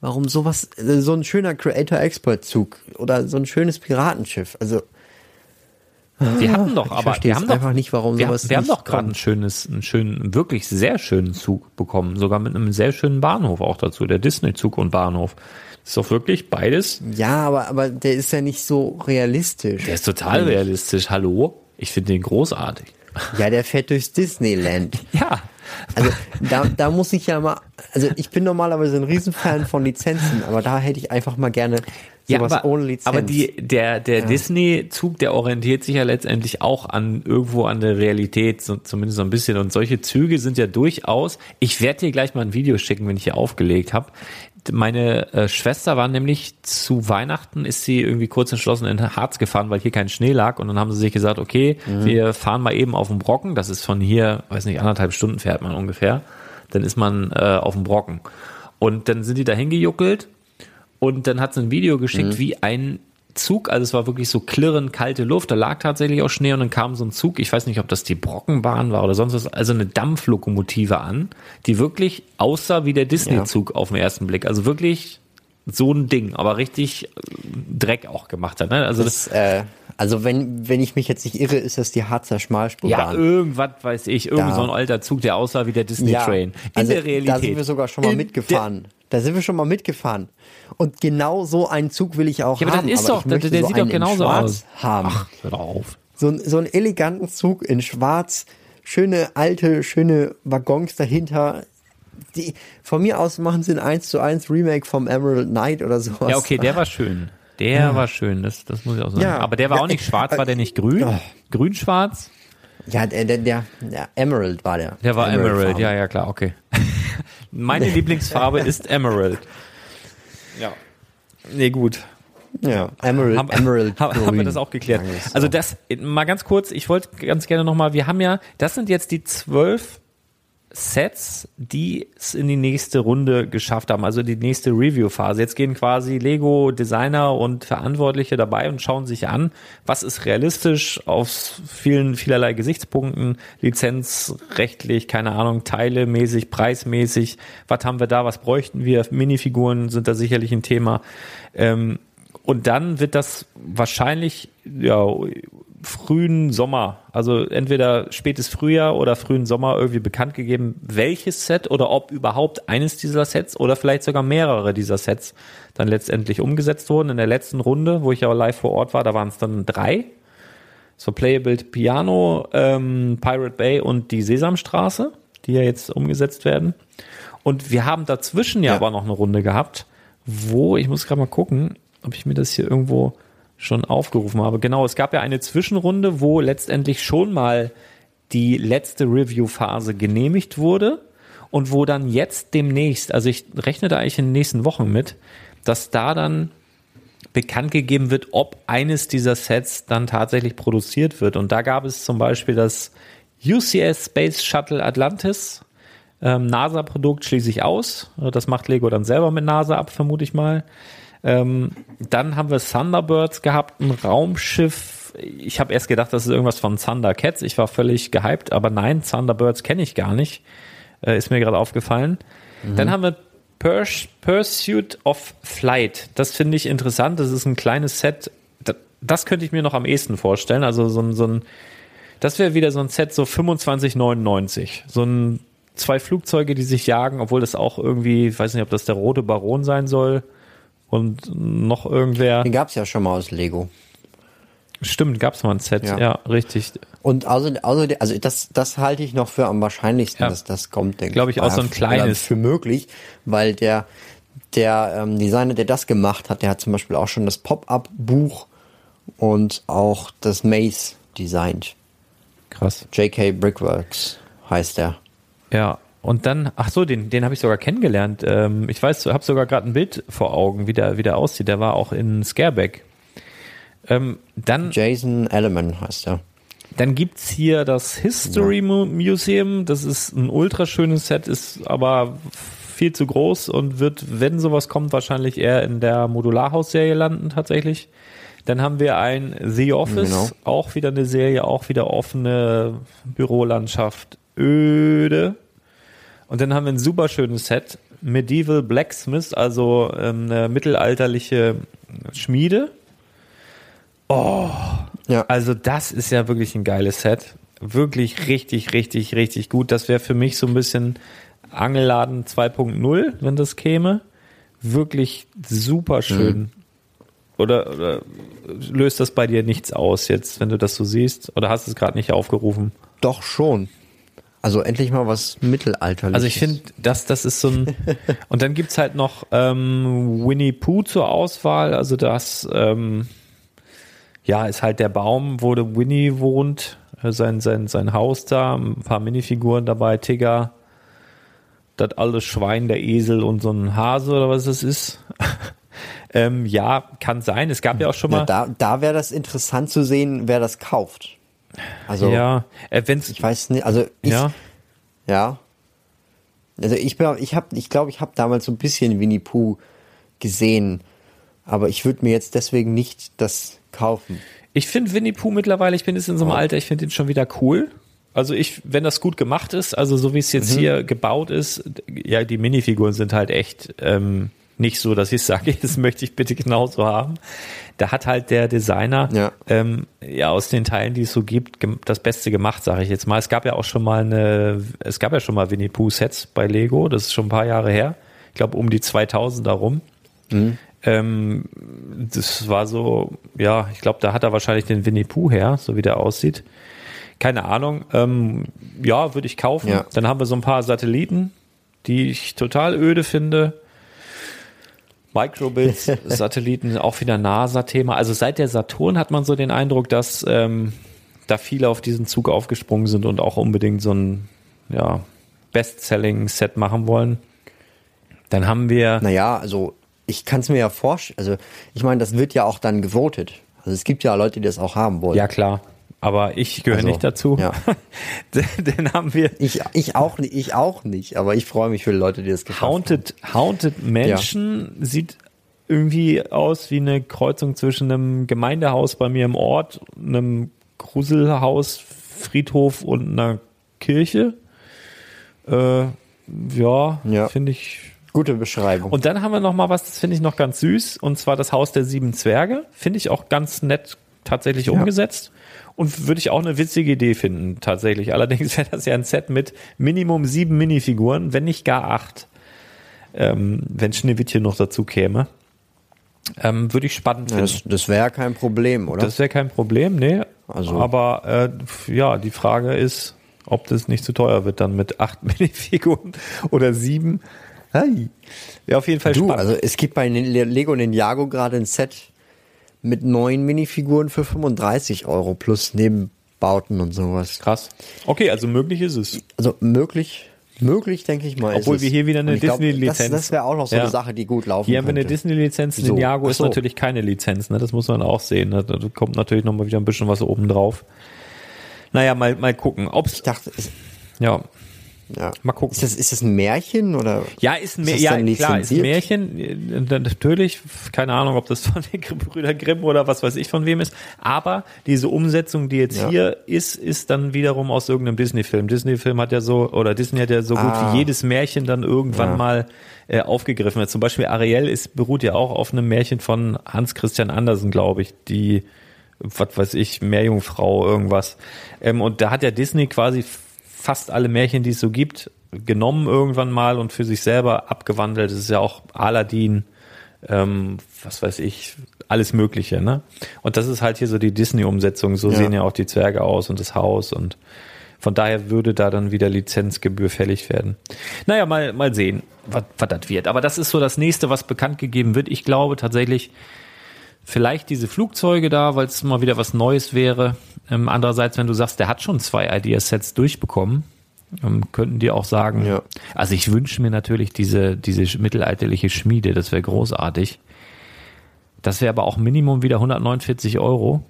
warum sowas, äh, so ein schöner Creator-Expert-Zug oder so ein schönes Piratenschiff. Also, Wir hatten doch, aber versteh's wir haben doch, einfach nicht, warum wir, sowas wir haben doch gerade einen kommt. schönes, einen schönen, wirklich sehr schönen Zug bekommen, sogar mit einem sehr schönen Bahnhof auch dazu, der Disney-Zug und Bahnhof. Das ist doch wirklich beides. ja, aber, aber der ist ja nicht so realistisch. Der ist total realistisch. Hallo? Ich finde den großartig. Ja, der fährt durchs Disneyland. Ja. Also da, da muss ich ja mal, also ich bin normalerweise ein Riesenfan von Lizenzen, aber da hätte ich einfach mal gerne sowas aber, ohne Lizenz. aber die, der, der Disney-Zug, der orientiert sich ja letztendlich auch an irgendwo an der Realität, so, zumindest so ein bisschen. Und solche Züge sind ja durchaus, ich werde dir gleich mal ein Video schicken, wenn ich hier aufgelegt habe. Meine äh, Schwester war nämlich zu Weihnachten, ist sie irgendwie kurz entschlossen in Harz gefahren, weil hier kein Schnee lag. Und dann haben sie sich gesagt, okay, wir fahren mal eben auf den Brocken. Das ist von hier, weiß nicht, anderthalb Stunden fährt man ungefähr. Dann ist man äh, auf dem Brocken. Und dann sind die da hingejuckelt und dann hat sie ein Video geschickt, wie ein Zug, also es war wirklich so klirrend kalte Luft, da lag tatsächlich auch Schnee und dann kam so ein Zug, ich weiß nicht, ob das die Brockenbahn war oder sonst was, also eine Dampflokomotive an, die wirklich aussah wie der Disney-Zug ja. auf den ersten Blick. Also wirklich so ein Ding, aber richtig Dreck auch gemacht hat. Ne? Also das, äh, also wenn, wenn ich mich jetzt nicht irre, ist das die Harzer Schmalspurbahn. Ja, irgendwas weiß ich, irgendwie so ein alter Zug, der aussah wie der Disney ja, Train. In also der Realität. Da sind wir sogar schon mal In mitgefahren. Da sind wir schon mal mitgefahren. Und genau so einen Zug will ich auch ja, aber haben. Das ist doch, der, der so sieht doch genauso aus. Haben. Ach, hör auf. So, so einen eleganten Zug in Schwarz, schöne alte, schöne Waggons dahinter. Die, von mir aus machen sie ein 1 zu 1 Remake vom Emerald Knight oder sowas. Ja, okay, der war schön. Der ja. war schön, das, das muss ich auch sagen. Ja. Aber der war auch nicht schwarz, war der nicht grün? Oh. Grün-schwarz? Ja, der, der, der, der Emerald war der. Der war Emerald, Emerald ja, ja, klar, okay. Meine Lieblingsfarbe ist Emerald. Ja. Nee, gut. Ja, Emerald, haben, Emerald haben, haben wir das auch geklärt. Also das, mal ganz kurz, ich wollte ganz gerne nochmal, wir haben ja, das sind jetzt die zwölf Sets, die es in die nächste Runde geschafft haben, also die nächste Review-Phase. Jetzt gehen quasi Lego Designer und Verantwortliche dabei und schauen sich an, was ist realistisch aus vielen, vielerlei Gesichtspunkten, lizenzrechtlich, keine Ahnung, teilemäßig, preismäßig, was haben wir da, was bräuchten wir, Minifiguren sind da sicherlich ein Thema. Ähm, und dann wird das wahrscheinlich ja frühen Sommer, also entweder spätes Frühjahr oder frühen Sommer irgendwie bekannt gegeben, welches Set oder ob überhaupt eines dieser Sets oder vielleicht sogar mehrere dieser Sets dann letztendlich umgesetzt wurden. In der letzten Runde, wo ich ja live vor Ort war, da waren es dann drei. So Playable Piano, ähm, Pirate Bay und die Sesamstraße, die ja jetzt umgesetzt werden. Und wir haben dazwischen ja, ja. aber noch eine Runde gehabt, wo, ich muss gerade mal gucken, ob ich mir das hier irgendwo schon aufgerufen habe. Genau, es gab ja eine Zwischenrunde, wo letztendlich schon mal die letzte Review-Phase genehmigt wurde und wo dann jetzt demnächst, also ich rechne da eigentlich in den nächsten Wochen mit, dass da dann bekannt gegeben wird, ob eines dieser Sets dann tatsächlich produziert wird. Und da gab es zum Beispiel das UCS Space Shuttle Atlantis. Ähm, NASA-Produkt schließe ich aus. Das macht Lego dann selber mit NASA ab, vermute ich mal. Ähm, dann haben wir Thunderbirds gehabt, ein Raumschiff. Ich habe erst gedacht, das ist irgendwas von Thundercats. Ich war völlig gehypt, aber nein, Thunderbirds kenne ich gar nicht. Äh, ist mir gerade aufgefallen. Mhm. Dann haben wir Purs Pursuit of Flight. Das finde ich interessant. Das ist ein kleines Set. Das, das könnte ich mir noch am ehesten vorstellen. Also so ein, so ein das wäre wieder so ein Set so 25,99. So ein zwei Flugzeuge, die sich jagen, obwohl das auch irgendwie, ich weiß nicht, ob das der rote Baron sein soll und noch irgendwer. Den gab es ja schon mal aus Lego. Stimmt, gab es mal ein Set, ja, ja richtig. Und außer, außer also das, das halte ich noch für am wahrscheinlichsten, ja. dass das kommt, denke ich. Glaube ich auch so ein kleines. Für möglich, weil der, der ähm, Designer, der das gemacht hat, der hat zum Beispiel auch schon das Pop-Up-Buch und auch das Maze designt. Krass. J.K. Brickworks heißt er. Ja, und dann, ach so, den, den habe ich sogar kennengelernt. Ähm, ich weiß, habe sogar gerade ein Bild vor Augen, wie der, wie der aussieht. Der war auch in Scareback. Ähm, dann, Jason Elliman heißt er. Dann gibt's hier das History. Museum. Das ist ein ultra schönes Set, ist aber viel zu groß und wird, wenn sowas kommt, wahrscheinlich eher in der Modularhaus-Serie landen tatsächlich. Dann haben wir ein The Office, genau. auch wieder eine Serie, auch wieder offene Bürolandschaft, öde. Und dann haben wir ein super schönes Set, Medieval Blacksmith, also ähm, eine mittelalterliche Schmiede. Oh, ja. also das ist ja wirklich ein geiles Set. Wirklich richtig, richtig, richtig gut. Das wäre für mich so ein bisschen Angelladen 2.0, wenn das käme. Wirklich super schön. Mhm. Oder, oder löst das bei dir nichts aus jetzt, wenn du das so siehst? Oder hast du es gerade nicht aufgerufen? Doch schon. Also endlich mal was Mittelalterliches. Also ich finde, das, das ist so ein. und dann gibt's halt noch ähm, Winnie Pooh zur Auswahl. Also das, ähm, ja, ist halt der Baum, wo der Winnie wohnt. Äh, sein, sein, sein Haus da, ein paar Minifiguren dabei, Tigger, das alte Schwein, der Esel und so ein Hase oder was das ist. ähm, ja, kann sein. Es gab ja auch schon mal. Ja, da da wäre das interessant zu sehen, wer das kauft. Also ja, äh, wenn's ich weiß nicht, also ich, ja, ja. Also ich bin, ich habe, ich glaube, ich habe damals so ein bisschen Winnie Pooh gesehen. Aber ich würde mir jetzt deswegen nicht das kaufen. Ich finde Winnie Pooh mittlerweile, ich bin jetzt in so einem Alter, ich finde ihn schon wieder cool. Also ich, wenn das gut gemacht ist, also so wie es jetzt hier gebaut ist, ja, die Minifiguren sind halt echt ähm, nicht so, dass ich sage, das möchte ich bitte genauso haben. Da hat halt der Designer Ja. ähm, ja aus den Teilen, die es so gibt, das Beste gemacht, sage ich jetzt mal. Es gab ja auch schon mal eine, es gab ja schon mal Winnie Pooh Sets bei Lego, das ist schon ein paar Jahre her. Ich glaube um die 2000 rum. Ähm, das war so, ja, ich glaube, da hat er wahrscheinlich den Winnie Pooh her, so wie der aussieht. Keine Ahnung. Ähm, ja, würde ich kaufen. Ja. Dann haben wir so ein paar Satelliten, die ich total öde finde. Microbits, Satelliten, auch wieder NASA-Thema. Also seit der Saturn hat man so den Eindruck, dass ähm, da viele auf diesen Zug aufgesprungen sind und auch unbedingt so ein ja, Best-Selling-Set machen wollen. Dann haben wir Naja, also ich kann es mir ja vorstellen. Also ich meine, das wird ja auch dann gewotet. Also es gibt ja Leute, die das auch haben wollen. Ja, klar. Aber ich gehöre Also, nicht dazu. ja. Den haben wir Ich, ich auch nicht, ich auch nicht, aber ich freue mich für Leute, die das gekauft haben. Haunted, Haunted Mansion sieht irgendwie aus wie eine Kreuzung zwischen einem Gemeindehaus bei mir im Ort, einem Gruselhaus, Friedhof und einer Kirche. Äh, ja, Ja. finde ich. Gute Beschreibung. Und dann haben wir noch mal was, das finde ich noch ganz süß, und zwar das Haus der sieben Zwerge. Finde ich auch ganz nett tatsächlich umgesetzt. Und würde ich auch eine witzige Idee finden, tatsächlich. Allerdings wäre das ja ein Set mit Minimum sieben Minifiguren, wenn nicht gar acht. Ähm, wenn Schneewittchen noch dazu käme. Ähm, würde ich spannend Ja, finden. das das wäre kein Problem, oder? Das wäre kein Problem, nee. Also- Aber äh, ja, die Frage ist, ob das nicht zu teuer wird dann mit acht Minifiguren oder sieben. Hey. Wäre auf jeden Fall du, spannend. also es gibt bei Le- Lego Ninjago gerade ein Set mit neun Minifiguren für 35 Euro plus Nebenbauten und sowas. Krass. Okay, also möglich ist es. Also möglich, möglich denke ich mal. Obwohl wir hier wieder eine Disney-Lizenz- Das, das wäre auch noch so Ja. eine Sache, die gut laufen Hier haben wir eine. Disney-Lizenz. So, Ninjago ist so. natürlich keine Lizenz, ne? Das muss man auch sehen. Ne? Da kommt natürlich nochmal wieder ein bisschen was oben drauf. Naja, mal, mal gucken. Ob's, Ich dachte, ja, ja. mal gucken. Ist das, ist das ein Märchen oder? Ja, ist, ein Mär das ja klar, ist ein lizenziert? Märchen. Äh, Natürlich, keine Ahnung, ob das von den Brüder Grimm oder was weiß ich von wem ist. Aber diese Umsetzung, die jetzt Ja. hier ist, ist dann wiederum aus irgendeinem Disney-Film. Disney-Film hat ja so, oder Disney hat ja so gut Ah. wie jedes Märchen dann irgendwann Ja. mal äh, aufgegriffen. Zum Beispiel Ariel ist, beruht ja auch auf einem Märchen von Hans Christian Andersen, glaube ich, die, was weiß ich, Meerjungfrau, irgendwas. Ähm, und da hat ja Disney quasi fast alle Märchen, die es so gibt, genommen irgendwann mal und für sich selber abgewandelt. Das ist ja auch Aladdin, ähm, was weiß ich, alles Mögliche, ne? Und das ist halt hier so die Disney-Umsetzung. So Ja. sehen ja auch die Zwerge aus und das Haus und von daher würde da dann wieder Lizenzgebühr fällig werden. Naja, mal, mal sehen, was was das wird. Aber das ist so das nächste, was bekannt gegeben wird. Ich glaube tatsächlich, vielleicht diese Flugzeuge da, weil es mal wieder was Neues wäre. Ähm, andererseits, wenn du sagst, der hat schon zwei Ideasets durchbekommen, ähm, könnten die auch sagen, Ja. also ich wünsche mir natürlich diese, diese mittelalterliche Schmiede, das wäre großartig. Das wäre aber auch Minimum wieder 149 Euro.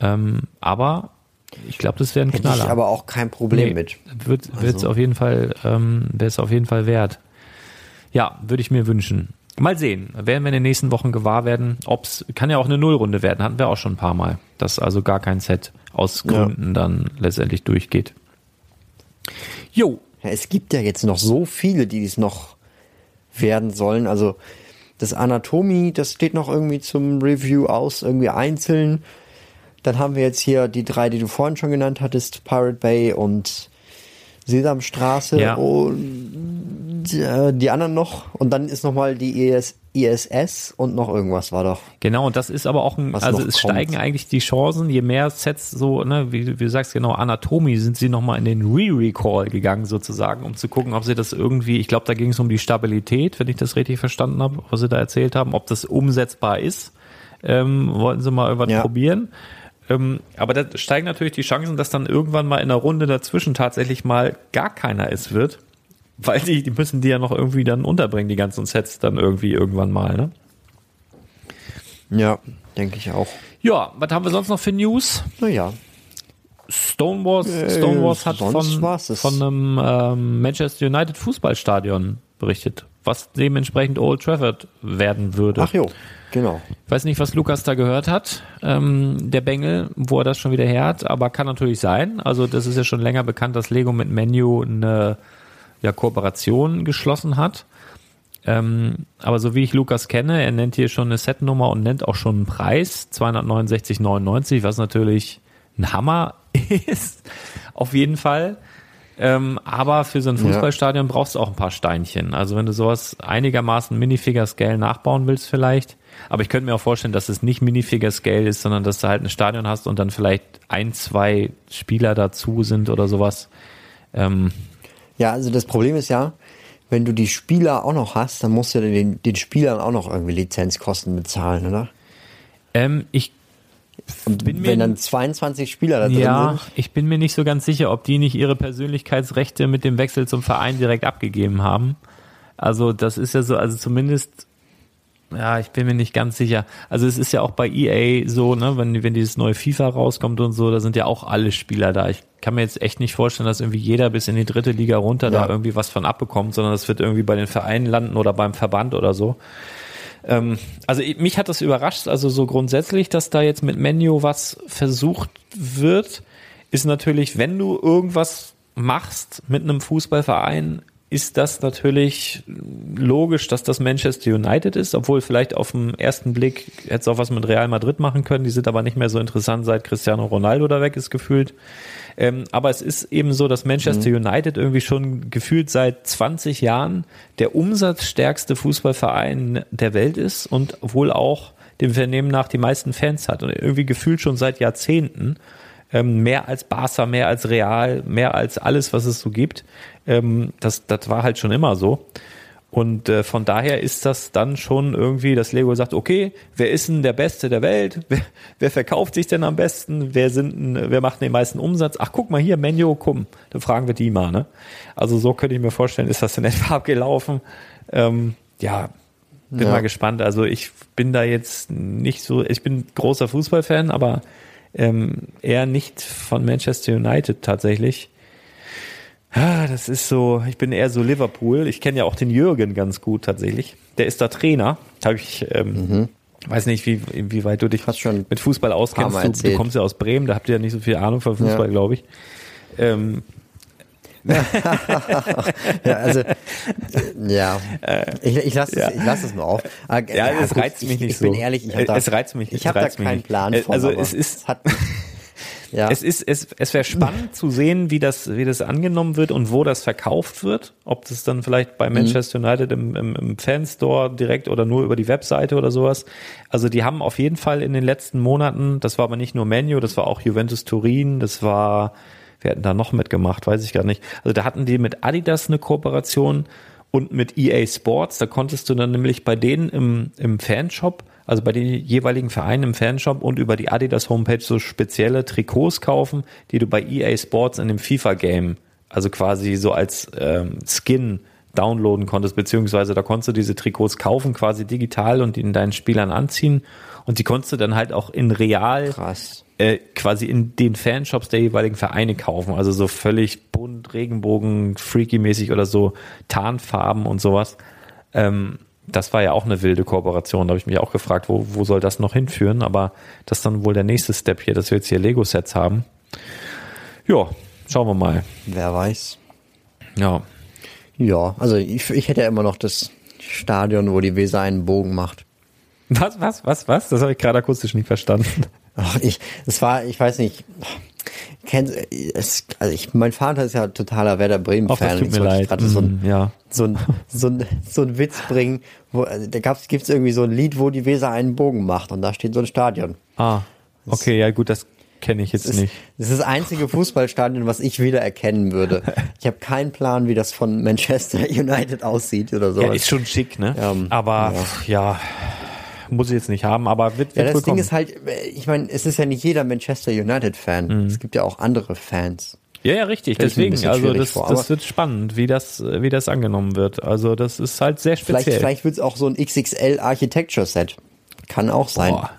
Ähm, aber ich glaube, das wäre ein Hätte Knaller. ich aber auch kein Problem Nee, mit. Wird es Also- auf jeden Fall, ähm, wäre es auf jeden Fall wert. Ja, würde ich mir wünschen. Mal sehen, werden wir in den nächsten Wochen gewahr werden. Ob's kann ja auch eine Nullrunde werden, hatten wir auch schon ein paar Mal, dass also gar kein Set aus Ja. Gründen dann letztendlich durchgeht. Jo, Ja, es gibt ja jetzt noch so viele, die dies noch werden sollen. Also das Anatomie, das steht noch irgendwie zum Review aus, irgendwie einzeln. Dann haben wir jetzt hier die drei, die du vorhin schon genannt hattest, Pirate Bay und Sesamstraße Ja. und äh, die anderen noch. Und dann ist nochmal die ES, ISS und noch irgendwas war doch. Genau, und das ist aber auch ein, Was also es kommt. steigen eigentlich die Chancen, je mehr Sets so, ne, wie, wie du sagst, genau, Anatomie sind sie nochmal in den Re-Recall gegangen sozusagen, um zu gucken, ob sie das irgendwie, ich glaube, da ging es um die Stabilität, wenn ich das richtig verstanden habe, was sie da erzählt haben, ob das umsetzbar ist. Ähm, wollten sie mal irgendwas Ja. probieren. Ähm, aber da steigen natürlich die Chancen, dass dann irgendwann mal in einer Runde dazwischen tatsächlich mal gar keiner es wird. Weil die, die müssen die ja noch irgendwie dann unterbringen, die ganzen Sets dann irgendwie irgendwann mal, ne? Ja, denke ich auch. Ja, was haben wir sonst noch für News? Naja, Stonewalls, Äh, Stonewalls hat von, von einem ähm, Manchester United Fußballstadion berichtet. was dementsprechend Old Trafford werden würde. Ach jo, genau. Ich weiß nicht, was Lukas da gehört hat, ähm, der Bengel, wo er das schon wieder her hat, aber kann natürlich sein. Also das ist ja schon länger bekannt, dass Lego mit Menu eine ja, Kooperation geschlossen hat. Ähm, aber so wie ich Lukas kenne, er nennt hier schon eine Setnummer und nennt auch schon einen Preis, 269,99, was natürlich ein Hammer ist, auf jeden Fall. Ähm, aber für so ein Fußballstadion ja. brauchst du auch ein paar Steinchen. Also wenn du sowas einigermaßen Minifigure-Scale nachbauen willst vielleicht. Aber ich könnte mir auch vorstellen, dass es nicht Minifigure-Scale ist, sondern dass du halt ein Stadion hast und dann vielleicht ein, zwei Spieler dazu sind oder sowas. Ähm, ja, also das Problem ist ja, wenn du die Spieler auch noch hast, dann musst du den, den Spielern auch noch irgendwie Lizenzkosten bezahlen, oder? Ähm, ich und bin wenn dann 22 Spieler da drin ja, sind? Ja, ich bin mir nicht so ganz sicher, ob die nicht ihre Persönlichkeitsrechte mit dem Wechsel zum Verein direkt abgegeben haben. Also das ist ja so, also zumindest, ja, ich bin mir nicht ganz sicher. Also es ist ja auch bei EA so, ne, wenn, wenn dieses neue FIFA rauskommt und so, da sind ja auch alle Spieler da. Ich kann mir jetzt echt nicht vorstellen, dass irgendwie jeder bis in die dritte Liga runter ja. da irgendwie was von abbekommt, sondern das wird irgendwie bei den Vereinen landen oder beim Verband oder so. Ähm, also mich hat das überrascht, also so grundsätzlich, dass da jetzt mit Menu was versucht wird, ist natürlich, wenn du irgendwas machst mit einem Fußballverein, ist das natürlich logisch, dass das Manchester United ist, obwohl vielleicht auf den ersten Blick hätte es auch was mit Real Madrid machen können. Die sind aber nicht mehr so interessant, seit Cristiano Ronaldo da weg ist gefühlt. Ähm, aber es ist eben so, dass Manchester mhm. United irgendwie schon gefühlt seit 20 Jahren der umsatzstärkste Fußballverein der Welt ist und wohl auch dem Vernehmen nach die meisten Fans hat und irgendwie gefühlt schon seit Jahrzehnten ähm, mehr als Barca, mehr als Real, mehr als alles, was es so gibt. Ähm, das, das war halt schon immer so. Und äh, von daher ist das dann schon irgendwie, dass Lego sagt, okay, wer ist denn der Beste der Welt? Wer, wer verkauft sich denn am besten? Wer sind denn, wer macht den meisten Umsatz? Ach, guck mal hier, Menjo, komm, dann fragen wir die mal. Ne? Also so könnte ich mir vorstellen, ist das in etwa abgelaufen. Ähm, ja, bin ja. mal gespannt. Also ich bin da jetzt nicht so, ich bin großer Fußballfan, aber ähm, eher nicht von Manchester United tatsächlich. Ah, das ist so, ich bin eher so Liverpool. Ich kenne ja auch den Jürgen ganz gut tatsächlich. Der ist da Trainer. Habe ich, ähm, mhm. weiß nicht, wie, wie weit du dich schon mit Fußball auskennst. Du, du, kommst ja aus Bremen, da habt ihr ja nicht so viel Ahnung von Fußball, ja. glaube ich. Ähm, ja, also ja, ich, ich lasse ja. es, ich lass es nur auf. Aber, ja, ja, es reizt mich nicht ich, so. Ich bin ehrlich, ich habe da, es reizt mich, ich habe da keinen Plan von. Also es ist, hat, ja. Es ist, es, es wäre spannend zu sehen, wie das, wie das angenommen wird und wo das verkauft wird. Ob das dann vielleicht bei mhm. Manchester United im, im, im Fanstore direkt oder nur über die Webseite oder sowas. Also die haben auf jeden Fall in den letzten Monaten, das war aber nicht nur Menu, das war auch Juventus Turin, das war, wir hätten da noch mitgemacht, weiß ich gar nicht. Also da hatten die mit Adidas eine Kooperation und mit EA Sports. Da konntest du dann nämlich bei denen im, im Fanshop also bei den jeweiligen Vereinen im Fanshop und über die Adidas Homepage so spezielle Trikots kaufen, die du bei EA Sports in dem FIFA-Game, also quasi so als ähm, Skin downloaden konntest, beziehungsweise da konntest du diese Trikots kaufen, quasi digital und in deinen Spielern anziehen. Und die konntest du dann halt auch in real Krass. Äh, quasi in den Fanshops der jeweiligen Vereine kaufen. Also so völlig bunt, Regenbogen, freaky-mäßig oder so, Tarnfarben und sowas. Ähm, das war ja auch eine wilde Kooperation. Da habe ich mich auch gefragt, wo, wo soll das noch hinführen? Aber das ist dann wohl der nächste Step hier, dass wir jetzt hier Lego-Sets haben. Ja, schauen wir mal. Wer weiß. Ja. Ja, also ich, ich hätte ja immer noch das Stadion, wo die Weser einen Bogen macht. Was, was, was, was? Das habe ich gerade akustisch nicht verstanden. Ach, ich, es war, ich weiß nicht. Kennt, es, also ich, mein Vater ist ja totaler Werder Bremen Fan. Das tut mir leid. Gerade so ein, mm, ja. so ein, so ein, so ein Witz bringen, wo, also da gab's, gibt's irgendwie so ein Lied, wo die Weser einen Bogen macht und da steht so ein Stadion. Ah. Okay, ja gut, das kenne ich jetzt das nicht. das ist das einzige Fußballstadion, was ich wieder erkennen würde. Ich habe keinen Plan, wie das von Manchester United aussieht oder so. Ja, ist schon schick, ne? Ähm, Aber ja. ja muss ich jetzt nicht haben, aber wird, wird Ja, das Ding ist halt, ich meine, es ist ja nicht jeder Manchester United-Fan. Mhm. Es gibt ja auch andere Fans. Ja, ja, richtig. Deswegen, also das, vor, das wird spannend, wie das, wie das angenommen wird. Also das ist halt sehr speziell. Vielleicht, vielleicht wird es auch so ein XXL Architecture Set. Kann auch sein. Boah.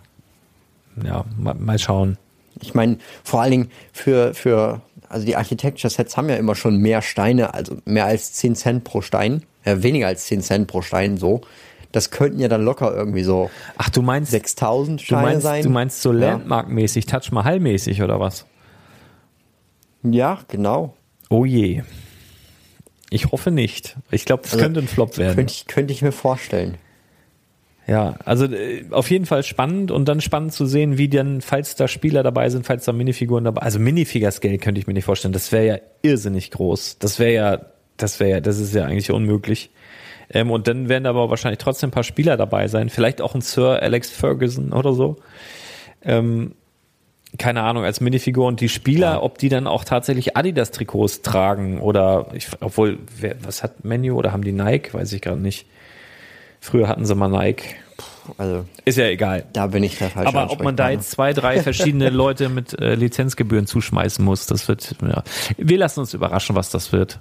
Ja, mal, mal schauen. Ich meine, vor allen Dingen für, für also die Architecture-Sets haben ja immer schon mehr Steine, also mehr als 10 Cent pro Stein, äh, weniger als 10 Cent pro Stein so. Das könnten ja dann locker irgendwie so Ach, du meinst 6000 du Steine meinst, sein. du meinst so Ja. Landmark-mäßig, Touch Mahal-mäßig oder was? Ja, genau. Oh je. Ich hoffe nicht. Ich glaube, das Also, könnte ein Flop werden. Könnte ich, könnte ich mir vorstellen. Ja, also äh, auf jeden Fall spannend und dann spannend zu sehen, wie dann, falls da Spieler dabei sind, falls da Minifiguren dabei, also Minifigure-Scale könnte ich mir nicht vorstellen. Das wäre ja irrsinnig groß. Das wäre ja, das wäre ja, das ist ja eigentlich unmöglich. Ähm, und dann werden aber wahrscheinlich trotzdem ein paar Spieler dabei sein, vielleicht auch ein Sir Alex Ferguson oder so. Ähm, keine Ahnung, als Minifigur und die Spieler, ob die dann auch tatsächlich Adidas-Trikots tragen oder, ich, obwohl, wer, was hat Menu oder haben die Nike? Weiß ich gerade nicht. Früher hatten sie mal Nike. Also Ist ja egal. da bin ich der falsche Aber ob man da jetzt zwei, drei verschiedene Leute mit äh, Lizenzgebühren zuschmeißen muss, das wird, ja. Wir lassen uns überraschen, was das wird.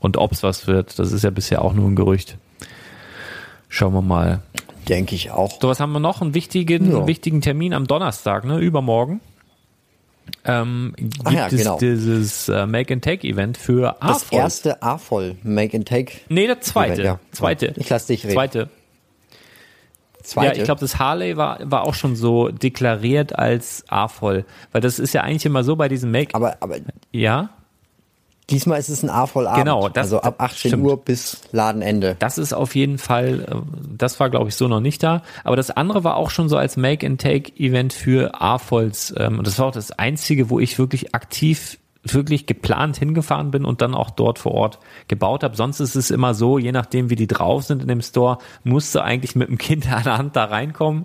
Und ob es was wird, das ist ja bisher auch nur ein Gerücht. Schauen wir mal. Denke ich auch. So, was haben wir noch? Einen wichtigen, Ja. wichtigen Termin am Donnerstag, ne? Übermorgen. Ähm, gibt Ach ja, es genau. dieses äh, Make and Take Event für Das AFOL. erste A-Voll Make and Take. Nee, der zweite. Ja. Zweite. Ich lass dich reden. Zweite. Zweite. Ja, ich glaube, das Harley war, war auch schon so deklariert als A-voll. Weil das ist ja eigentlich immer so bei diesem Make. aber, aber ja, diesmal ist es ein A-Voll Abend. Genau, das- also ab 18 stimmt. Uhr bis Ladenende. das ist auf jeden Fall, äh, das war glaube ich so noch nicht da. Aber das andere war auch schon so als Make-and-Take-Event für A-Volls. Ähm, und das war auch das einzige, wo ich wirklich aktiv wirklich geplant hingefahren bin und dann auch dort vor Ort gebaut habe. Sonst ist es immer so, je nachdem wie die drauf sind in dem Store, musst du eigentlich mit dem Kind an der Hand da reinkommen.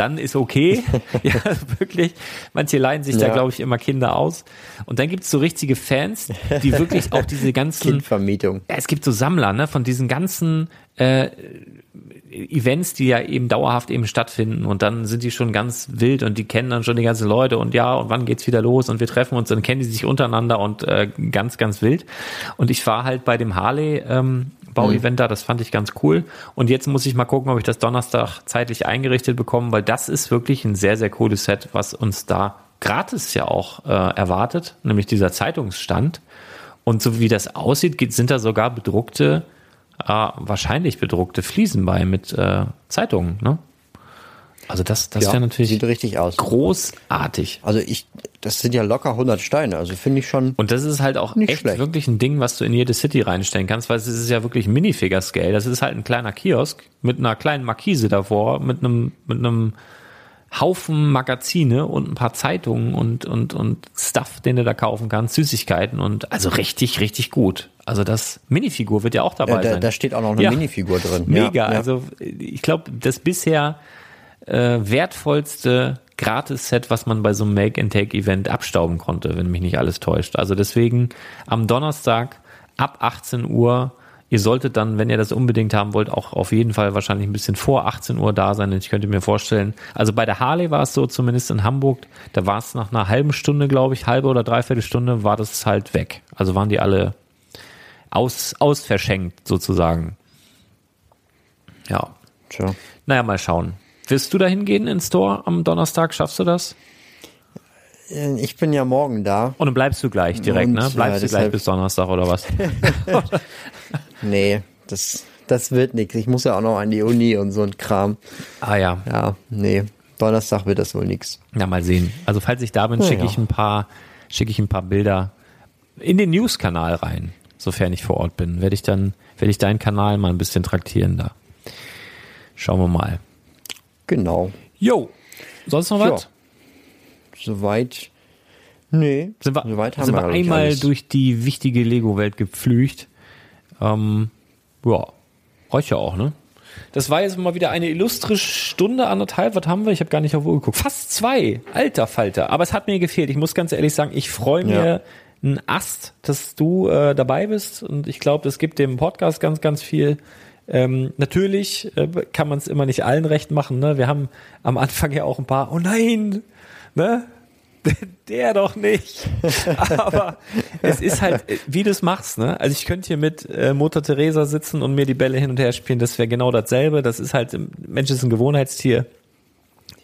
Dann ist okay. ja, wirklich. Manche leihen sich da, Ja. glaube ich, immer Kinder aus. Und dann gibt's so richtige Fans, die wirklich auch diese ganzen Kindvermietung. ja, es gibt so Sammler, ne, von diesen ganzen äh, Events, die ja eben dauerhaft eben stattfinden und dann sind die schon ganz wild und die kennen dann schon die ganzen Leute und ja, und wann geht's wieder los und wir treffen uns, dann kennen die sich untereinander und äh, ganz, ganz wild. Und ich war halt bei dem Harley ähm, Bauevent da, das fand ich ganz cool. Und jetzt muss ich mal gucken, ob ich das Donnerstag zeitlich eingerichtet bekomme, weil das ist wirklich ein sehr, sehr cooles Set, was uns da gratis ja auch äh, erwartet, nämlich dieser Zeitungsstand. Und so wie das aussieht, geht, sind da sogar bedruckte, äh, wahrscheinlich bedruckte Fliesen bei mit äh, Zeitungen. Ne? Also das, das Ja, wäre natürlich sieht richtig aus. großartig. Also ich, das sind ja locker 100 Steine. Also finde ich schon. Und das ist halt auch Nicht echt schlecht. wirklich ein Ding, was du in jede City reinstellen kannst, weil es ist ja wirklich Minifigure-Scale. Das ist halt ein kleiner Kiosk mit einer kleinen Markise davor, mit einem, mit einem Haufen Magazine und ein paar Zeitungen und, und, und Stuff, den du da kaufen kannst, Süßigkeiten und also richtig, richtig gut. Also das Minifigur wird ja auch dabei Ja, da, sein. da steht auch noch eine Ja. Minifigur drin. Mega. Ja. Also ich glaube, das bisher äh, wertvollste Gratis-Set, was man bei so einem Make-and-Take-Event abstauben konnte, wenn mich nicht alles täuscht. Also deswegen am Donnerstag ab 18 Uhr. Ihr solltet dann, wenn ihr das unbedingt haben wollt, auch auf jeden Fall wahrscheinlich ein bisschen vor 18 Uhr da sein. Ich könnte mir vorstellen, also bei der Harley war es so, zumindest in Hamburg, da war es nach einer halben Stunde, glaube ich, halbe oder dreiviertel Stunde, war das halt weg. Also waren die alle aus, ausverschenkt sozusagen. Ja. Tja. Naja, mal schauen. Wirst du da hingehen ins Store am Donnerstag? Schaffst du das? Äh, Ich bin ja morgen da. Und dann bleibst du gleich direkt, Und, ne? Bleibst ja, du gleich bis Donnerstag oder was? Nee, das, das wird nichts. Ich muss ja auch noch an die Uni und so ein Kram. ah ja. Ja, nee. Donnerstag wird das wohl nichts. Ja, mal sehen. Also falls ich da bin, Na schicke ja. ich ein paar, schicke ich ein paar Bilder in den News-Kanal rein, sofern ich vor Ort bin. Werde ich dann, werde ich deinen Kanal mal ein bisschen traktieren da. Schauen wir mal. Genau. Jo. Sonst noch was? Soweit. Nee. Sind wir, soweit haben sind wir ich, einmal alles. durch die wichtige Lego-Welt gepflügt. Ähm, ja, reicht ja auch, ne? Das war jetzt mal wieder eine illustre Stunde, anderthalb. Was haben wir? Ich habe gar nicht auf Uhr geguckt. Fast zwei. Alter Falter. Aber es hat mir gefehlt. Ich muss ganz ehrlich sagen, ich freue mir Ja. einen Ast, dass du äh, dabei bist. Und ich glaube, das gibt dem Podcast ganz, ganz viel. Ähm, natürlich äh, kann man es immer nicht allen recht machen. Ne? Wir haben am Anfang ja auch ein paar, oh nein, ne? Der doch nicht. Aber es ist halt, äh, wie du es machst, ne? Also ich könnte hier mit äh, Mutter Teresa sitzen und mir die Bälle hin und her spielen, das wäre genau dasselbe. Das ist halt, Mensch ist ein Gewohnheitstier.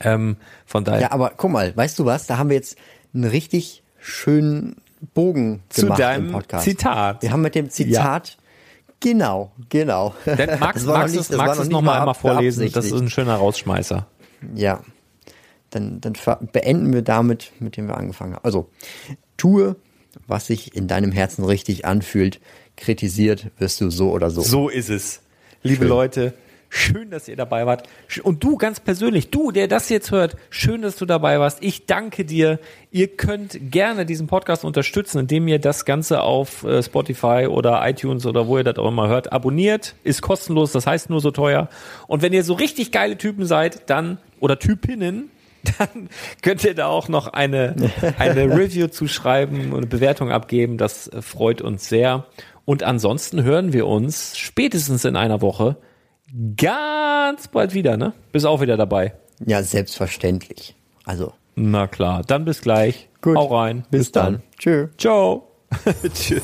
Ähm, von daher. Ja, aber guck mal, weißt du was? Da haben wir jetzt einen richtig schönen Bogen Zu gemacht deinem im Podcast. Zitat. Wir haben mit dem Zitat, genau, genau. Dann magst, Das war noch nicht- es, das magst noch es nicht noch mal mal einmal vorlesen? Das ist ein schöner Rausschmeißer. Ja. Dann, dann beenden wir damit, mit dem wir angefangen haben. Also, tue, was sich in deinem Herzen richtig anfühlt. Kritisiert wirst du so oder so. So ist es. Liebe Schön. Leute, schön, dass ihr dabei wart. Und du ganz persönlich, du, der das jetzt hört, schön, dass du dabei warst. Ich danke dir. Ihr könnt gerne diesen Podcast unterstützen, indem ihr das Ganze auf äh, Spotify oder iTunes oder wo ihr das auch immer hört, abonniert. Ist kostenlos, das heißt nur so teuer. Und wenn ihr so richtig geile Typen seid, dann, oder Typinnen, dann könnt ihr da auch noch eine, eine Review zuschreiben und eine Bewertung abgeben. Das äh, freut uns sehr. Und ansonsten hören wir uns spätestens in einer Woche ganz bald wieder, ne? Bist auch wieder dabei. Ja, selbstverständlich. Also, Na klar, dann bis gleich. Gut. Hau rein. bis, dann. Tschö. Ciao. Tschüss.